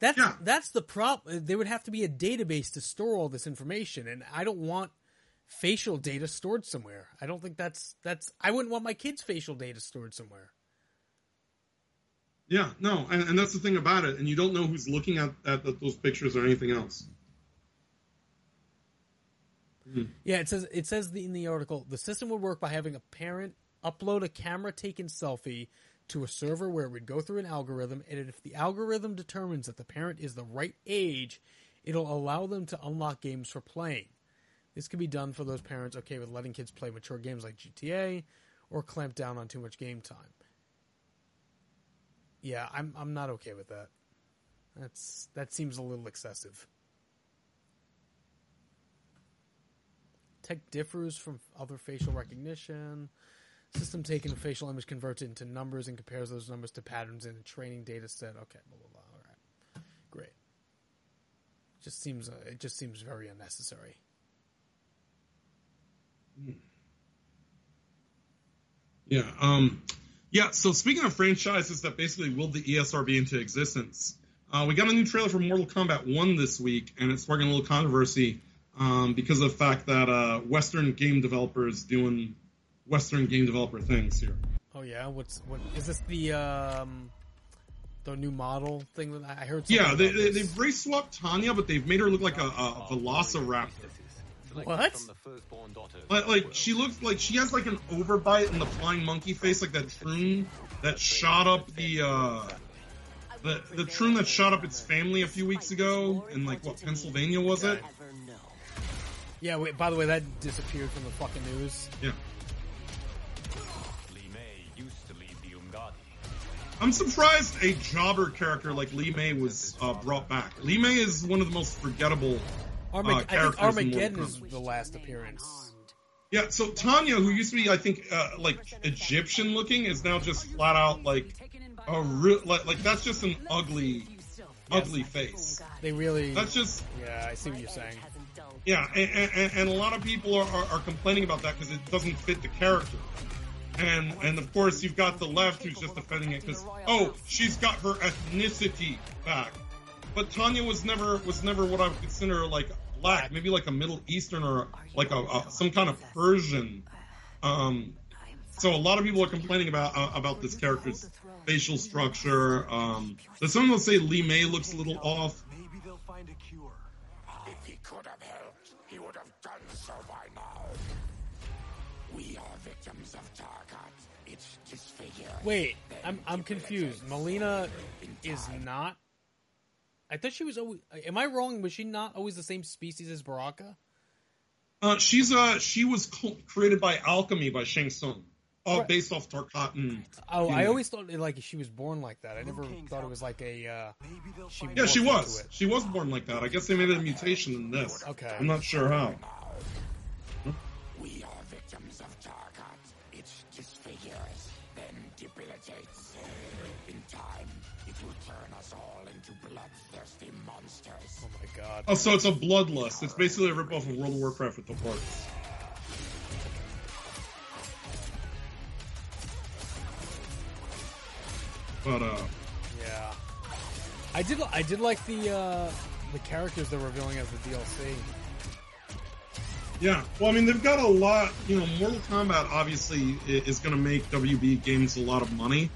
That's that's the problem. There would have to be a database to store all this information, and I don't want facial data stored somewhere. I don't think that's that's. I wouldn't want my kids' facial data stored somewhere. Yeah, no, and, and that's the thing about it, and you don't know who's looking at, at those pictures or anything else. Hmm. Yeah, it says it says the, in the article the system would work by having a parent upload a camera taken selfie to a server where it would go through an algorithm, and if the algorithm determines that the parent is the right age, it'll allow them to unlock games for playing. This can be done for those parents okay with letting kids play mature games like GTA or clamp down on too much game time. Yeah, I'm I'm not okay with that. That's that seems a little excessive. Tech differs from other facial recognition. System taking a facial image converts it into numbers and compares those numbers to patterns in a training data set. Okay, blah blah blah. All right, great. Just seems uh, it just seems very unnecessary. Yeah, um, yeah. So speaking of franchises that basically willed the ESRB into existence, uh, we got a new trailer for Mortal Kombat One this week, and it's sparking a little controversy um, because of the fact that uh, Western game developers doing Western game developer things here. Oh yeah, what's what is this the um the new model thing that I heard? Yeah, they, they they've race swapped Tanya, but they've made her look like a, a Velociraptor. What? Like, like she looks like she has like an overbite and the flying monkey face, like that troon that shot up the uh the the troon that shot up its family a few weeks ago in like what Pennsylvania was it? Yeah. Wait, by the way, that disappeared from the fucking news. Yeah. Li Mei used to lead the Umgadi. I'm surprised a jobber character like Li Mei was uh, brought back. Li Mei is one of the most forgettable uh, Armag- I think characters in Armageddon is the last appearance. Yeah, so Tanya, who used to be, I think, uh, like Egyptian looking, is now just flat out like a real, like, like that's just an ugly, ugly face. They really. That's just Yeah, I see what you're saying. Yeah, and, and, and a lot of people are, are, are complaining about that because it doesn't fit the character. And and of course you've got the left who's just defending it because oh she's got her ethnicity back, but Tanya was never was never what I would consider like black, maybe like a Middle Eastern or like a, a some kind of Persian. Um, so a lot of people are complaining about uh, about this character's facial structure. Um, some will say Li Mei looks a little off. Wait, I'm I'm confused. Mileena is not. I thought she was always. Am I wrong? Was she not always the same species as Baraka? Uh, she's uh she was co- created by alchemy by Shang Tsung, uh, based off Tarkat and. Oh, I always thought it, like she was born like that. I never thought it was like a. Uh, she Yeah, she was. She was born like that. I guess they made a mutation in this. Okay. I'm not sure how. Debilitates. In time, it will turn us all into bloodthirsty monsters. Oh my god. Oh, so it's a bloodlust. It's basically a ripoff of World of Warcraft with the parts. But uh, Yeah. I did. I did like the uh, the characters they're revealing as the DLC. Yeah. Well, I mean, they've got a lot. You know, Mortal Kombat obviously is going to make WB games a lot of money.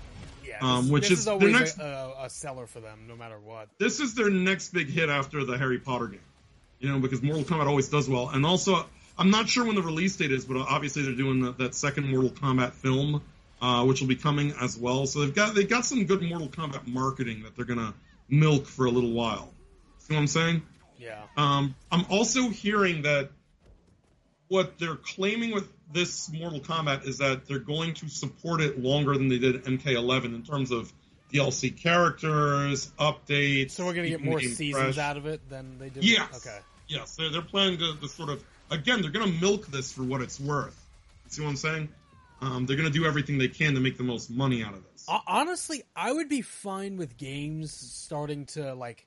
Yeah. Um, which is, is their next. a, a, seller for them, no matter what. this is their next big hit after the Harry Potter game. You know, because Mortal Kombat always does well. And also, I'm not sure when the release date is, but obviously they're doing that, that second Mortal Kombat film, uh, which will be coming as well. So they've got they've got some good Mortal Kombat marketing that they're gonna milk for a little while. See what I'm saying? Yeah. Um, I'm also hearing that what they're claiming with this Mortal Kombat is that they're going to support it longer than they did MK11 in terms of DLC characters, updates. So we're gonna get more seasons fresh. out of it than they did. Yes. Okay. Yes, they're, they're planning to, to sort of again. They're going to milk this for what it's worth. See what I'm saying? Um, they're going to do everything they can to make the most money out of this. Honestly, I would be fine with games starting to like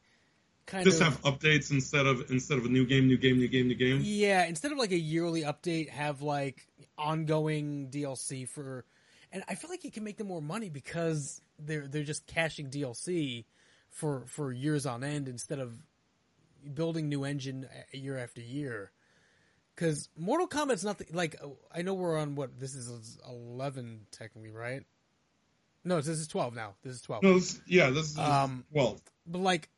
kind Just of have updates instead of instead of a new game, new game, new game, new game. Yeah, instead of like a yearly update, have like ongoing DLC for, and I feel like you can make them more money because they're they're just cashing DLC for for years on end instead of building new engine year after year. Because Mortal Kombat's not the, like I know we're on what this is eleven technically, right? No, this is twelve now. This is twelve. No, this, yeah, this is Um, well. But like,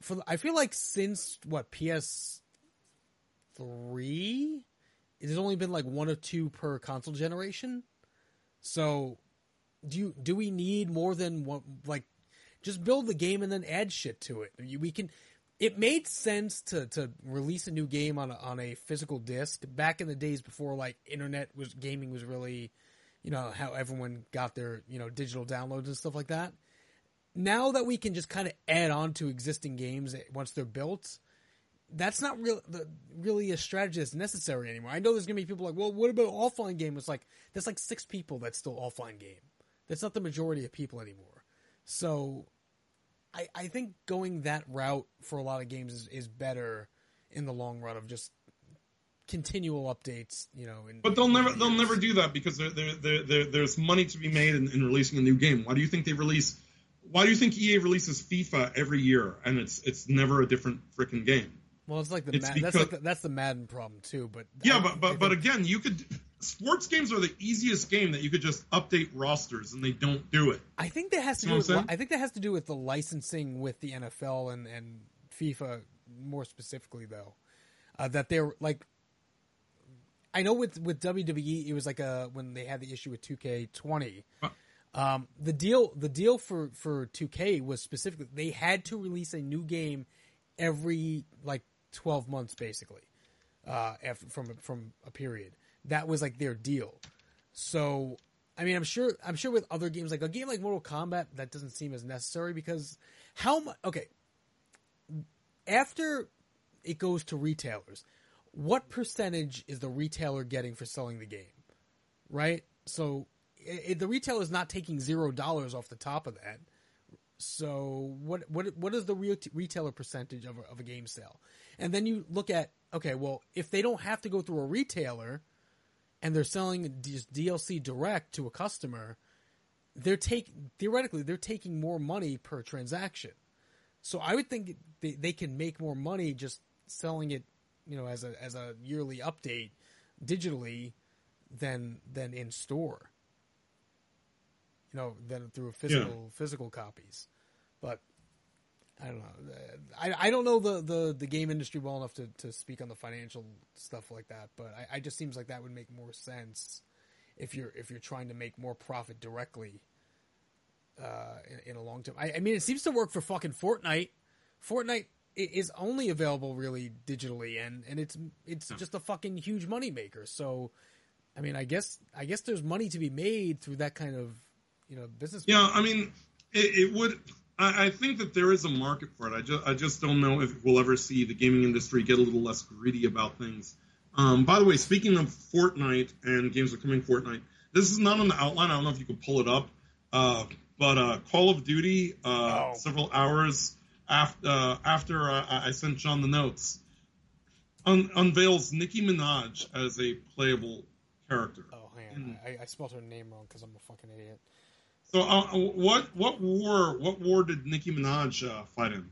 for I feel like since what PS three, has only been like one or two per console generation. So, do you do we need more than one? Like, just build the game and then add shit to it. We can. It made sense to, to release a new game on a, on a physical disc back in the days before like internet was gaming was really, you know how everyone got their you know digital downloads and stuff like that now that we can just kind of add on to existing games once they're built, that's not real, the, really a strategy that's necessary anymore. I know there's gonna be people like, well, what about offline game? It's like there's like six people that's still offline game. That's not the majority of people anymore. So, I I think going that route for a lot of games is, is better in the long run of just continual updates. You know, and But they'll never they'll never do that because there there there there- there's money to be made in, in releasing a new game. Why do you think they release? Why do you think EA releases FIFA every year and it's it's never a different freaking game? well, it's like the It's Mad- that's like the, that's the Madden problem too. But Yeah, I- but but but again, you could sports games are the easiest game that you could just update rosters and they don't do it. I think that has to You do with what I'm saying? I think that has to do with the licensing with the NFL and, and FIFA more specifically though. uh, that they're like. I know with with WWE, it was like a when they had the issue with 2K20. Um, the deal the deal for for 2K was specifically they had to release a new game every like 12 months basically uh, after, from from a period. That was like their deal. So, I mean, I'm sure I'm sure with other games like a game like Mortal Kombat that doesn't seem as necessary because how much okay after it goes to retailers, what percentage is the retailer getting for selling the game? Right? So, it, the retailer is not taking 0 dollars off the top of that. So what what what is the real retailer percentage of a, of a game sale? And then you look at okay, well, if they don't have to go through a retailer and they're selling just DLC direct to a customer, they're take theoretically they're taking more money per transaction. So I would think they, they can make more money just selling it, you know, as a as a yearly update digitally than than in store. Know, than through physical yeah. physical copies. But I don't know. I, I don't know the, the, the game industry well enough to, to speak on the financial stuff like that, but I, I just seems like that would make more sense if you're if you're trying to make more profit directly uh, in, in, a long term. I, I, mean, it seems to work for fucking Fortnite. Fortnite is only available really digitally, and, and it's it's just a fucking huge money maker. So, I mean, I guess I guess there's money to be made through that kind of you know business. Yeah. I mean, it, it would I, I think that there is a market for it. I just I just don't know if we'll ever see the gaming industry get a little less greedy about things. Um, by the way, speaking of Fortnite and games are coming Fortnite, this is not on the outline. I don't know if you could pull it up, uh, but uh, Call of Duty, uh, oh. several hours after uh, after uh, I sent John the notes, un- unveils Nicki Minaj as a playable character. Oh, man, I, I spelled her name wrong because I'm a fucking idiot. So, uh, what what war what war did Nicki Minaj uh, fight in?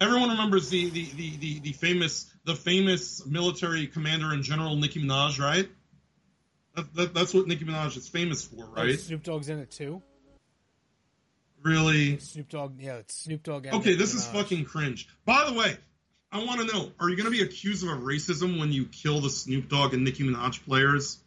Everyone remembers the, the, the, the, the famous the famous military commander and general Nicki Minaj, right? That, that, that's what Nicki Minaj is famous for, oh, right? Snoop Dogg's in it too. Really? Snoop Dogg, yeah, it's Snoop Dogg. okay, Nicki this Minaj. is fucking cringe. By the way, I want to know: Are you going to be accused of a racism when you kill the Snoop Dogg and Nicki Minaj players?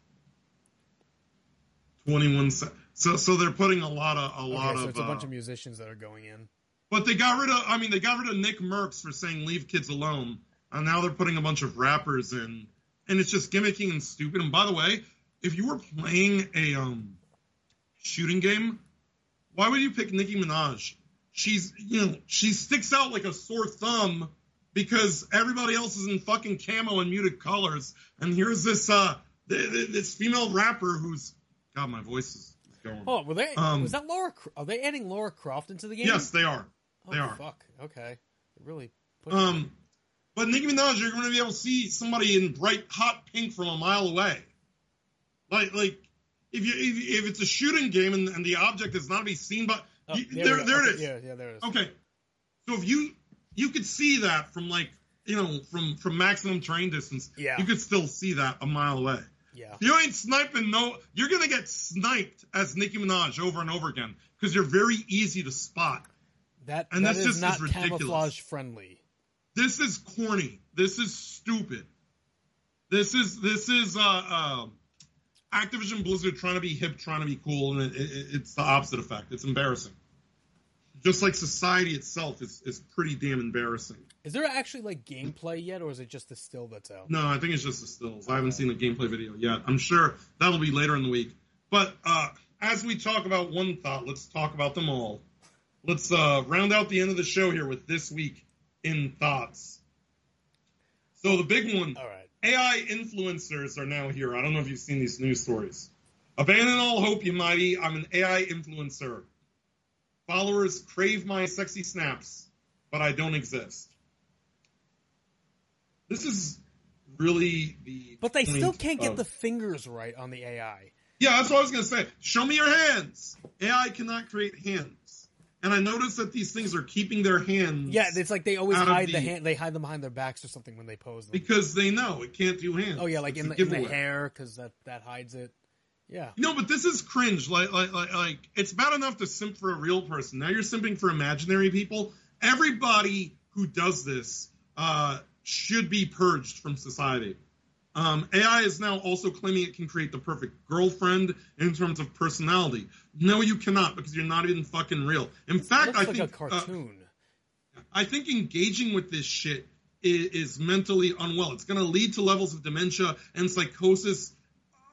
21 so so they're putting a lot of a lot so of it's a uh, bunch of musicians that are going in. But they got rid of i mean they got rid of nick mercs for saying leave kids alone and now they're putting a bunch of rappers in and it's just gimmicking and stupid. And by the way if you were playing a um shooting game why would you pick nicki minaj? She's you know she sticks out like a sore thumb because everybody else is in fucking camo and muted colors. And here's this uh this female rapper who's God, my voice is going. Oh, were they? Um, was that Laura? Are they adding Laura Croft into the game? Yes, they are. They oh, are. Fuck. Okay. They're really. Um, but Nicki Minaj, you're going to be able to see somebody in bright hot pink from a mile away. Like, like if you if, if it's a shooting game and, and the object is not to be seen, but oh, there, there, there okay, it is. Yeah, yeah, there it is. Okay, so if you you could see that from like you know from from maximum train distance, yeah, you could still see that a mile away. Yeah. You ain't sniping no. You're gonna get sniped as Nicki Minaj over and over again because you're very easy to spot. That and that this is just not ridiculous. camouflage friendly. This is corny. This is stupid. This is this is uh, uh, Activision Blizzard trying to be hip, trying to be cool, and it, it, it's the opposite effect. It's embarrassing. Just like society itself is is pretty damn embarrassing. Is there actually like gameplay yet, or is it just the still that's out? No, I think it's just the stills. I haven't seen a gameplay video yet. I'm sure that'll be later in the week. But uh, as we talk about one thought, let's talk about them all. Let's uh, round out the end of the show here with this week in thoughts. So the big one, all right. AI influencers are now here. I don't know if you've seen these news stories. Abandon all hope, you mighty. I'm an AI influencer. Followers crave my sexy snaps, but I don't exist. This is really the. But they still can't get the fingers right on the AI. Yeah, that's what I was going to say. Show me your hands. AI cannot create hands. And I noticed that these things are keeping their hands. Yeah, it's like they always hide the, the, hand. They hide them behind their backs or something when they pose them. Because they know it can't do hands. Oh yeah, like in the, in the, hair because that that hides it. Yeah. No, but this is cringe. Like, like, like, like, it's bad enough to simp for a real person. Now you're simping for imaginary people. Everybody who does this uh, should be purged from society. Um, AI is now also claiming it can create the perfect girlfriend in terms of personality. No, you cannot because you're not even fucking real. In fact, looks I like think a cartoon. Uh, I think engaging with this shit is, is mentally unwell. It's going to lead to levels of dementia and psychosis uh,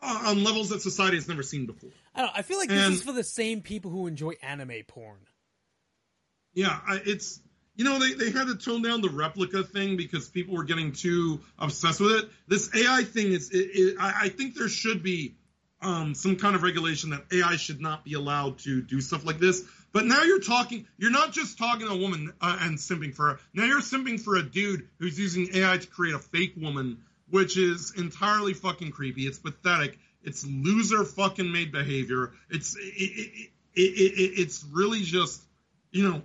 on levels that society has never seen before. I, don't, I feel like this is for the same people who enjoy anime porn. Yeah, I, it's you know they, they had to tone down the replica thing because people were getting too obsessed with it. This AI thing is, it, it, I, I think there should be um, some kind of regulation that AI should not be allowed to do stuff like this. But now you're talking, you're not just talking to a woman uh, and simping for her. Now you're simping for a dude who's using AI to create a fake woman, which is entirely fucking creepy. It's pathetic. It's loser fucking made behavior. It's it, it, it, it, it's really just you know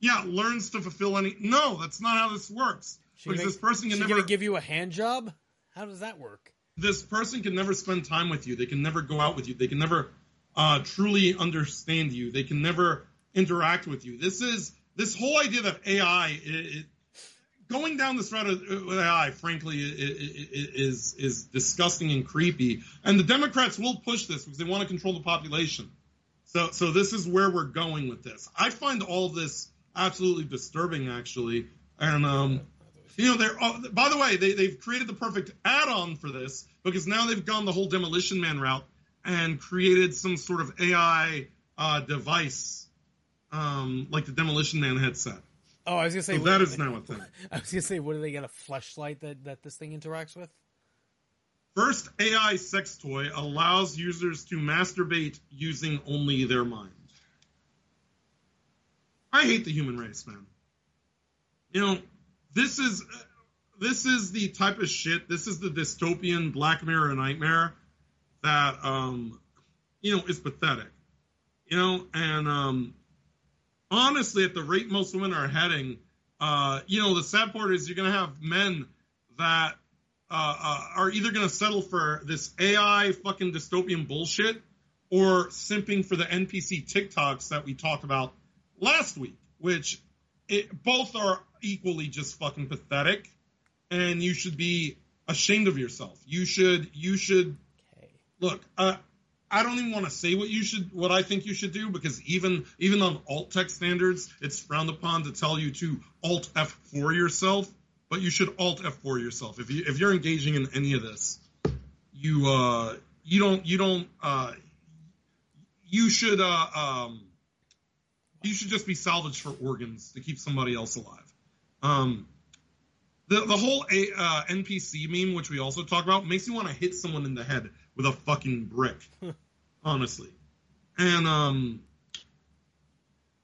yeah, learns to fulfill any. No, that's not how this works. She because this person can never. give you a hand job? How does that work? this person can never spend time with you. They can never go out with you. They can never uh, truly understand you. They can never interact with you. This is this whole idea that AI going down this route of- with AI, frankly, is is disgusting and creepy. And the Democrats will push this because they want to control the population. So so this is where we're going with this. I find all this absolutely disturbing, actually. And um, you know, they're oh, by the way, they they've created the perfect add-on for this because now they've gone the whole Demolition Man route and created some sort of AI uh, device, um, like the Demolition Man headset. Oh, I was gonna say So that is now a thing. I was gonna say, what do they get a fleshlight that that this thing interacts with? First AI sex toy allows users to masturbate using only their mind. I hate the human race, man. You know, this is this is the type of shit. This is the dystopian Black Mirror nightmare that um, you know is pathetic. You know, and um, honestly, at the rate most women are heading, uh, you know, the sad part is you're going to have men that uh, uh, are either going to settle for this AI fucking dystopian bullshit or simping for the NPC TikToks that we talked about last week, which it, both are equally just fucking pathetic, and you should be ashamed of yourself. You should you should okay. look. Uh, I don't even want to say what you should, what I think you should do, because even even on alt text standards, it's frowned upon to tell you to alt F for yourself. But you should alt F for yourself if you if you're engaging in any of this. You uh you don't you don't uh you should uh um you should just be salvaged for organs to keep somebody else alive. Um, the the whole A, uh, NPC meme, which we also talk about, makes you want to hit someone in the head with a fucking brick, honestly. And um,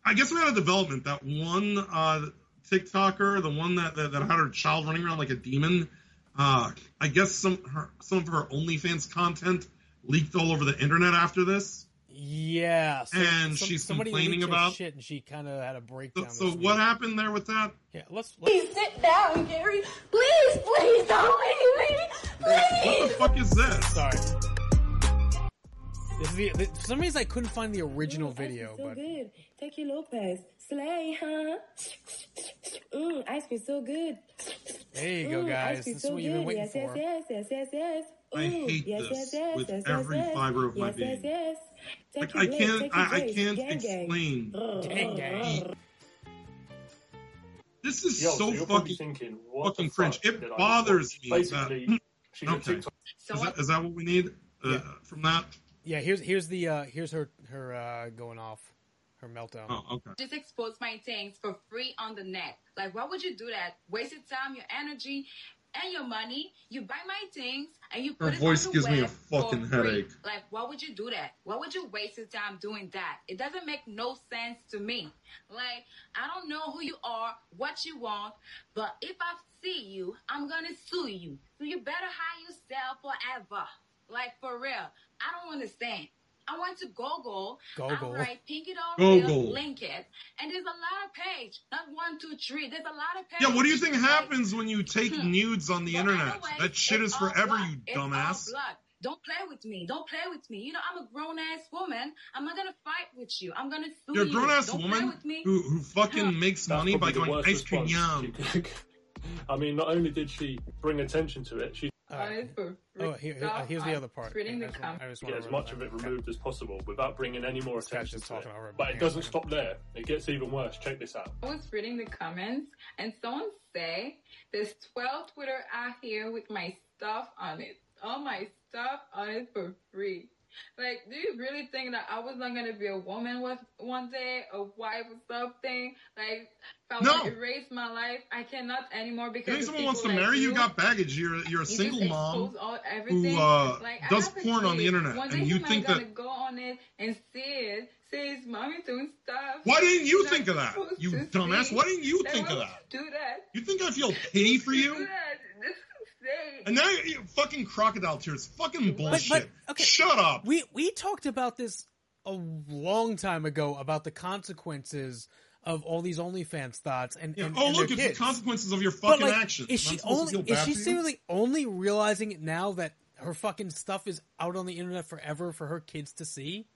I guess we had a development that one uh, TikToker, the one that, that that had her child running around like a demon. Uh, I guess some her, some of her OnlyFans content leaked all over the internet after this. Yeah, so- And some- she's somebody complaining leaked her about- shit, and she kind of had a So, breakdown. so this what happened there with that? Yeah, let's. let's Please sit down, Gary. Please, please don't leave me. Please. What the fuck is this? Sorry. This is the, the- for some reason, I couldn't find the original video, so but good. Take you Lopez. Slay, huh? Mm, ice cream so good. there you go, Mm, guys. ice cream This is so what you've been good. waiting yes, for. Yes, yes, yes, yes, yes. I hate yes, this yes, yes, with yes, every yes, yes. fiber of my yes, being. Yes, yes, Like I can't, I, I can't Gang, gang. explain. Gang, gang. This is Yo, so you're fucking thinking, fucking cringe. fuck It bothers me. That, okay. TikTok. Is that, is that what we need uh, from that? Yeah, here's here's the uh here's her her uh going off her meltdown. Oh, okay. just expose my things for free on the net. Like, why would you do that? Waste your time, your energy, and your money. You buy my things and you put Her it voice on the gives me a fucking headache. Like, why would you do that? Why would you waste your time doing that? It doesn't make no sense to me. Like, I don't know who you are, what you want, but if I see you, I'm gonna sue you. So you better hide yourself forever. Like, for real. I don't understand. I went to Google. Google. I write Pinky Doll Google. Real, link it, and there's a lot of page. Not one, two, three. There's a lot of page. Yeah, what do you think happens when you take Hmm. nudes on the But internet? anyway, that shit is forever, blood. you It's all dumbass. blood. Don't play with me. Don't play with me. You know, I'm a grown ass woman. I'm not gonna fight with you. I'm gonna sue You're a you. grown ass woman with me. who, who fucking makes That's money by going ice cream yum. I mean, not only did she bring attention to it, she Oh, here, uh, here's the other part. reading the I just want- I just get want as much of it removed as possible without bringing any more attention to it. talking But it doesn't stop there. It gets even worse. Check this out. I was reading the comments and someone say there's 12 Twitter out here with my stuff on it. All my stuff on it for free. Like, do you really think that I was not gonna be a woman with one day, a wife or something? Like, if I No. want to erase my life, I cannot anymore because If someone wants to like marry you, you got baggage. You're you're a You single mom all, who uh, Like, does porn on the internet, One day and you think that. go on it and see it, his mommy doing stuff. Why didn't you think of that, you dumbass? see. Why didn't you think of that? you Do that. You think I feel pity for you? that. This is insane. And now you fucking crocodile tears. Fucking bullshit. But, okay, Shut up. We we talked about this a long time ago about the consequences of all these OnlyFans thoughts and, Yeah, and oh and look, it's kids. the consequences of your fucking like, actions. Is she only is she seriously only realizing it now that her fucking stuff is out on the internet forever for her kids to see?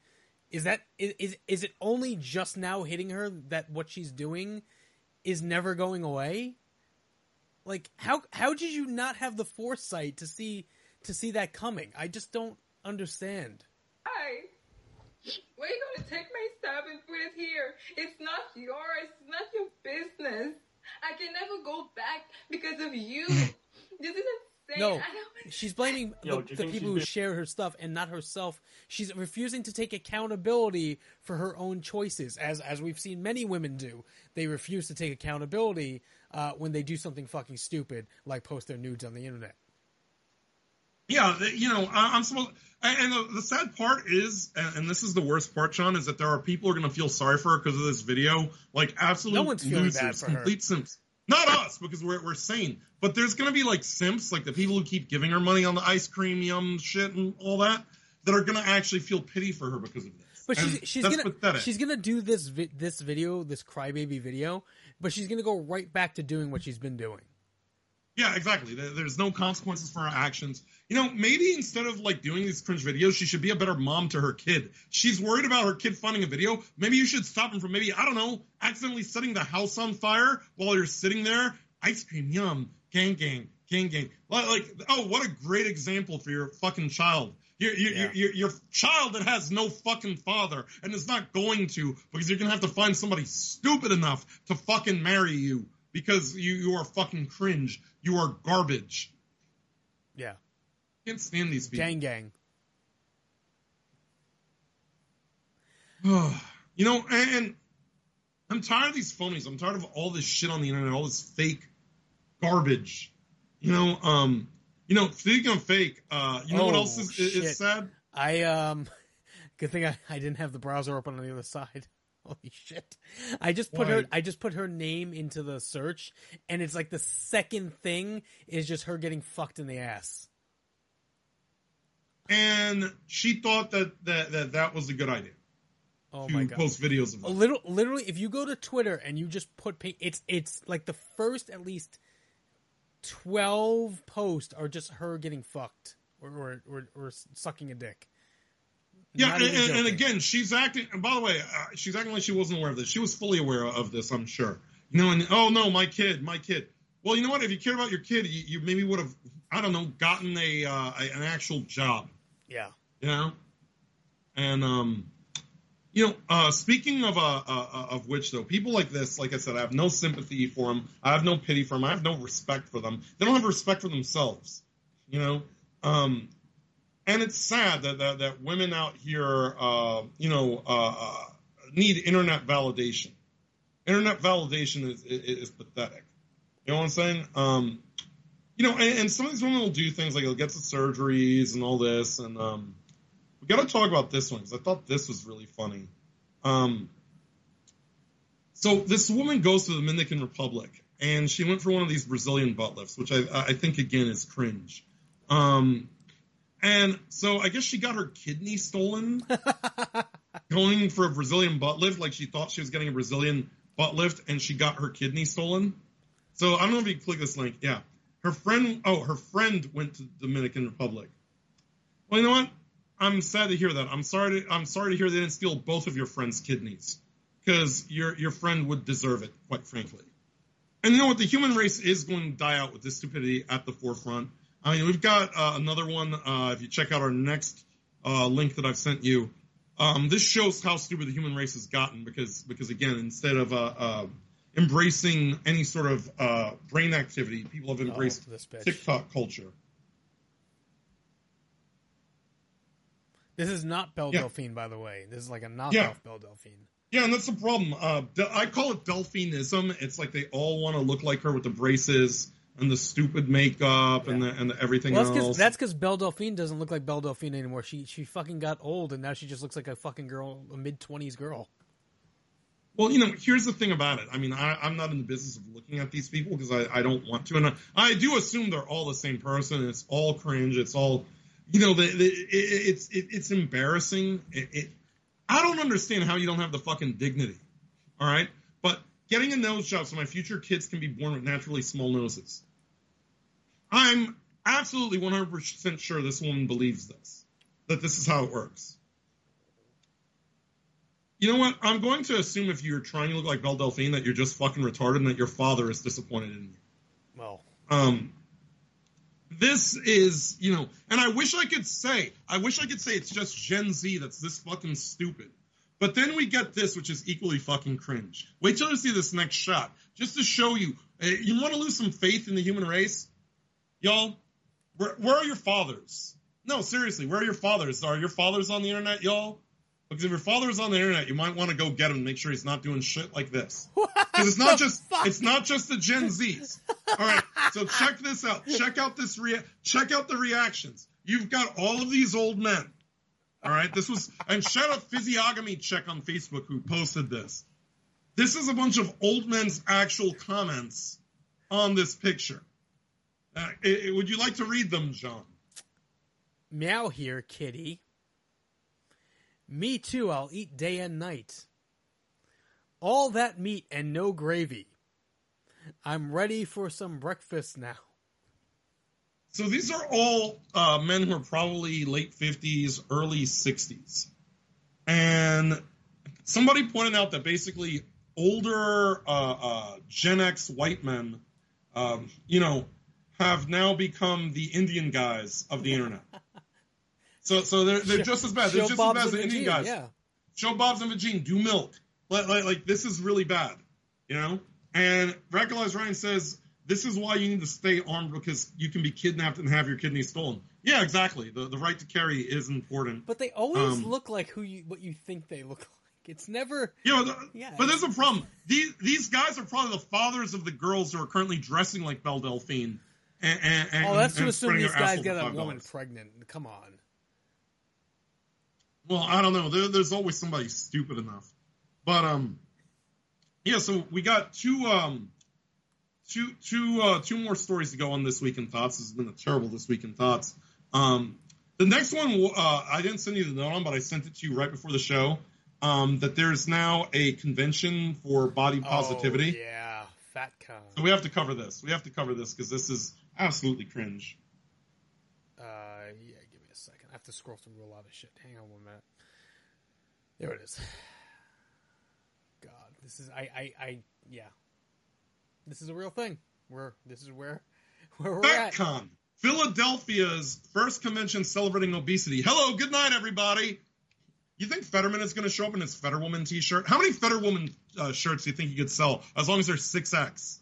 Is that is is, is it only just now hitting her that what she's doing is never going away? Like how how did you not have the foresight to see to see that coming? I just don't understand. Hi. Where are you gonna take my stuff and put it here? It's not yours. It's not your business. I can never go back because of you. this is insane. No, she's blaming Yo, the, the people who been- share her stuff and not herself. She's refusing to take accountability for her own choices, as as we've seen many women do. They refuse to take accountability uh, when they do something fucking stupid, like post their nudes on the internet. Yeah, you know, I'm supposed. And the, the sad part is, and, this is the worst part, Sean, is that there are people who are going to feel sorry for her because of this video. Like absolute No one's losers, bad for her. complete simps. Not us, because we're we're sane. But there's going to be like simps, like the people who keep giving her money on the ice cream yum shit and all that, that are going to actually feel pity for her because of this. But she's she's gonna pathetic. she's gonna do this vi- this video, this crybaby video, but she's gonna go right back to doing what she's been doing. Yeah, exactly. There's no consequences for her actions. You know, maybe instead of like doing these cringe videos, she should be a better mom to her kid. She's worried about her kid finding a video. Maybe you should stop him from maybe, I don't know, accidentally setting the house on fire while you're sitting there. Ice cream, yum, gang, gang, gang, gang. Like, like, oh, what a great example for your fucking child. Your, your, your, your, your child that has no fucking father and is not going to because you're going to have to find somebody stupid enough to fucking marry you because you, you are fucking cringe. You are garbage. Yeah, Can't stand these people. gang gang. you know, and, and I'm tired of these phonies. I'm tired of all this shit on the internet, all this fake garbage. You know, um, you know, speaking of fake, uh, you know what Oh, else is, is, is sad? I um, good thing I, I didn't have the browser open on the other side. Holy shit! I just put her I just put her name into the search, and it's like the second thing is just her getting fucked in the ass. And she thought that that that, that was a good idea. Oh my god! post videos of A little, literally, if you go to Twitter and you just put, it's it's like the first at least twelve posts are just her getting fucked or or, or, or sucking a dick. Yeah, and, and, and again, she's acting. And by the way, uh, she's acting like she wasn't aware of this. She was fully aware of this, I'm sure. You know, and oh no, my kid, my kid. Well, you know what? If you cared about your kid, you, you maybe would have, I don't know, gotten a, uh, a an actual job. Yeah. You know, and um, you know, uh, speaking of uh, uh, of which though, people like this, like I said, I have no sympathy for them. I have no pity for them. I have no respect for them. They don't have respect for themselves. You know, um, and it's sad that that, that women out here, uh, you know, uh, uh, need internet validation. Internet validation is, is is pathetic. You know what I'm saying? Um, you know, and, and some of these women will do things like they'll get the surgeries and all this, and um, we got to talk about this one because I thought this was really funny. Um, so this woman goes to the Dominican Republic, and she went for one of these Brazilian butt lifts, which I, I think again is cringe. Um, and so I guess she got her kidney stolen going for a Brazilian butt lift, like she thought she was getting a Brazilian butt lift, and she got her kidney stolen. So I don't know if you can click this link. Yeah, her friend. Oh, her friend went to the Dominican Republic. Well, you know what? I'm sad to hear that. I'm sorry. To, I'm sorry to hear they didn't steal both of your friend's kidneys, because your your friend would deserve it, quite frankly. and you know what? The human race is going to die out with this stupidity at the forefront. I mean, we've got uh, another one. Uh, if you check out our next uh, link that I've sent you, um, this shows how stupid the human race has gotten because because again, instead of uh, uh, embracing any sort of uh, brain activity, people have embraced Oh. TikTok culture. This is not Belle Yeah. Delphine, by the way. This is like a knockoff Yeah. Belle Delphine. Yeah, and that's the problem. Uh, I call it Delphinism. It's like they all want to look like her with the braces and the stupid makeup and the and the everything Well, that's else. because that's because Belle Delphine doesn't look like Belle Delphine anymore. She she fucking got old, and now she just looks like a fucking girl, a mid twenties girl. Well, you know, here's the thing about it. I mean, I, I'm not in the business of looking at these people because I, I don't want to, and I, I do assume they're all the same person. It's all cringe. It's all, you know, the, the, it, it's it, it's embarrassing. It, it, I don't understand how you don't have the fucking dignity. All right, but getting a nose job so my future kids can be born with naturally small noses. I'm absolutely 100% sure this woman believes this, that this is how it works. You know what? I'm going to assume if you're trying to look like Belle Delphine that you're just fucking retarded and that your father is disappointed in you. Well, Um, this is, you know, and I wish I could say, I wish I could say it's just Gen Z that's this fucking stupid. But then we get this, which is equally fucking cringe. Wait till you see this next shot, just to show you. uh, You want to lose some faith in the human race, y'all? Where, where are your fathers? No, seriously, where are your fathers? Are your fathers on the internet, y'all? Because if your father is on the internet, you might want to go get him and make sure he's not doing shit like this. Because it's not just it's not just the Gen Zs. All right, so check this out. Check out this rea- check out the reactions. You've got all of these old men. All right, this was and shout out Physiogamy Check on Facebook who posted this. This is a bunch of old men's actual comments on this picture. Uh, i- i- would you like to read them, John? Meow here, kitty. Me too, I'll eat day and night. All that meat and no gravy. I'm ready for some breakfast now. So these are all uh, men who are probably late 50s, early 60s. And somebody pointed out that basically older uh, uh, Gen X white men, um, you know, have now become the Indian guys of the internet. So, so they're, they're just as bad. They're Show just Bob's as bad as the Indian Vagine, guys. yeah. Show Bob's and Vagine, do milk. Like, like, like, this is really bad, you know? And Radicalized Ryan says, this is why you need to stay armed because you can be kidnapped and have your kidneys stolen. Yeah, exactly. The, the right to carry is important. But they always Um, look like who you what you think they look like. It's never You know, the, Yeah, but there's a problem. These these guys are probably the fathers of the girls who are currently dressing like Belle Delphine. And, and, and, Oh, that's to and assume spreading these guys got a $5. woman pregnant. Come on. Well, I don't know. There, there's always somebody stupid enough. But um, yeah. So we got two um, two two uh, two more stories to go on this week in thoughts. This has been a terrible this week in thoughts. Um, the next one uh, I didn't send you the note on, but I sent it to you right before the show. Um, that there's now a convention for body positivity. Oh, yeah, fat con. So we have to cover this. We have to cover this because this is absolutely cringe. Uh, yeah, give me a second. I have to scroll through a lot of shit. Hang on one minute. There it is. God, this is I I I yeah. This is a real thing. We're this is where where we're at. FatCon, Philadelphia's first convention celebrating obesity. Hello, good night, everybody. You think Fetterman is going to show up in his Fetterwoman T-shirt? How many Fetterwoman uh, shirts do you think you could sell as long as they're six X?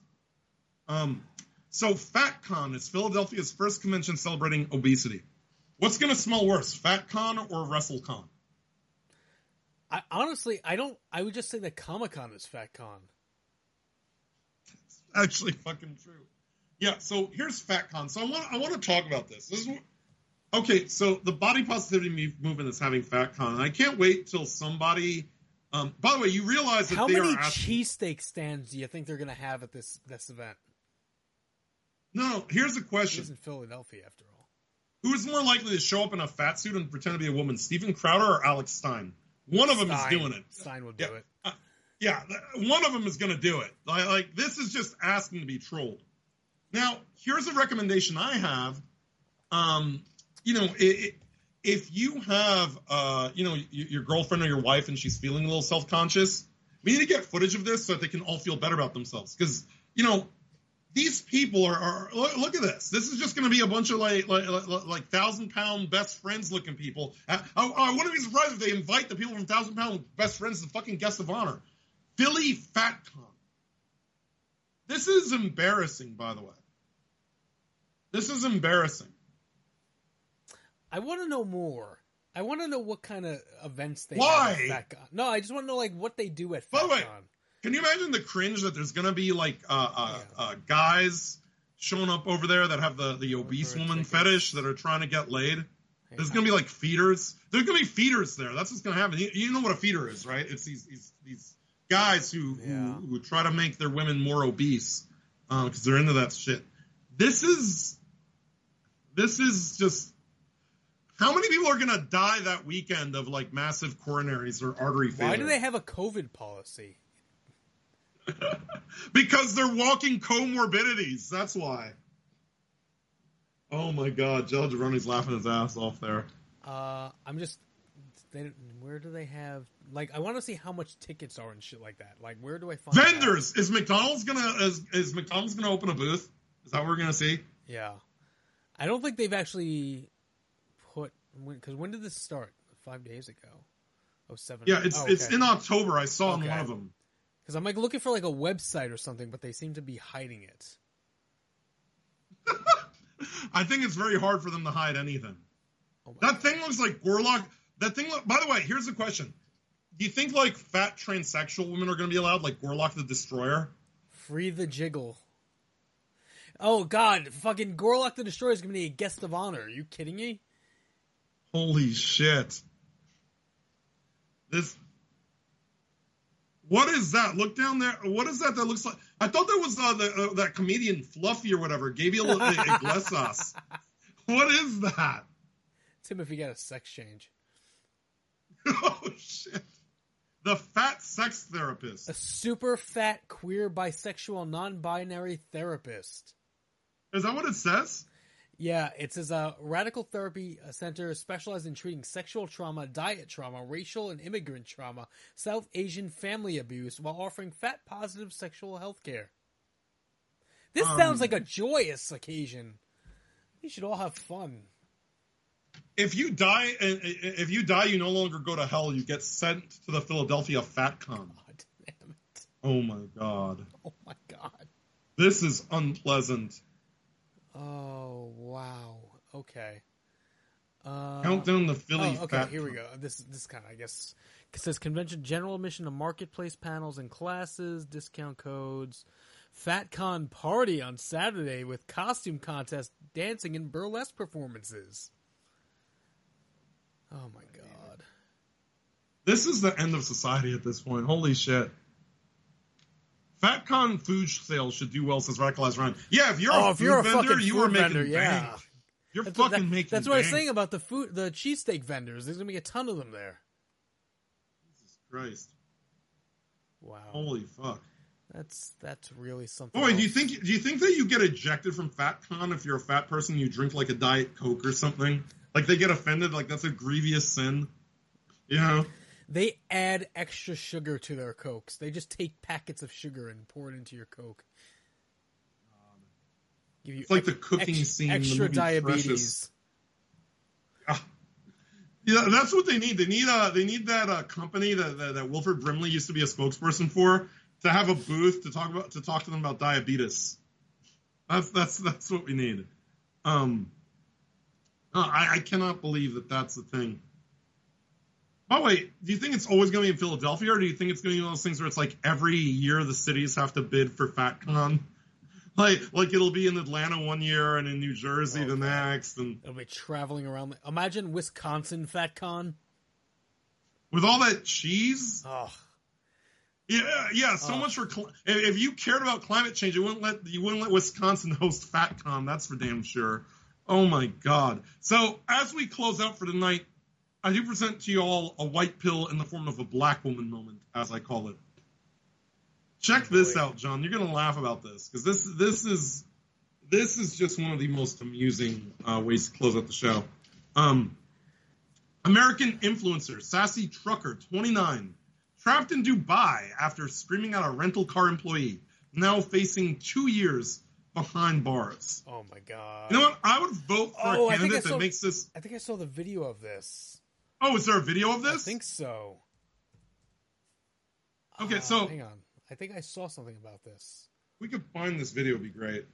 Um, so FatCon is Philadelphia's first convention celebrating obesity. What's going to smell worse, FatCon or WrestleCon? I honestly I don't I would just say that Comic Con is Fat Con. actually fucking true. Yeah, so here's FatCon. So I want I want to talk about this. This is okay. So the body positivity movement is having FatCon. I can't wait till somebody. Um, by the way, you realize that How they many are asking. cheesesteak stands do you think they're gonna have at this this event? no, here's the It question: is in Philadelphia after all. Who is more likely to show up in a fat suit and pretend to be a woman, Steven Crowder or Alex Stein? One of them is doing it. Stein will do it. Yeah, one of them is going to do it. Like, like this is just asking to be trolled. Now, here's a recommendation I have. Um, you know, i i if you have, uh, you know, your girlfriend or your wife and she's feeling a little self-conscious, we need to get footage of this so that they can all feel better about themselves. Because you know, these people are, are look, look at this. This is just going to be a bunch of like like, like, like thousand pound best friends looking people. I, I, I wouldn't be surprised if they invite the people from thousand pound best friends to fucking guest of honor. Philly FatCon. This is embarrassing, by the way. This is embarrassing. I want to know more. I want to know what kind of events they Why? have at FatCon. No, I just want to know like what they do at By the way, FatCon. Can you imagine the cringe that there's gonna be like uh, uh, uh, guys showing up over there that have the the obese woman fetish that are trying to get laid? There's gonna be like feeders. There's gonna be feeders there. That's what's gonna happen. You, you know what a feeder is, right? It's these these, these guys who, who who try to make their women more obese because they're into that shit. This is this is just how many people are gonna die that weekend of like massive coronaries or artery failure? Why do they have a COVID policy? because they're walking comorbidities. That's why. Oh my God, Joe Gironi's laughing his ass off there. Uh, I'm just. They, where do they have? Like, I want to see how much tickets are and shit like that. Like, where do I find? Vendors is McDonald's gonna is, is McDonald's gonna open a booth? Is that what we're gonna see? Yeah, I don't think they've actually put because when did this start? Five days ago. Oh seven. Yeah, it's oh, it's in October. I saw in one of them. Because I'm like looking for like a website or something, but they seem to be hiding it. I think it's very hard for them to hide anything. Oh that thing looks like Gorlock. That thing. Look, by the way, here's the question: Do you think like fat transsexual women are going to be allowed, like Gorlock the Destroyer? Free the jiggle. Oh God, fucking Gorlock the Destroyer is gonna be a guest of honor. Are you kidding me? Holy shit! This. What is that? Look down there. What is that? That looks like. I thought that was uh, the, uh, that comedian Fluffy or whatever. Gabriel Iglesias. What is that? Tim, if you got a sex change, oh shit! The fat sex therapist. a super fat queer bisexual non-binary therapist. Is that what it says? Yeah, it says a radical therapy uh, center specialized in treating sexual trauma, diet trauma, racial and immigrant trauma, South Asian family abuse, while offering fat positive sexual health care. This Um, sounds like a joyous occasion. We should all have fun. If you die, uh, if you die, you no longer go to hell. You get sent to the Philadelphia Fat FatCon. Oh my god! Oh my god! This is unpleasant. Oh wow. Okay. Uh, Countdown to Philly Oh, okay, Fat here we go. This this kind of I guess it says convention general admission to marketplace panels and classes, discount codes, FatCon party on Saturday with costume contest, dancing, and burlesque performances. Oh my god! This is the end of society at this point. Holy shit! FatCon food sales should do well, says Radicalized Ryan. Yeah, if you're oh, a if food you're a vendor, you are making vendor, yeah. bank. You're That's fucking that- making. That's what I was saying about the food, the cheesesteak vendors. There's gonna be a ton of them there. Jesus Christ! Wow. Holy fuck! That's that's really something. Boy, do you think do you think that you get ejected from FatCon if you're a fat person? You drink like a diet coke or something. Like they get offended. Like that's a grievous sin. You know. They add extra sugar to their cokes. They just take packets of sugar and pour it into your coke. Give you It's like the cooking scene in the Extra diabetes. Yeah, that's what they need. They need uh they need that uh, company that, that that Wilford Brimley used to be a spokesperson for to have a booth to talk about to talk to them about diabetes. That's that's that's what we need. Um, I, I cannot believe that that's the thing. By the way, do you think it's always going to be in Philadelphia, or do you think it's going to be one of those things where it's like every year the cities have to bid for FatCon? Like, like it'll be in Atlanta one year and in New Jersey oh, the next, and It'll be traveling around. the- Imagine Wisconsin FatCon. with all that cheese. Oh, Yeah, yeah. So Oh. much for cl- if if you cared about climate change, you wouldn't let you wouldn't let Wisconsin host FatCon. That's for damn sure. Oh my god. So as we close out for tonight, I do present to you all a white pill in the form of a black woman moment, as I call it. Check this out, John. You're gonna laugh about this because this this is this is just one of the most amusing uh, ways to close out the show. Um, American influencer, sassy trucker, 29, trapped in Dubai after screaming at a rental car employee. now facing two years behind bars. Oh my god! You know what? I would vote for Oh, a I think I candidate saw- that makes this. I think I saw the video of this. Oh, is there a video of this? I think so. Okay, Uh, so hang on. I think I saw something about this. we could find this video. Would be great.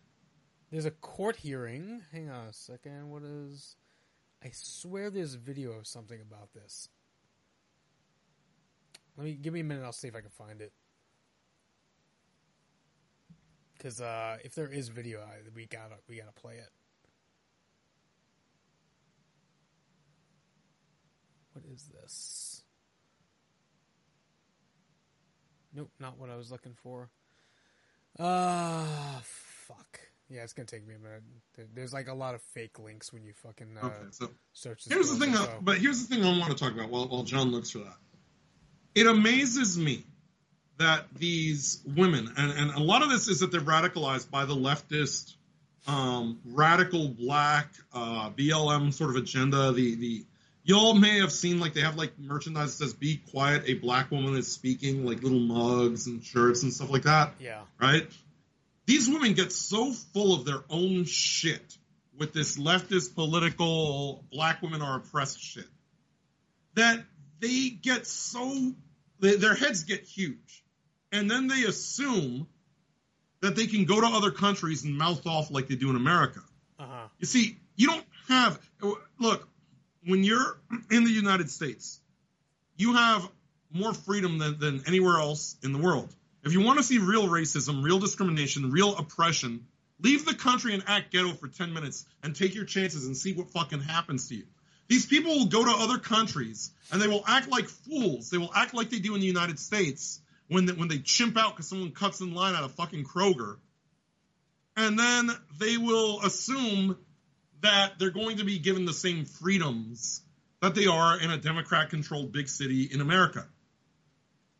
There's a court hearing. Hang on a second. What is? I swear there's a video of something about this. Let me give me a minute. I'll see if I can find it. Because uh, if there is video, I, we gotta we gotta play it. What is this? Nope, not what I was looking for. Ah, fuck. Yeah, it's gonna take me a minute. There's like a lot of fake links when you fucking uh, Okay, so search. Here's the thing, so- but here's the thing I want to talk about while, while John looks for that. It amazes me that these women, and, and a lot of this is that they're radicalized by the leftist, um, radical black uh, BLM sort of agenda. The the y'all may have seen like they have like merchandise that says "Be quiet, a black woman is speaking," like little mugs and shirts and stuff like that Yeah. right? These women get so full of their own shit with this leftist political black women are oppressed shit that they get so they, their heads get huge and then they assume that they can go to other countries and mouth off like they do in America. Uh-huh. You see, you don't have look when you're in the United States, you have more freedom than, than anywhere else in the world. If you want to see real racism, real discrimination, real oppression, leave the country and act ghetto for 10 minutes and take your chances and see what fucking happens to you. These people will go to other countries and they will act like fools. They will act like they do in the United States when they, when they chimp out because someone cuts in line at a fucking Kroger. And then they will assume that they're going to be given the same freedoms that they are in a Democrat controlled big city in America.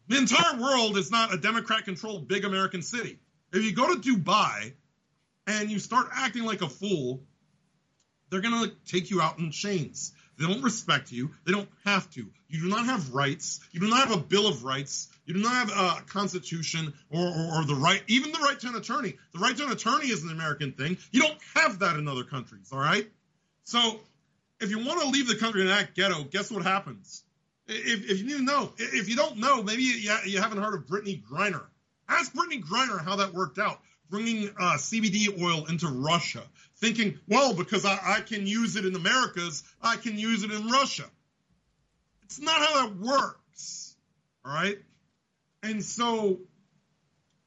The entire world is not a Democrat controlled big American city. If you go to Dubai and you start acting like a fool, they're going to take you out in chains. They don't respect you. They don't have to. You do not have rights. You do not have a Bill of Rights. You do not have a constitution or, or, or the right, even the right to an attorney. The right to an attorney is an American thing. You don't have that in other countries, all right? So if you want to leave the country and act ghetto, guess what happens? If, if you need to know, if you don't know, maybe you, you haven't heard of Brittney Griner. Ask Brittney Griner how that worked out, bringing uh, CBD oil into Russia, thinking, well, because I, I can use it in Americas, I can use it in Russia. It's not how that works, all right? And so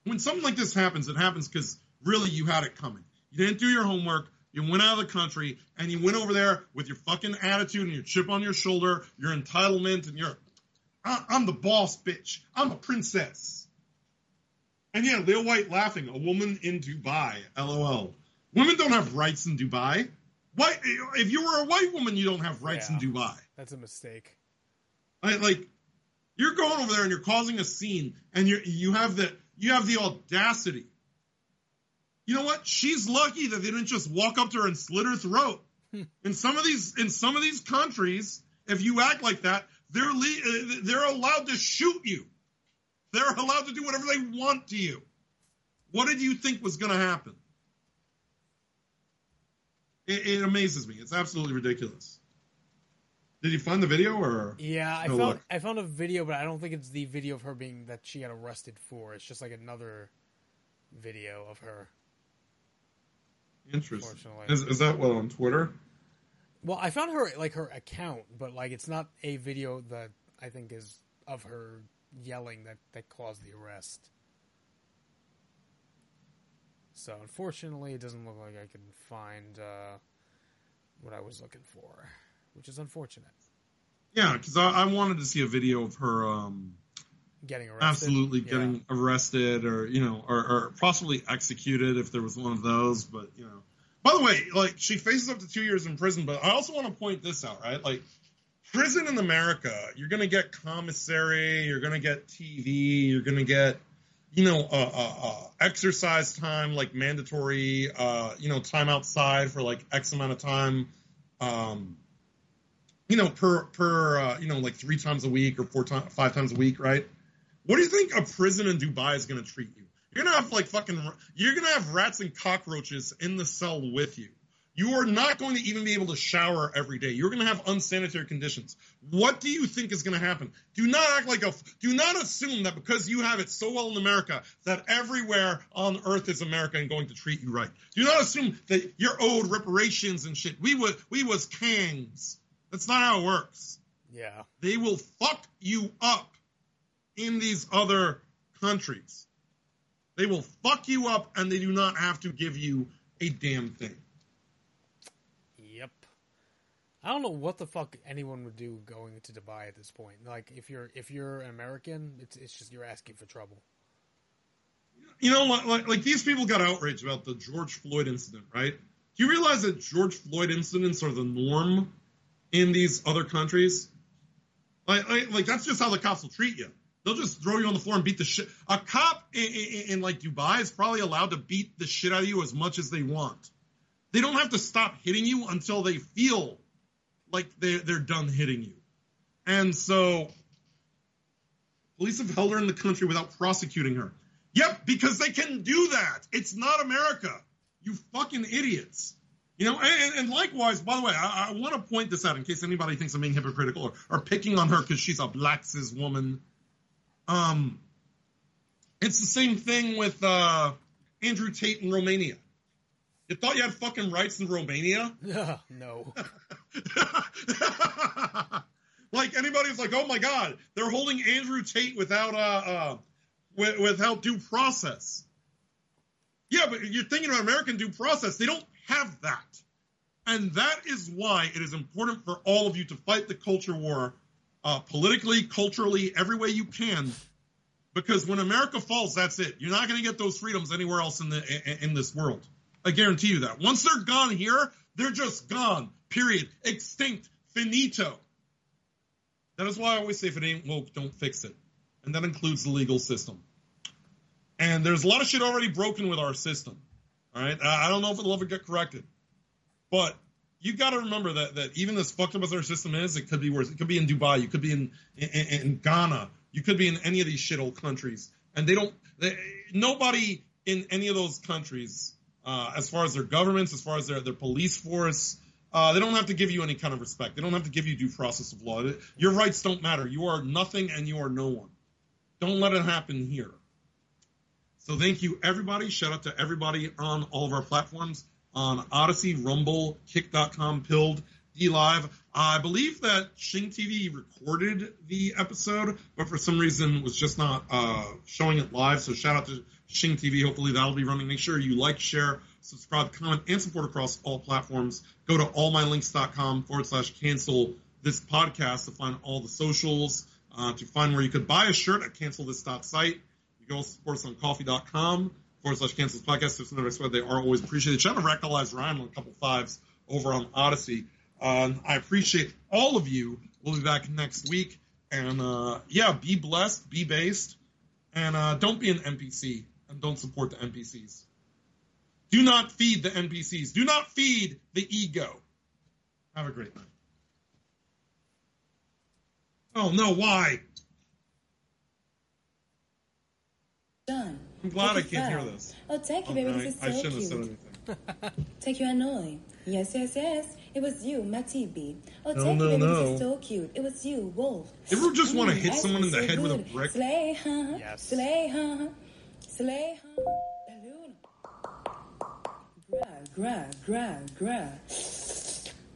when something like this happens, it happens because really you had it coming. You didn't do your homework. You went out of the country and you went over there with your fucking attitude and your chip on your shoulder, your entitlement, and your, I'm the boss, bitch. I'm a princess. And yeah, Leo White laughing, a woman in Dubai, lol. Women don't have rights in Dubai. White, if you were a white woman, you don't have rights Yeah. in Dubai. That's a mistake. I, like you're going over there and you're causing a scene and you you have the you have the audacity. You know what? She's lucky that they didn't just walk up to her and slit her throat. in some of these in some of these countries, if you act like that, they're le- they're allowed to shoot you. They're allowed to do whatever they want to you. What did you think was going to happen? It, it amazes me. It's absolutely ridiculous. Did you find the video or? Yeah, I no found luck? I found a video, but I don't think it's the video of her being that she got arrested for. It's just like another video of her. Interesting. Is, is that what on Twitter? Well, I found her like her account, but like it's not a video that I think is of her yelling that that caused the arrest. So unfortunately, it doesn't look like I can find uh, what I was looking for, which is unfortunate. Yeah, because I, I wanted to see a video of her um, Getting arrested, absolutely Yeah. getting arrested or you know or, or possibly executed if there was one of those. But you know, by the way, like she faces up to two years in prison. But I also want to point this out, right? Like prison in America, you're gonna get commissary, you're gonna get TV, you're gonna get you know uh, uh, uh, exercise time like mandatory, uh, you know time outside for like X amount of time. Um, you know, per per uh, you know, like three times a week or four times, five times a week, right? What do you think a prison in Dubai is going to treat you? You're gonna have like fucking. You're gonna have rats and cockroaches in the cell with you. You are not going to even be able to shower every day. You're going to have unsanitary conditions. What do you think is going to happen? Do not act like a. Do not assume that because you have it so well in America that everywhere on Earth is America and going to treat you right. Do not assume that you're owed reparations and shit. We was we was kings. That's not how it works. Yeah. They will fuck you up in these other countries. They will fuck you up and they do not have to give you a damn thing. Yep. I don't know what the fuck anyone would do going to Dubai at this point. Like if you're if you're an American, it's it's just you're asking for trouble. You know, like, like, like these people got outraged about the George Floyd incident, right? Do you realize that George Floyd incidents are the norm in these other countries? Like, like, like that's just how the cops will treat you. They'll just throw you on the floor and beat the shit. A cop in, in, in like Dubai is probably allowed to beat the shit out of you as much as they want. They don't have to stop hitting you until they feel like they're, they're done hitting you. And so police have held her in the country without prosecuting her. Yep, because they can do that. It's not America. You fucking idiots. You know, and, and likewise, by the way, I, I want to point this out in case anybody thinks I'm being hypocritical or, or picking on her because she's a black cis woman. Um, it's the same thing with uh, Andrew Tate in Romania. You thought you had fucking rights in Romania? no. like anybody's like, oh my god, they're holding Andrew Tate without uh, uh with, without due process. Yeah, but you're thinking about American due process. They don't have that. And that is why it is important for all of you to fight the culture war uh, politically, culturally, every way you can. Because when America falls, that's it. You're not going to get those freedoms anywhere else in the in, this world. I guarantee you that. Once they're gone here, they're just gone. Period. Extinct. Finito. That is why I always say if it ain't woke, don't fix it. And that includes the legal system. And there's a lot of shit already broken with our system. All right. I don't know if it'll ever get corrected. But you've got to remember that that even as fucked up as our system is, it could be worse. It could be in Dubai. You could be in in, in Ghana. You could be in any of these shithole countries. And they don't. They, nobody in any of those countries, uh, as far as their governments, as far as their their police force, uh, they don't have to give you any kind of respect. They don't have to give you due process of law. Your rights don't matter. You are nothing and you are no one. Don't let it happen here. So thank you, everybody. Shout out to everybody on all of our platforms on Odysee, Rumble, Kick.com, Pilled, DLive. I believe that Shing TV recorded the episode, but for some reason was just not uh, showing it live. So shout out to Shing TV. Hopefully that'll be running. Make sure you like, share, subscribe, comment, and support across all platforms. Go to allmylinks.com forward slash cancel this podcast to find all the socials, uh, to find where you could buy a shirt at cancelthis.site. You can also support us on ko-fi.com forward slash cancels podcast. Tips and advice, they are always appreciated. Shout out to Radicalized Ryan on a couple fives over on Odysee. Um, I appreciate all of you. We'll be back next week. And uh, yeah, be blessed, be based, and uh, don't be an NPC and don't support the NPCs. Do not feed the NPCs. Do not feed the ego. Have a great night. Oh no, why? Done. I'm glad I can't it hear this. Oh, thank you, baby. Okay, This is I so shouldn't have said cute. anything. Take you annoying. Yes, yes, yes. It was you, Matibi. Oh, No, thank no, you, baby. no. This is so cute. It was you, Wolf. You ever just want to Mm, hit ice someone in the so head with a brick? Slay, huh? Yes. Slay, huh? Slay, huh? Balloon. Gra, gra, gra, gra.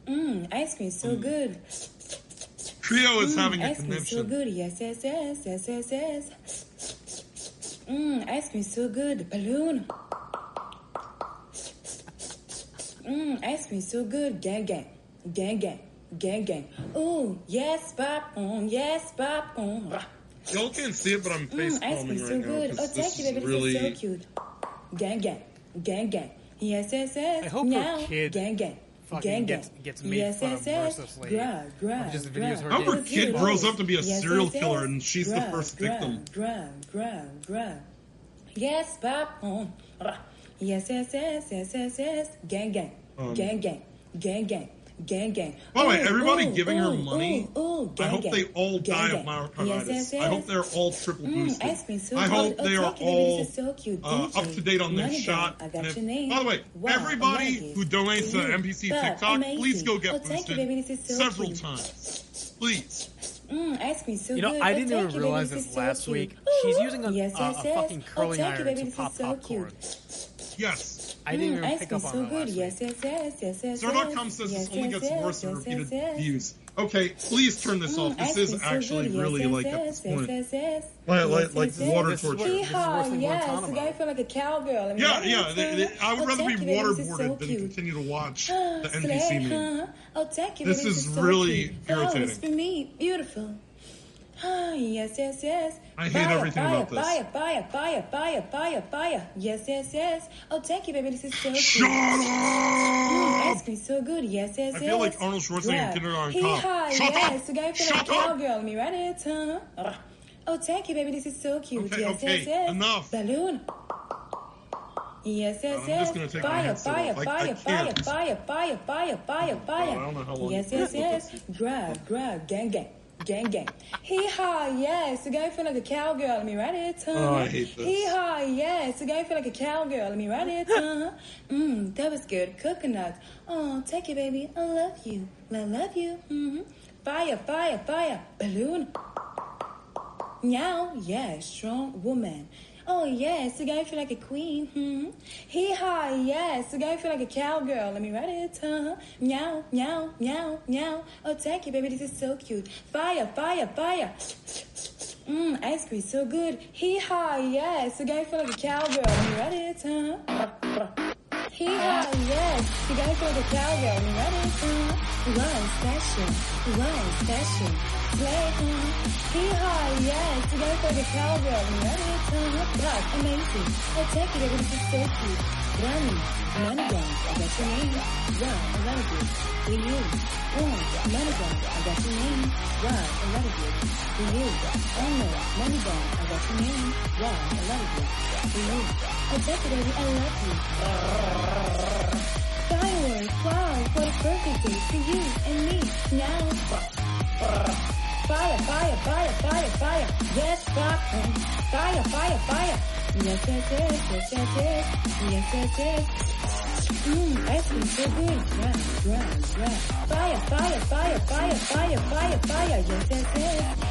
Mmm, ice cream is so good. Trio is Mm, having a ice cream so connection. good. Yes, yes, yes, yes, yes, yes. Mmm, ice cream so good. Balloon. Mmm, ice cream so good. Gang, gang, gang, gang, gang, gang. Ooh, yes, popcorn. Yes, popcorn. Y'all can't see it, but I'm face Mmm, ice palming cream right so now. good. 'cause Oh, this thank you, is baby. really... This is so cute. Gang, gang, gang, gang. Yes, yes, yes. I hope her Meow. kid gang, gang. Fucking gang, gets- gang. gets made yes, fun yes, of yes. mercilessly Gra, gra, of just the gra. videos her How her It was kid you, grows Rose. up to be a Yes, serial yes, killer yes. and she's the Gra, first gra, victim. Gra, gra, gra. Yes, popcorn. Rah. Yes, yes, yes, yes, yes, yes. Gang, gang, Um, gang, gang, gang, gang. Gang, gang. By the way, everybody ooh, giving her money, Ooh, ooh, I hope gang. they all Gang, die gang. of myocarditis. Yes, yes, yes. I hope they're all triple Mm, boosted. ice cream so I hope Oh, they are thank you, baby. all so cute. uh, up to date on their shot. I got if- your name. by the way, Wow, everybody amazing. who donates to Mm, NPC TikTok, amazing. please go get Oh, thank you, boosted baby. So several cute. times. Please. Mm, ice cream so You know, good. I Oh, didn't thank even you, realize This this so last cute. week. Ooh, She's using a, yes, a, yes, a yes. fucking Oh, curling you, iron baby. to pop so popcorn. Yes. I didn't Mm, even ice pick up on so that good. last Yes, yes, yes, yes, yes. Sir.com yes. says yes, this only yes, gets yes, worse in repeated yes, yes. views. Okay, please turn this off. Mm, This is so actually good. Yes, really yes, like at yes, this yes, point. yes, yes. Like- Yes, like- like yes. water This is torture. wor- This is worse than yes. Guantanamo. The guy feel like a cowgirl. I mean, Yeah, yeah. is, They, they, I would oh, rather be thank you, baby. This is so waterboarded than continue to watch the slay, NPC meme. Oh, thank you, This is really irritating. Oh, it's for me. Beautiful. Yes, yes, yes. I hate fire, everything fire, about this. Fire, fire, fire, fire, fire, fire. Yes, yes, yes. Oh, thank you, baby. This is so Shut cute. Mm, ice cream so good. Yes, yes, I yes. feel like Arnold Schwarzenegger in Yeah. Kindergarten Cop. Hee-haw, Shut yes. up! The guy Shut like up! cowgirl. Me right it, huh? Oh, thank you, baby. This is so cute. Okay, yes, okay, yes, yes. enough. Balloon. Yes, yes, yes. just gonna take my fire, fire. I- I fire, fire, fire, fire, fire, fire, fire, I don't know how long Yes, yes, yes. Grab, grab, gang, gang. Gang, gang. Hee haw, yes. The guy feel like a cowgirl. Let me write it, huh? Oh, I hate this. Hee haw, yes. The guy feel like a cowgirl. Let me write it, huh? Mmm, that was good. Coconut. Oh, take it, baby. I love you. I love you. Mm-hmm. Fire, fire, fire. Balloon. Meow, yes, strong woman. Oh yes, the guy feel like a queen. Hmm. Hee haw, yes, the guy feel like a cowgirl. Let me write it. Huh? Meow, meow, meow, meow. Oh, thank you, baby. This is so cute. Fire, fire, fire. Mmm, ice cream so good. Hee haw, yes, the guy feel like a cowgirl. Let me write it. Huh? Hee haw, yes, the guy feel like a cowgirl. Let me write it. Huh? One fashion, one fashion. Haw, yes, it. Amazing. You, baby. This is so cute. Money I got your name. Run, I love you. You. Money I got your name. Run, I love you. You. Money I got your name. Run, I love you. You. I you. Fireworks, wow, what a perfect day for you and me. Now. Fire, fire, fire, fire, fire. Yes, fire. Fire, fire, fire. Yes, yes, yes, yes, yes, yes. Yes, yes, yes. Mmm, ice cream so good. Grab, grab, grab. Fire, fire, fire, fire, fire, fire, fire. Yes, yes,